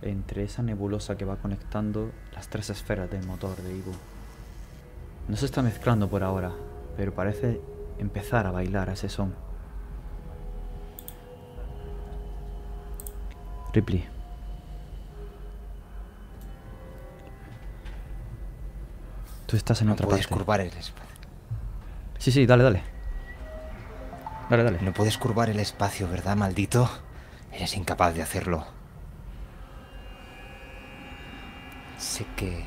Speaker 1: entre esa nebulosa que va conectando las tres esferas del motor de Ivo. No se está mezclando por ahora, pero parece empezar a bailar a ese son. Ripley. Tú estás en
Speaker 2: No
Speaker 1: otra
Speaker 2: puedes
Speaker 1: parte.
Speaker 2: curvar el espacio.
Speaker 1: Sí, sí, dale, dale. Dale, dale.
Speaker 2: No puedes curvar el espacio, ¿verdad, maldito? Eres incapaz de hacerlo. Sé que...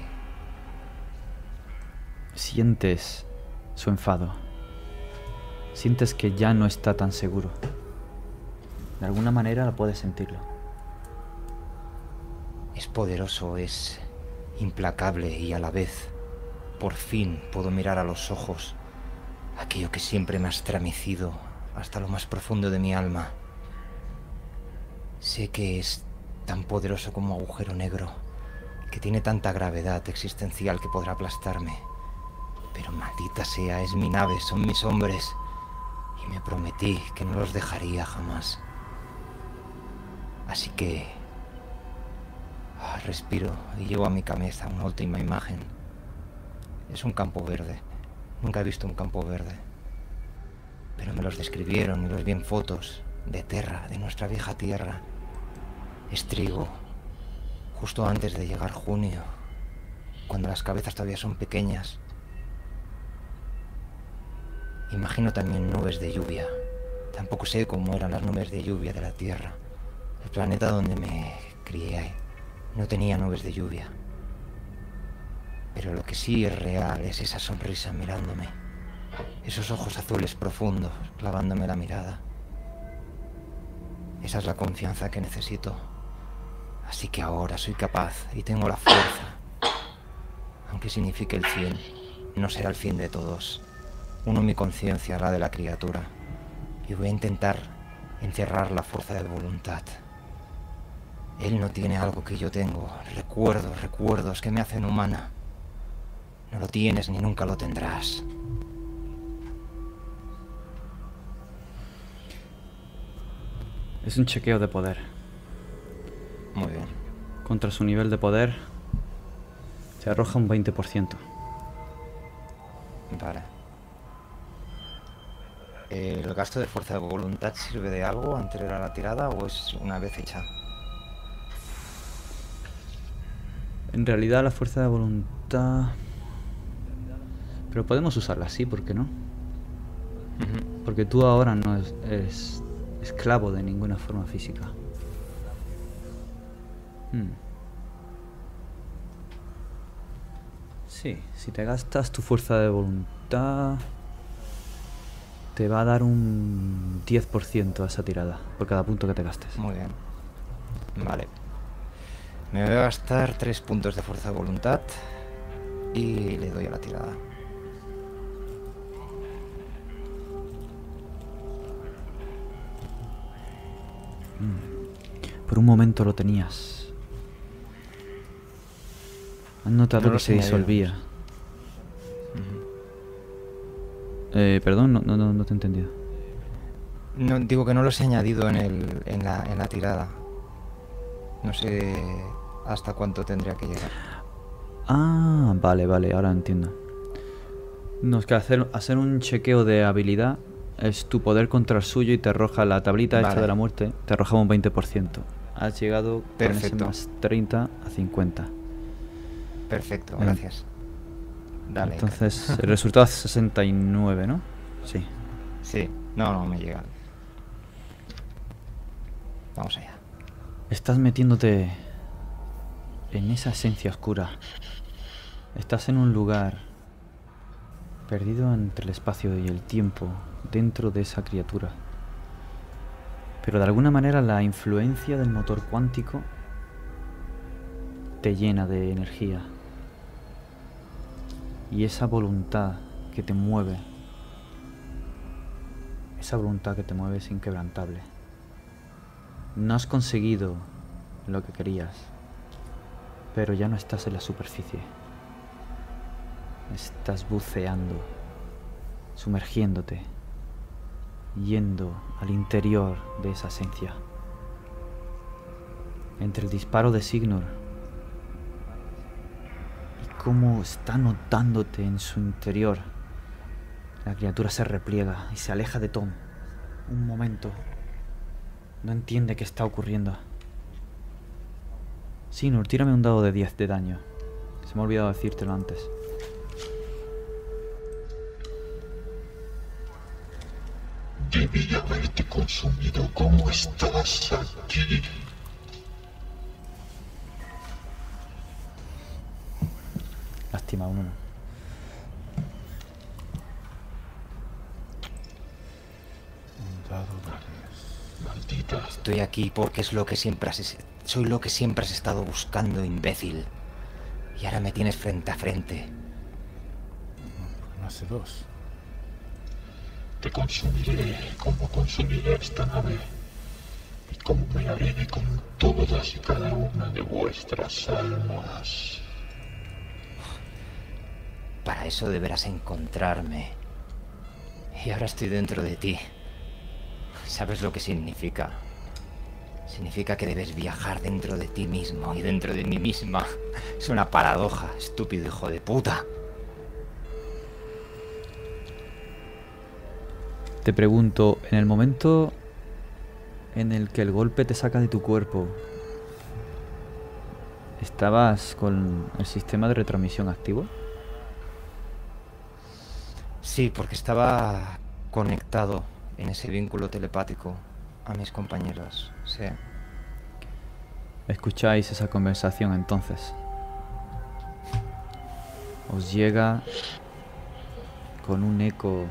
Speaker 1: Sientes su enfado. Sientes que ya no está tan seguro. De alguna manera la puedes sentirlo.
Speaker 2: Es poderoso, es implacable y a la vez, por fin puedo mirar a los ojos aquello que siempre me ha estremecido hasta lo más profundo de mi alma. Sé que es tan poderoso como agujero negro, que tiene tanta gravedad existencial que podrá aplastarme. Pero maldita sea, es mi nave, son mis hombres. Y me prometí que no los dejaría jamás. Así que Respiro y llevo a mi cabeza una última imagen. Es un campo verde. Nunca he visto un campo verde. Pero me los describieron y los vi en fotos de Terra, de nuestra vieja tierra. Es trigo. Justo antes de llegar junio, cuando las cabezas todavía son pequeñas. Imagino también nubes de lluvia. Tampoco sé cómo eran las nubes de lluvia de la Tierra. El planeta donde me crié no tenía nubes de lluvia. Pero lo que sí es real es esa sonrisa mirándome. Esos ojos azules profundos clavándome la mirada. Esa es la confianza que necesito. Así que ahora soy capaz y tengo la fuerza. Aunque signifique el fin, no será el fin de todos. Uno mi conciencia, la de la criatura. Y voy a intentar encerrar la fuerza de voluntad. Él no tiene algo que yo tengo. Recuerdos, recuerdos que me hacen humana. No lo tienes ni nunca lo tendrás.
Speaker 1: Es un chequeo de poder.
Speaker 2: Muy bien.
Speaker 1: Contra su nivel de poder se arroja un 20%.
Speaker 2: Vale. ¿El gasto de fuerza de voluntad sirve de algo anterior a la tirada o es una vez hecha?
Speaker 1: En realidad la fuerza de voluntad... Pero podemos usarla así, ¿por qué no? Porque tú ahora no es- eres esclavo de ninguna forma física. Hmm. Sí, si te gastas tu fuerza de voluntad, te va a dar un 10% a esa tirada, por cada punto que te gastes.
Speaker 2: Muy bien. Vale. Me voy a gastar tres puntos de fuerza de voluntad y le doy a la tirada.
Speaker 1: Por un momento lo tenías. Has notado
Speaker 2: No
Speaker 1: que se disolvía. Eh, perdón, no, no, no, no te he entendido.
Speaker 2: No, digo que no los he añadido en, el, en, la, en la tirada. No sé hasta cuánto tendría que llegar.
Speaker 1: Ah, vale, vale, ahora entiendo. No, es que hacer, hacer un chequeo de habilidad es tu poder contra el suyo y te arroja la tablita esta
Speaker 2: Vale.
Speaker 1: de la muerte, te arroja un 20%. Has llegado con ese
Speaker 2: Perfecto.
Speaker 1: más 30 a 50.
Speaker 2: Perfecto,
Speaker 1: Bien.
Speaker 2: gracias. Dale.
Speaker 1: Entonces, el resultado es 69, ¿no? Sí.
Speaker 2: Sí, no, no me llega. Vamos allá.
Speaker 1: Estás metiéndote en esa esencia oscura. Estás en un lugar perdido entre el espacio y el tiempo dentro de esa criatura. Pero de alguna manera la influencia del motor cuántico te llena de energía. Y esa voluntad que te mueve, esa voluntad que te mueve es inquebrantable. No has conseguido lo que querías, pero ya no estás en la superficie. Estás buceando, sumergiéndote, yendo al interior de esa esencia. Entre el disparo de Signor y cómo está notándote en su interior, la criatura se repliega y se aleja de Tom. Un momento, no entiende qué está ocurriendo. Sinur, tírame un dado de 10 de daño. Se me ha olvidado decírtelo antes.
Speaker 8: Debí haberte consumido como estás aquí.
Speaker 1: Lástima, uno. no.
Speaker 5: Un dado de
Speaker 8: Maldita.
Speaker 2: Estoy aquí porque es lo que siempre has... Soy lo que siempre has estado buscando, imbécil. Y ahora me tienes frente a frente.
Speaker 5: No hace dos.
Speaker 8: Te consumiré como consumiré esta nave. Y como me haré con todas y cada una de vuestras almas.
Speaker 2: Para eso deberás encontrarme. Y ahora estoy dentro de ti. ¿Sabes lo que significa? Significa que debes viajar dentro de ti mismo y dentro de mí misma. Es una paradoja, estúpido hijo de puta.
Speaker 1: Te pregunto, en el momento en el que el golpe te saca de tu cuerpo, ¿estabas con el sistema de retransmisión activo?
Speaker 2: Sí, porque estaba conectado en ese vínculo telepático a mis compañeros. Sí.
Speaker 1: Escucháis esa conversación entonces. Os llega con un eco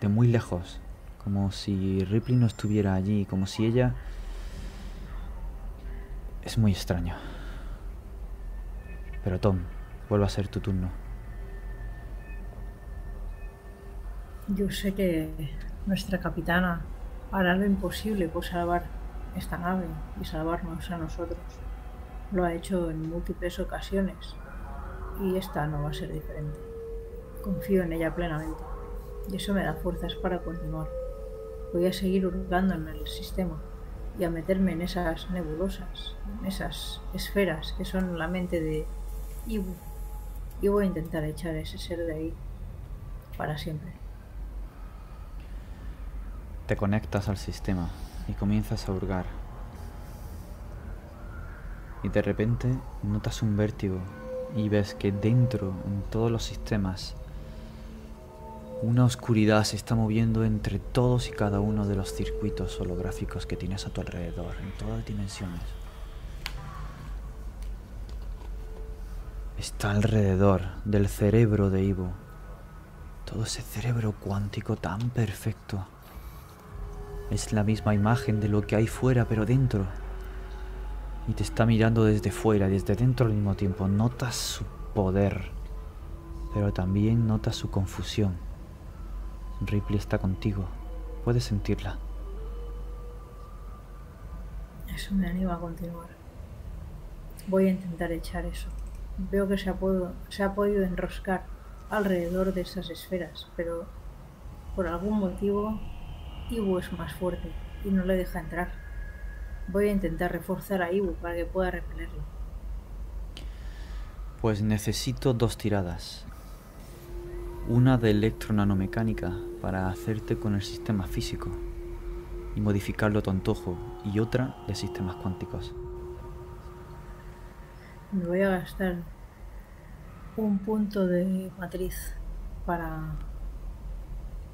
Speaker 1: de muy lejos, como si Ripley no estuviera allí, como si ella... Es muy extraño. Pero Tom, vuelve a ser tu turno.
Speaker 4: Yo sé que nuestra capitana hará lo imposible por salvar esta nave y salvarnos a nosotros. Lo ha hecho en múltiples ocasiones y esta no va a ser diferente. Confío en ella plenamente y eso me da fuerzas para continuar. Voy a seguir hurgando en el sistema y a meterme en esas nebulosas, en esas esferas que son la mente de Ibu. Y voy a intentar echar ese ser de ahí para siempre.
Speaker 1: Te conectas al sistema y comienzas a hurgar. Y de repente notas un vértigo y ves que dentro, en todos los sistemas, una oscuridad se está moviendo entre todos y cada uno de los circuitos holográficos que tienes a tu alrededor, en todas dimensiones. Está alrededor del cerebro de Ivo. Todo ese cerebro cuántico tan perfecto. Es la misma imagen de lo que hay fuera, pero dentro. y te está mirando desde fuera, desde dentro al mismo tiempo. Notas su poder, pero también notas su confusión. Ripley está contigo, puedes sentirla.
Speaker 4: Eso me anima a continuar. Voy a intentar echar eso. Veo que se ha, podido, se ha podido enroscar alrededor de esas esferas, pero por algún motivo Ibu es más fuerte y no le deja entrar. Voy a intentar reforzar a Ibu para que pueda repelerlo.
Speaker 1: Pues necesito dos tiradas. Una de electronanomecánica para hacerte con el sistema físico y modificarlo a tu antojo, y otra de sistemas cuánticos.
Speaker 4: Me voy a gastar un punto de matriz para,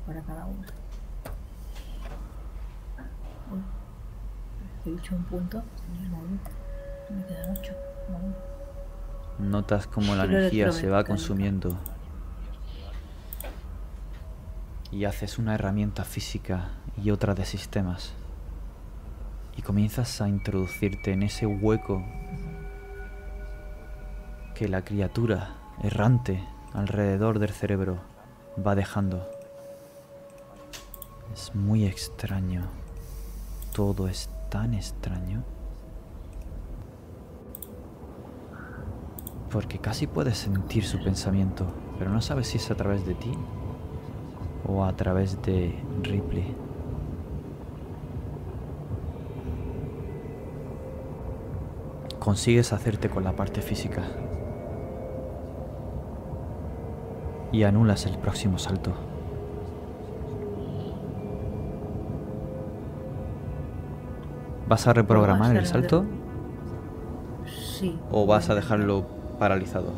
Speaker 4: para cada una. Uy, he dicho un punto. Me quedan ocho. Vale.
Speaker 1: Notas como la energía se va consumiendo y haces una herramienta física y otra de sistemas y comienzas a introducirte en ese hueco que la criatura errante alrededor del cerebro va dejando. Es muy extraño. Todo es tan extraño. Porque casi puedes sentir su pensamiento, pero no sabes si es a través de ti o a través de Ripley. Consigues hacerte con la parte física y anulas el próximo salto. ¿Vas a reprogramar el salto
Speaker 4: Sí.
Speaker 1: o vas a dejarlo paralizado?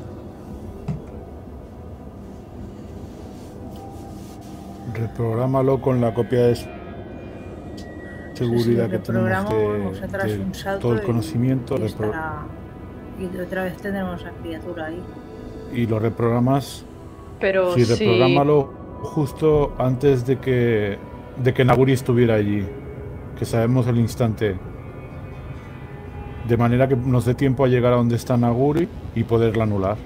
Speaker 5: Reprográmalo con la copia de seguridad
Speaker 4: sí,
Speaker 5: que tenemos de,
Speaker 4: atrás
Speaker 5: de
Speaker 4: un salto
Speaker 5: todo el
Speaker 4: y-
Speaker 5: conocimiento
Speaker 4: y,
Speaker 5: repro-
Speaker 4: estará- y otra vez tendremos a la criatura ahí.
Speaker 5: y lo reprogramas.
Speaker 3: Pero
Speaker 5: Sí,
Speaker 3: si
Speaker 5: reprográmalo justo antes de que de que Naguri estuviera allí, que sabemos el instante. De manera que nos dé tiempo a llegar a donde está Naguri y poderla anular.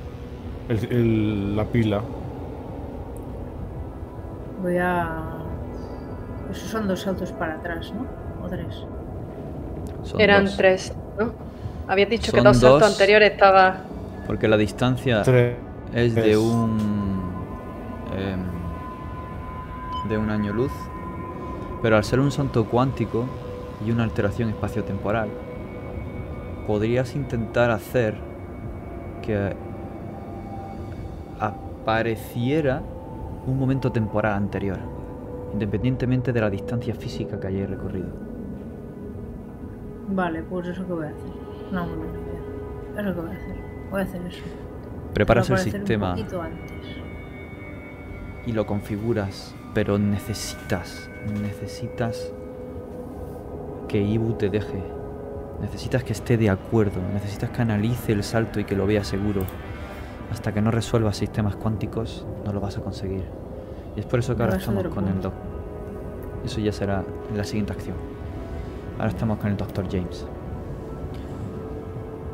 Speaker 5: El- el- la pila.
Speaker 4: Voy a. Esos son dos saltos para atrás, ¿no? O tres.
Speaker 1: Son
Speaker 3: eran
Speaker 1: dos.
Speaker 3: tres, ¿no? Habías dicho que
Speaker 1: Son
Speaker 3: dos saltos
Speaker 1: dos.
Speaker 3: anteriores estaba.
Speaker 1: Porque la distancia
Speaker 5: Tres.
Speaker 1: es de un. em, de un año luz. Pero al ser un salto cuántico y una alteración espaciotemporal, podrías intentar hacer que apareciera un momento temporal anterior, independientemente de la distancia física que hayáis recorrido.
Speaker 4: Vale, pues eso que voy a hacer. Muy buena idea. Eso que voy a hacer. Voy a hacer eso.
Speaker 1: Preparas el sistema.
Speaker 4: Un poquito antes.
Speaker 1: y lo configuras, pero necesitas, necesitas que Ibu te deje. Necesitas que esté de acuerdo, necesitas que analice el salto y que lo vea seguro. Hasta que no resuelvas sistemas cuánticos, no lo vas a conseguir. Y es por eso que ahora estamos con el doc. Eso ya será en la siguiente acción. Ahora estamos con el Dr. James.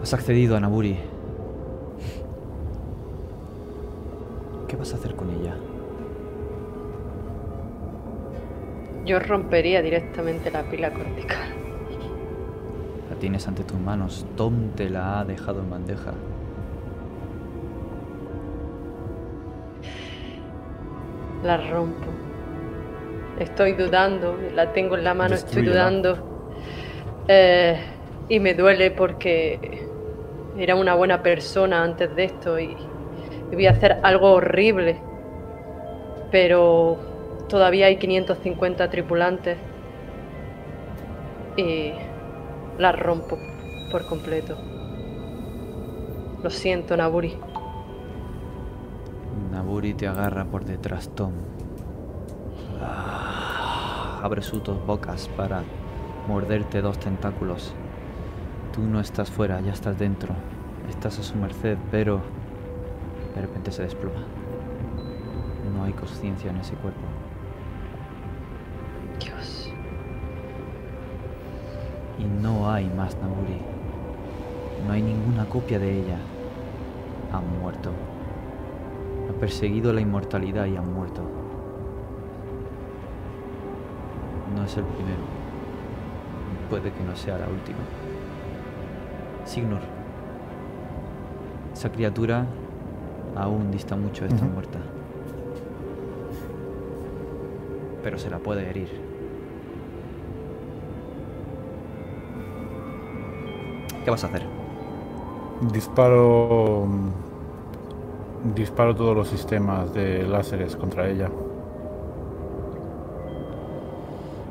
Speaker 1: Has accedido a Naburi. ¿Qué vas a hacer con ella?
Speaker 3: Yo rompería directamente la pila cortical.
Speaker 1: La tienes ante tus manos. Tom te la ha dejado en bandeja.
Speaker 3: La rompo. Estoy dudando, la tengo en la mano, estoy dudando. Eh, y me duele porque era una buena persona antes de esto y, y voy a hacer algo horrible. Pero todavía hay 550 tripulantes. Y la rompo por completo. Lo siento, Naburi.
Speaker 1: Naburi te agarra por detrás, Tom. Ah, abre sus dos bocas para morderte dos tentáculos. Tú no estás fuera, ya estás dentro. Estás a su merced, pero de repente se desploma. No hay conciencia en ese cuerpo. Y no hay más Naburi. No hay ninguna copia de ella. Han muerto. Ha perseguido la inmortalidad y han muerto. No es el primero. Puede que no sea la última. Signor. Esa criatura aún dista mucho de estar muerta. Pero se la puede herir. ¿Qué vas a hacer?
Speaker 5: Disparo. mm, Disparo todos los sistemas de láseres contra ella.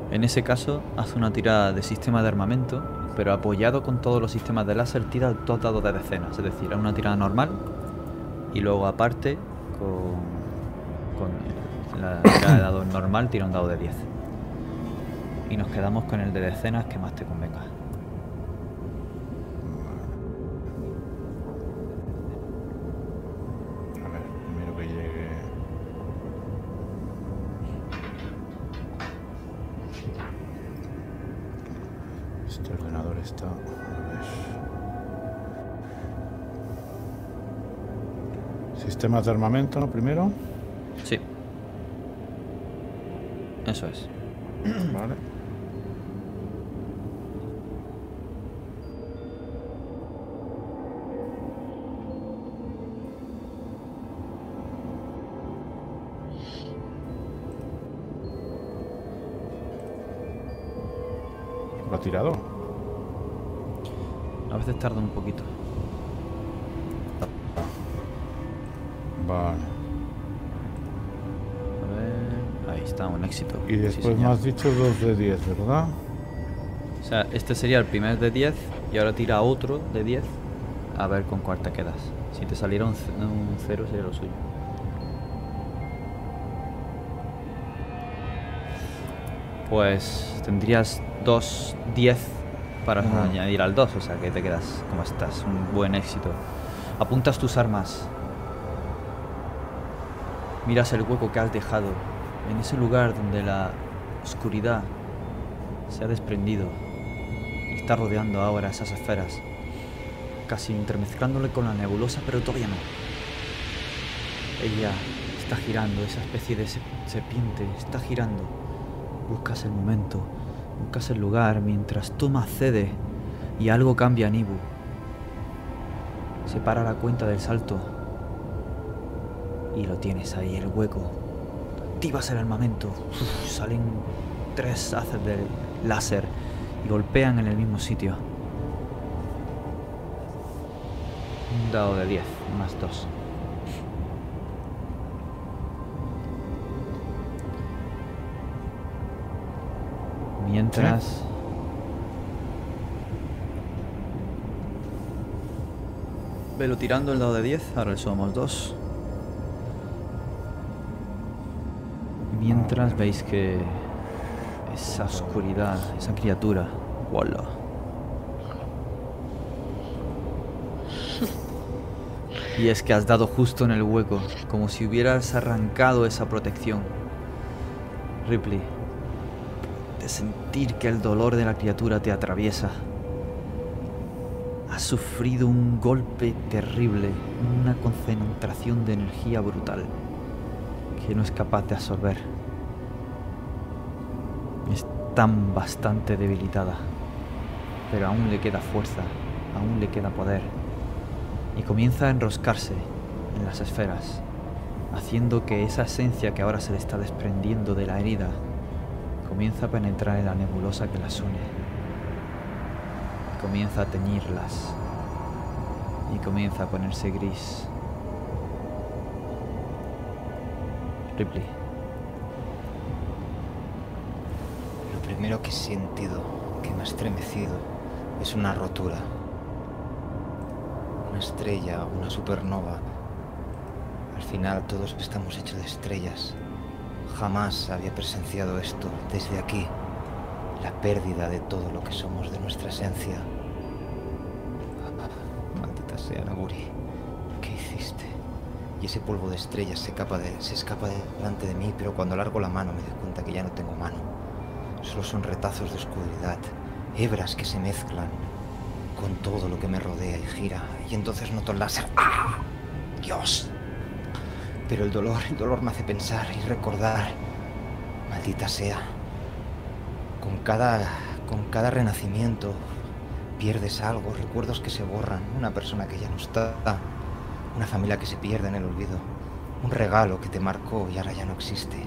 Speaker 1: En ese caso, haz una tirada de sistema de armamento, pero apoyado con todos los sistemas de láser, tira dos dados de decenas. Es decir, haz una tirada normal y luego aparte, con, con la tirada de dados normal, tira un dado de 10. Y nos quedamos con el de decenas que más te convenga.
Speaker 5: Sistemas de armamento, ¿no? Primero.
Speaker 1: Sí. Eso es.
Speaker 5: Vale. ¿Lo ha tirado? Y
Speaker 1: Sí,
Speaker 5: después me
Speaker 1: señor.
Speaker 5: has dicho 2 de 10, ¿verdad?
Speaker 1: O sea, este sería el primer de 10 y ahora tira otro de 10 a ver con cuál te quedas. Si te saliera un 0 sería lo suyo. Pues tendrías dos 10 para añadir al 2, o sea que te quedas como estás, un buen éxito. Apuntas tus armas. Miras el hueco que has dejado en ese lugar donde la oscuridad se ha desprendido y está rodeando ahora esas esferas, casi intermezclándole con la nebulosa, pero todavía no. Ella está girando, esa especie de se- serpiente está girando. Buscas el momento, buscas el lugar mientras Thomas cede y algo cambia en Ibu. Se para la cuenta del salto y lo tienes ahí, el hueco. Activas el armamento, Uf, salen tres haces de láser y golpean en el mismo sitio. Un dado de 10, más 2. Mientras... Velo tirando el dado de 10, ahora le sumamos 2. Mientras veis que esa oscuridad, esa criatura, Walla, Y es que has dado justo en el hueco, como si hubieras arrancado esa protección. Ripley, de sentir que el dolor de la criatura te atraviesa. Has sufrido un golpe terrible, una concentración de energía brutal que no es capaz de absorber. Están bastante debilitada, pero aún le queda fuerza, aún le queda poder y comienza a enroscarse en las esferas, haciendo que esa esencia que ahora se le está desprendiendo de la herida comienza a penetrar en la nebulosa que las une. Comienza a teñirlas y comienza a ponerse gris. Ripley,
Speaker 2: Lo primero que he sentido, que me ha estremecido, es una rotura. Una estrella, una supernova. Al final todos estamos hechos de estrellas. Jamás había presenciado esto desde aquí. La pérdida de todo lo que somos, de nuestra esencia. Maldita sea Naguri. Y ese polvo de estrellas se escapa, delante de mí, pero cuando largo la mano me doy cuenta que ya no tengo mano. Solo son retazos de oscuridad, hebras que se mezclan, con todo lo que me rodea y gira. Y entonces noto el láser. ¡Ah! ¡Dios! Pero el dolor, el dolor me hace pensar y recordar. Maldita sea. Con cada, con cada renacimiento pierdes algo, recuerdos que se borran, una persona que ya no está, una familia que se pierde en el olvido, un regalo que te marcó y ahora ya no existe,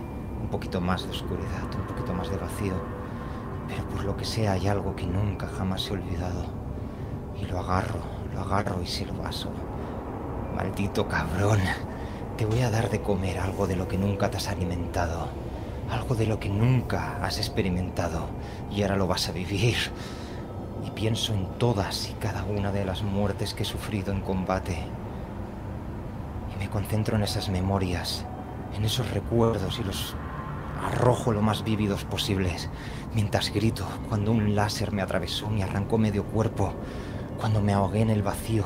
Speaker 2: un poquito más de oscuridad, un poquito más de vacío, pero por lo que sea hay algo que nunca jamás he olvidado. Y lo agarro, lo agarro y se lo vaso. Maldito cabrón, te voy a dar de comer algo de lo que nunca te has alimentado, algo de lo que nunca has experimentado. Y ahora lo vas a vivir. Y pienso en todas y cada una de las muertes que he sufrido en combate. Concentro en esas memorias, en esos recuerdos y los arrojo lo más vívidos posibles, mientras grito cuando un láser me atravesó, me arrancó medio cuerpo, cuando me ahogué en el vacío,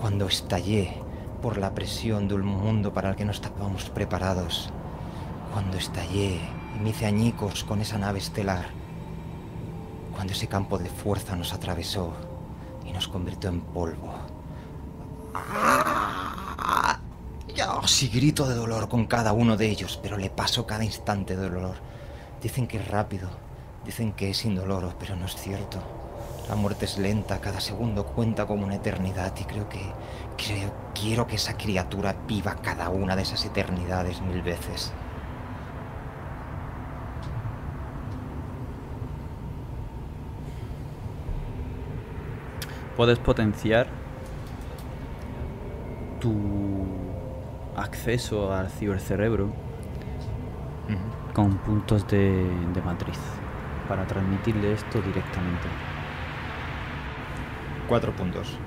Speaker 2: cuando estallé por la presión de un mundo para el que no estábamos preparados, cuando estallé y me hice añicos con esa nave estelar cuando ese campo de fuerza nos atravesó y nos convirtió en polvo. Yo sí grito de dolor con cada uno de ellos, pero le paso cada instante de dolor. Dicen que es rápido, dicen que es indoloro, pero no es cierto. La muerte es lenta, cada segundo cuenta como una eternidad y creo que creo, quiero que esa criatura viva cada una de esas eternidades mil veces.
Speaker 1: puedes potenciar tu acceso al cibercerebro con puntos de, de matriz para transmitirle esto directamente.
Speaker 2: Cuatro puntos.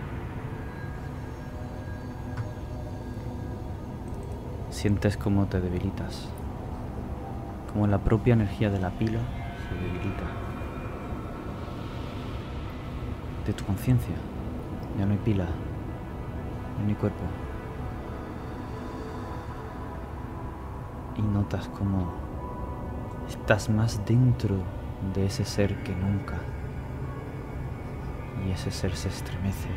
Speaker 1: Sientes cómo te debilitas, como la propia energía de la pila se debilita. De tu conciencia. Ya no hay pila en mi cuerpo. Y notas como estás más dentro de ese ser que nunca. Y ese ser se estremece.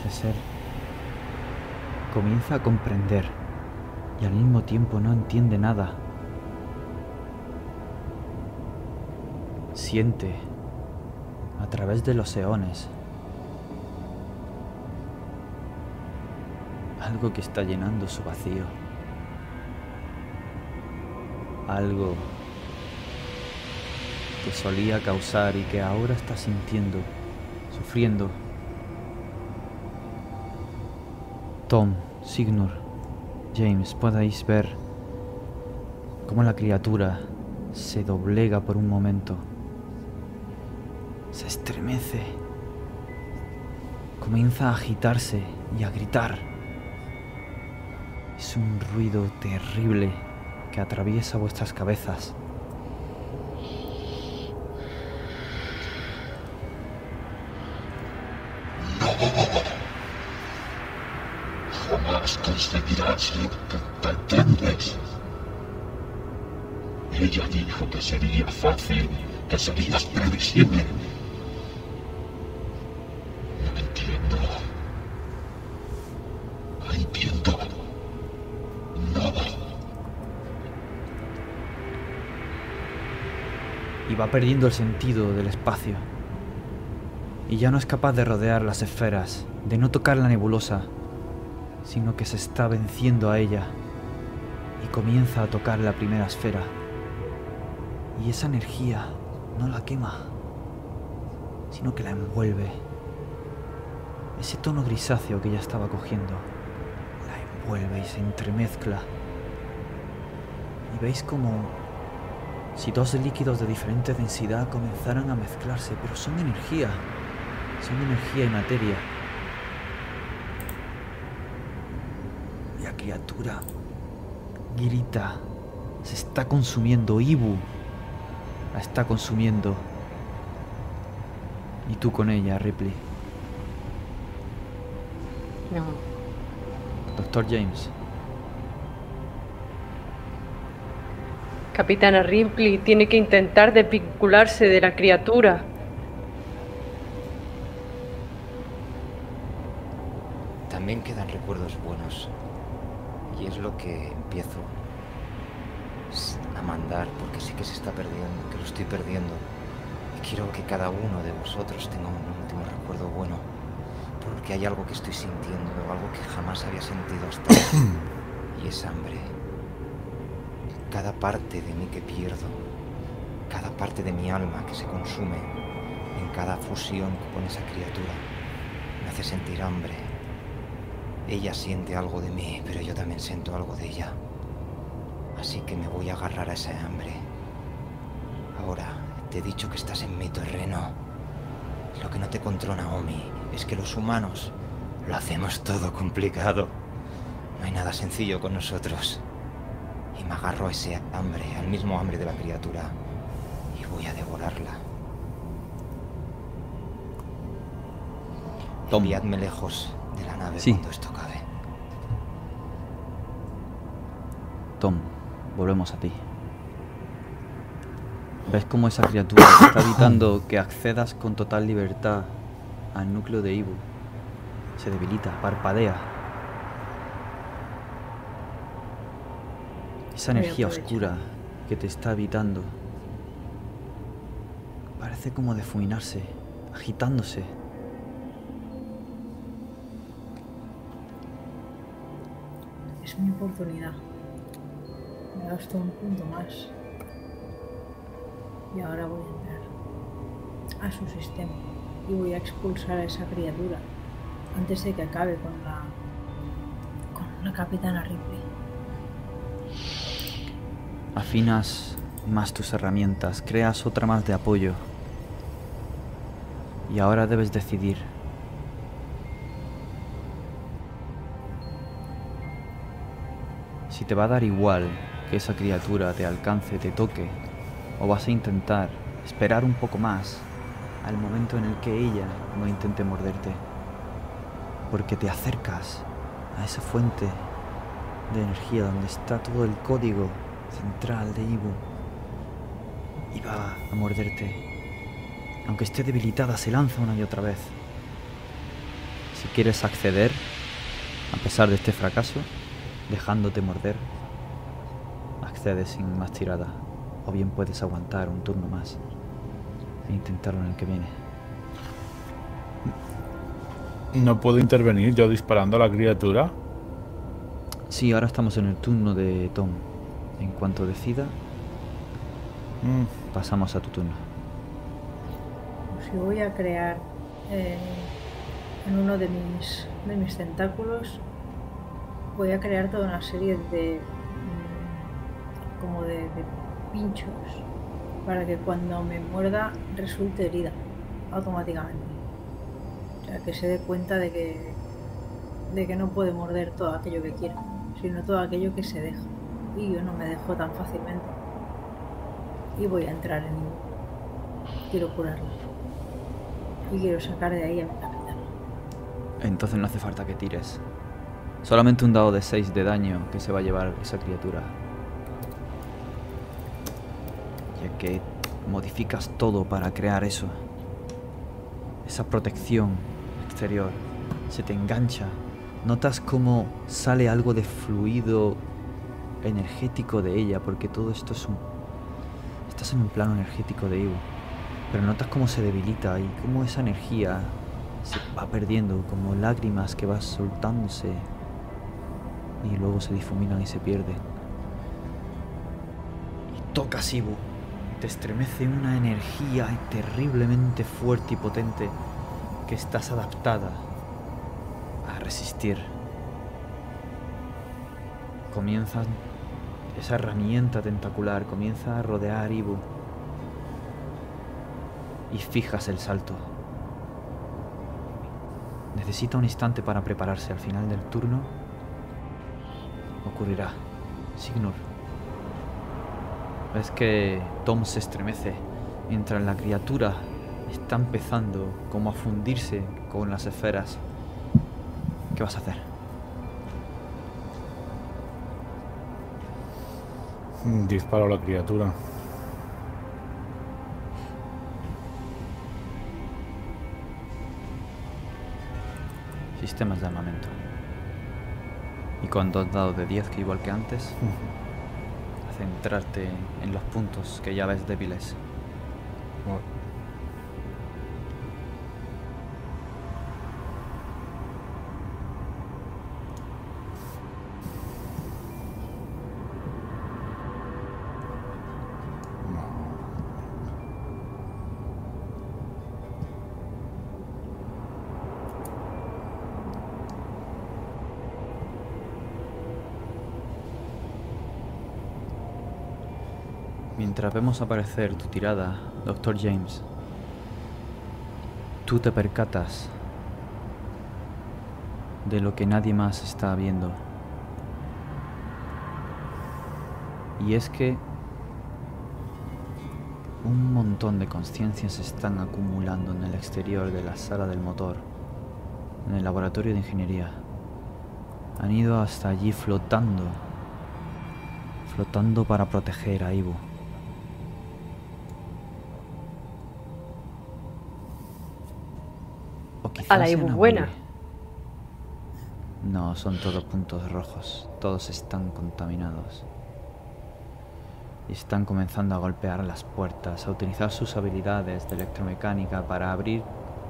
Speaker 1: Ese ser comienza a comprender y al mismo tiempo no entiende nada. Siente a través de los eones algo que está llenando su vacío. Algo que solía causar y que ahora está sintiendo, sufriendo. Tom, Signor, James, podéis ver cómo la criatura se doblega por un momento. Se estremece. Comienza a agitarse y a gritar. Es un ruido terrible que atraviesa vuestras cabezas.
Speaker 8: Jamás conseguirás lo que pretendes. Ella dijo que sería fácil, que serías previsible.
Speaker 1: Y va perdiendo el sentido del espacio. Y ya no es capaz de rodear las esferas, de no tocar la nebulosa, sino que se está venciendo a ella y comienza a tocar la primera esfera. Y esa energía no la quema, sino que la envuelve. Ese tono grisáceo que ya estaba cogiendo, la envuelve y se entremezcla. Y veis como si dos líquidos de diferente densidad comenzaran a mezclarse, pero son energía, son energía y materia. La criatura grita, se está consumiendo, Ibu la está consumiendo. Y tú con ella, Ripley.
Speaker 3: No.
Speaker 1: Doctor James.
Speaker 3: Capitana Ripley tiene que intentar desvincularse de la criatura.
Speaker 2: También quedan recuerdos buenos. Y es lo que empiezo a mandar, porque sí que se está perdiendo, que lo estoy perdiendo. Y quiero que cada uno de vosotros tenga un último recuerdo bueno. Porque hay algo que estoy sintiendo, algo que jamás había sentido hasta ahora. Y es hambre. Cada parte de mí que pierdo, cada parte de mi alma que se consume en cada fusión que pone esa criatura, me hace sentir hambre. Ella siente algo de mí, pero yo también siento algo de ella. Así que me voy a agarrar a esa hambre. Ahora, te he dicho que estás en mi terreno. Lo que no te controla Naomi es que los humanos lo hacemos todo complicado. No hay nada sencillo con nosotros. Y me agarro a ese hambre, al mismo hambre de la criatura. Y voy a devorarla.
Speaker 1: Tom.
Speaker 2: Enviadme lejos de la nave
Speaker 1: Sí.
Speaker 2: cuando esto acabe.
Speaker 1: Tom, volvemos a ti. ¿Ves cómo esa criatura está evitando que accedas con total libertad al núcleo de Ibu? Se debilita, parpadea. Esa energía oscura que te está evitando parece como difuminarse, agitándose.
Speaker 4: Es mi oportunidad. Me gasto un punto más. Y ahora voy a entrar a su sistema. Y voy a expulsar a esa criatura antes de que acabe con la. con la capitana Ripley.
Speaker 1: Afinas más tus herramientas, creas otra más de apoyo. Y ahora debes decidir. Si te va a dar igual que esa criatura te alcance, te toque, o vas a intentar esperar un poco más al momento en el que ella no intente morderte. Porque te acercas a esa fuente de energía donde está todo el código central de Ivo y va a morderte. Aunque esté debilitada, se lanza una y otra vez. Si quieres acceder, a pesar de este fracaso, dejándote morder, accedes sin más tirada. O bien puedes aguantar un turno más e intentarlo en el que viene.
Speaker 5: No puedo intervenir yo disparando a la criatura.
Speaker 1: Sí, ahora estamos en el turno de Tom. En cuanto decida,
Speaker 5: Mm,
Speaker 1: pasamos a tu turno.
Speaker 4: Si voy a crear eh, en uno de mis, de mis tentáculos, voy a crear toda una serie de mm, como de, de pinchos para que cuando me muerda resulte herida automáticamente. O sea, que se dé cuenta de que, de que no puede morder todo aquello que quiera, sino todo aquello que se deja. Y yo no me dejo tan fácilmente. Y voy a entrar en ello. Quiero curarla. Y quiero sacar de ahí a mi capitán.
Speaker 1: Entonces no hace falta que tires. Solamente un dado de 6 de daño que se va a llevar esa criatura. Ya que modificas todo para crear eso. Esa protección exterior. Se te engancha. Notas cómo sale algo de fluido energético de ella, porque todo esto es un... Estás en un plano energético de Ivo. Pero notas cómo se debilita y cómo esa energía se va perdiendo, como lágrimas que vas soltándose y luego se difuminan y se pierden. Y tocas Ibu, te estremece una energía terriblemente fuerte y potente que estás adaptada a resistir. Comienza esa herramienta tentacular, comienza a rodear Ibu y fijas el salto. Necesita un instante para prepararse. Al final del turno ocurrirá. Signor. Ves que Tom se estremece mientras la criatura está empezando como a fundirse con las esferas. ¿Qué vas a hacer?
Speaker 5: Disparo a la criatura.
Speaker 1: Sistemas de armamento. Y con dos dados de 10, que igual que antes, a centrarte en los puntos que ya ves débiles. Vemos aparecer tu tirada, Dr. James, tú te percatas de lo que nadie más está viendo. Y es que un montón de conciencias se están acumulando en el exterior de la sala del motor, en el laboratorio de ingeniería. Han ido hasta allí flotando, flotando para proteger a Ivo.
Speaker 3: A la
Speaker 1: sean
Speaker 3: buena.
Speaker 1: No, son todos puntos rojos. Todos están contaminados. Y están comenzando a golpear las puertas, a utilizar sus habilidades de electromecánica para abrir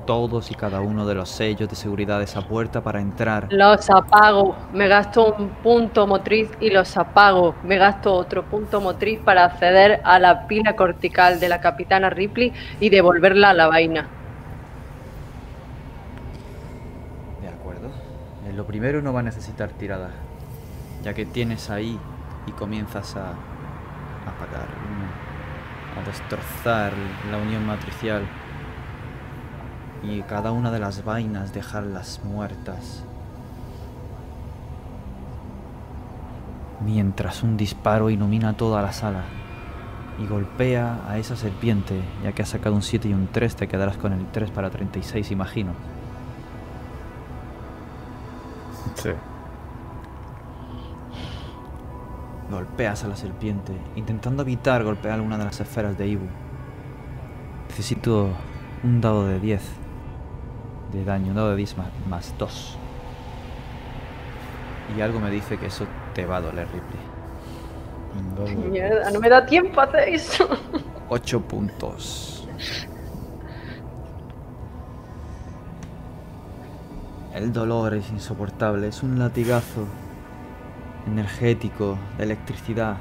Speaker 1: todos y cada uno de los sellos de seguridad de esa puerta para entrar.
Speaker 3: Los apago. Me gasto un punto motriz y los apago. Me gasto otro punto motriz para acceder a la pila cortical de la capitana Ripley y devolverla a la vaina.
Speaker 1: De acuerdo. Eh, Lo primero no va a necesitar tirada, ya que tienes ahí y comienzas a apagar, a destrozar la unión matricial y cada una de las vainas dejarlas muertas. Mientras un disparo ilumina toda la sala y golpea a esa serpiente, ya que has sacado un 7 y un 3, te quedarás con el 3 para 36, imagino.
Speaker 5: Sí.
Speaker 1: Golpeas a la serpiente, intentando evitar golpear alguna de las esferas de Ibu. Necesito un dado de 10 de daño, un dado de 10 más, más 2. Y algo me dice que eso te va a doler, Ripley.
Speaker 5: Un dado de-
Speaker 3: Mierda, no me da tiempo a hacer eso.
Speaker 1: 8 puntos. El dolor es insoportable, es un latigazo energético de electricidad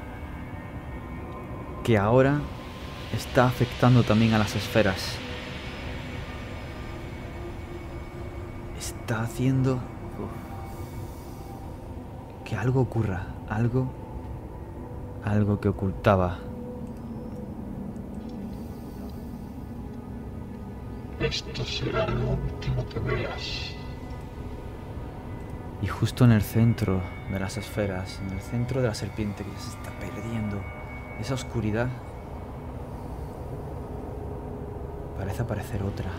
Speaker 1: que ahora está afectando también a las esferas. Está haciendo que algo ocurra, algo, algo que ocultaba
Speaker 8: Esto será lo último que veas.
Speaker 1: Y justo en el centro de las esferas, en el centro de la serpiente que se está perdiendo, esa oscuridad, parece aparecer otra.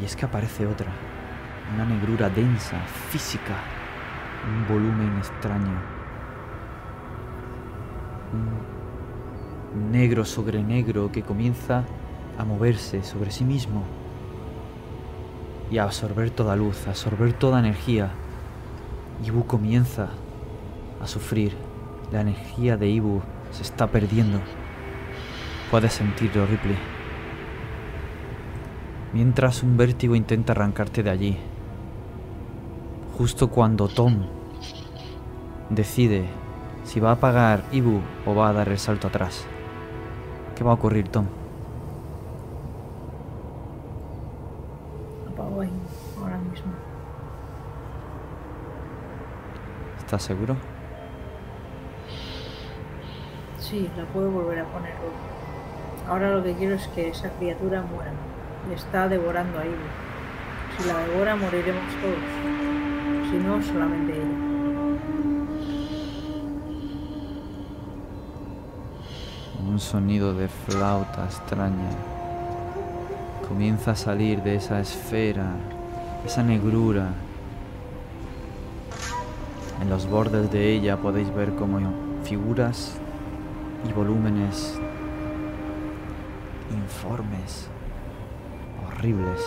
Speaker 1: Y es que aparece otra. Una negrura densa, física. Un volumen extraño. Un negro sobre negro que comienza a moverse sobre sí mismo y a absorber toda luz, a absorber toda energía. Ibu comienza a sufrir. La energía de Ibu se está perdiendo. Puedes sentirlo, Ripley. Mientras un vértigo intenta arrancarte de allí. Justo cuando Tom decide si va a apagar Ibu o va a dar el salto atrás. ¿Qué va a ocurrir, Tom?
Speaker 4: Apago ahí, ahora mismo.
Speaker 1: ¿Estás seguro?
Speaker 4: Sí, la puedo volver a poner. Ahora lo que quiero es que esa criatura muera. Le está devorando a Ivo. Si la devora moriremos todos. Si no, solamente ella.
Speaker 1: Un sonido de flauta extraña comienza a salir de esa esfera, esa negrura. En los bordes de ella podéis ver como figuras y volúmenes informes, horribles,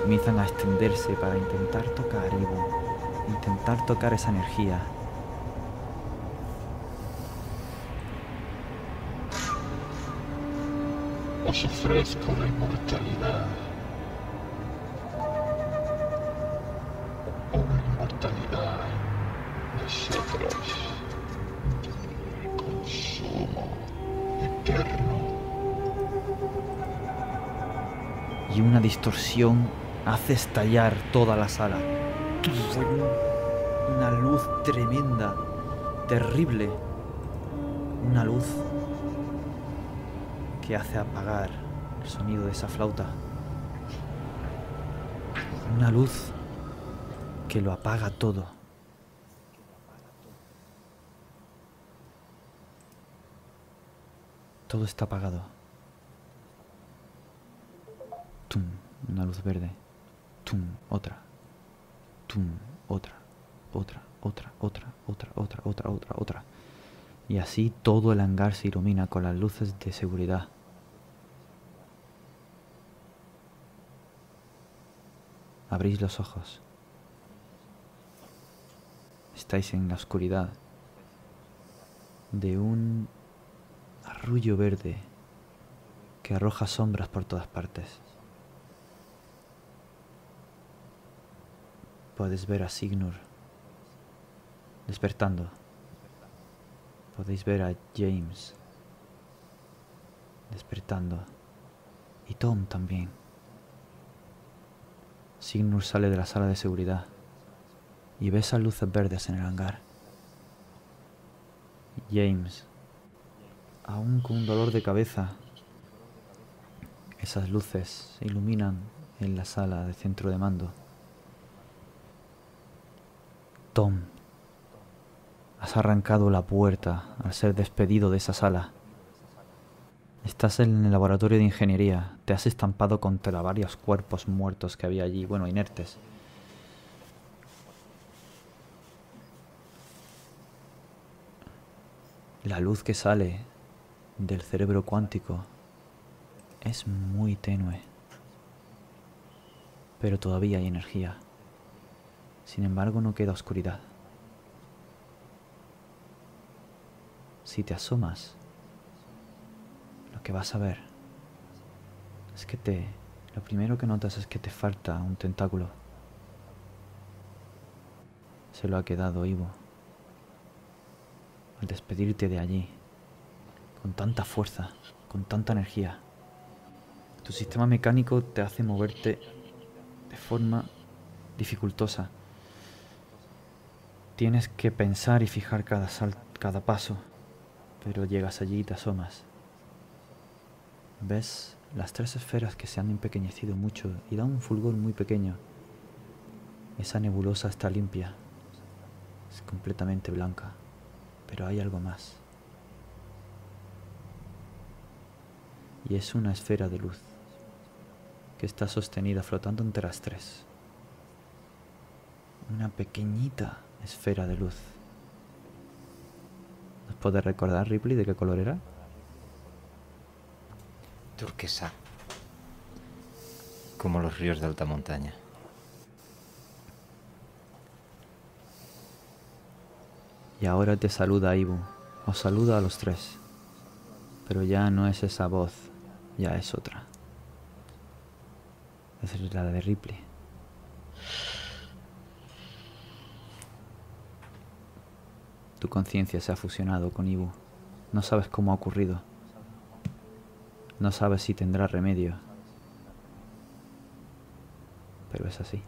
Speaker 1: comienzan a extenderse para intentar tocar Ivo, intentar tocar esa energía.
Speaker 8: Os ofrezco la inmortalidad.
Speaker 1: Hace estallar toda la sala. Una luz tremenda, terrible. Una luz que hace apagar el sonido de esa flauta. Una luz que lo apaga todo. Todo está apagado. Tum, una luz verde. Tum, otra. Tum, otra. Otra, otra, otra, otra, otra, otra, otra, otra. Y así todo el hangar se ilumina con las luces de seguridad. Abrís los ojos. Estáis en la oscuridad de un arrullo verde que arroja sombras por todas partes. Puedes ver a Signur despertando. Podéis ver a James despertando. Y Tom también. Signur sale de la sala de seguridad y ve esas luces verdes en el hangar. James, aún con un dolor de cabeza, esas luces iluminan en la sala de centro de mando. Tom, has arrancado la puerta al ser despedido de esa sala. Estás en el laboratorio de ingeniería, te has estampado contra varios cuerpos muertos que había allí, bueno, inertes. La luz que sale del cerebro cuántico es muy tenue, pero todavía hay energía. Sin embargo, no queda oscuridad. Si te asomas, lo que vas a ver es que te... Lo primero que notas es que te falta un tentáculo. Se lo ha quedado Ivo. Al despedirte de allí, con tanta fuerza, con tanta energía, tu sistema mecánico te hace moverte de forma dificultosa. Tienes que pensar y fijar cada, cada paso, pero llegas allí y te asomas. Ves las tres esferas que se han empequeñecido mucho y dan un fulgor muy pequeño. Esa nebulosa está limpia, es completamente blanca, pero hay algo más. Y es una esfera de luz que está sostenida flotando entre las tres. Una pequeñita esfera de luz. ¿Nos puede recordar, Ripley, de qué color era?
Speaker 2: Turquesa. Como los ríos de alta montaña.
Speaker 1: Y ahora te saluda Ibu. Os saluda a los tres. Pero ya no es esa voz, ya es otra. Es la de Ripley. Tu conciencia se ha fusionado con Ibu. No sabes cómo ha ocurrido. No sabes si tendrá remedio. Pero es así.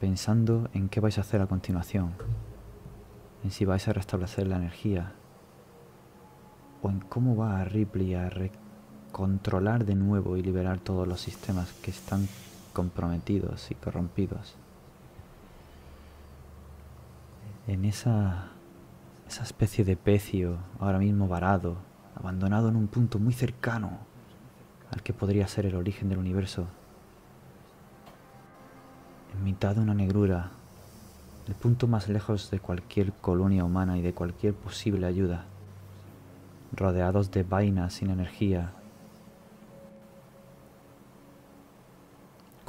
Speaker 1: Pensando en qué vais a hacer a continuación. En si vais a restablecer la energía. O en cómo va a Ripley a re- controlar de nuevo y liberar todos los sistemas que están comprometidos y corrompidos. En esa, esa especie de pecio ahora mismo varado, abandonado en un punto muy cercano al que podría ser el origen del universo. En mitad de una negrura, el punto más lejos de cualquier colonia humana y de cualquier posible ayuda, rodeados de vainas sin energía,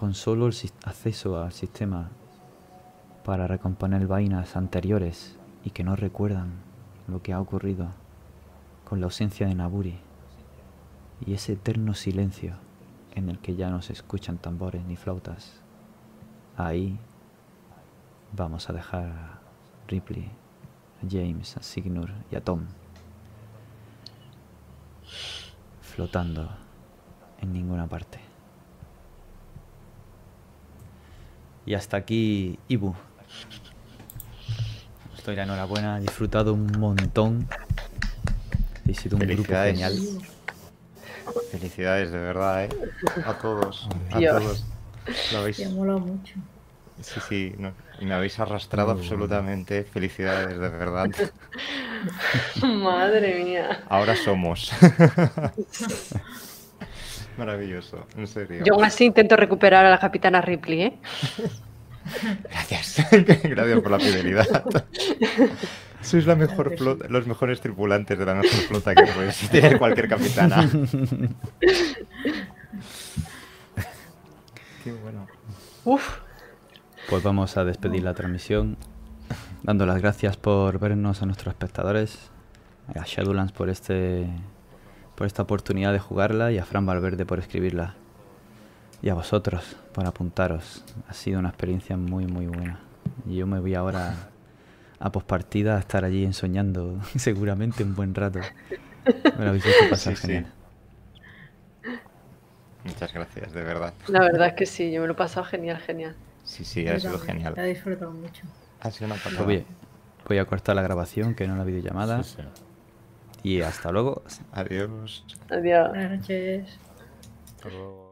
Speaker 1: con solo el acceso al sistema para recomponer vainas anteriores y que no recuerdan lo que ha ocurrido con la ausencia de Naburi y ese eterno silencio en el que ya no se escuchan tambores ni flautas. Ahí vamos a dejar a Ripley, a James, a Signur y a Tom flotando en ninguna parte. Y hasta aquí Ibu. Os doy la enhorabuena, he disfrutado un montón. Habéis sido un grupo
Speaker 2: Felicidades.
Speaker 1: genial.
Speaker 2: Felicidades, de verdad, ¿eh? A todos. A
Speaker 3: Dios.
Speaker 2: todos. Lo habéis...
Speaker 4: Mola mucho.
Speaker 2: Sí, sí, no, me habéis arrastrado absolutamente. Felicidades, de verdad.
Speaker 3: Madre mía.
Speaker 2: Ahora somos. Maravilloso, en serio.
Speaker 3: Yo aún así intento recuperar a la capitana Ripley, ¿eh?
Speaker 2: Gracias. Gracias por la fidelidad. Sois la mejor flota, los mejores tripulantes de la mejor flota que puede tener cualquier capitana. Qué bueno.
Speaker 3: Uf.
Speaker 1: Pues vamos a despedir la transmisión dando las gracias por vernos a nuestros espectadores, a Shadowlands por este por esta oportunidad de jugarla y a Fran Valverde por escribirla. Y a vosotros por apuntaros. Ha sido una experiencia muy muy buena. Y yo me voy ahora a pospartida a estar allí ensoñando seguramente un buen rato. Me lo habéis hecho pasar
Speaker 2: Sí, sí.
Speaker 1: genial.
Speaker 2: Muchas gracias, de verdad.
Speaker 3: La verdad es que sí, yo me lo he pasado genial, genial.
Speaker 2: Sí, sí,
Speaker 4: Yo
Speaker 2: ha sido
Speaker 4: también,
Speaker 2: genial.
Speaker 4: La he disfrutado mucho.
Speaker 2: Ha sido una
Speaker 1: Pues
Speaker 2: pasada.
Speaker 1: voy, voy a cortar la grabación, que no la videollamada.
Speaker 5: Sí, sí.
Speaker 1: Y hasta luego.
Speaker 2: Adiós.
Speaker 3: Adiós.
Speaker 4: Buenas noches.
Speaker 2: Hasta luego.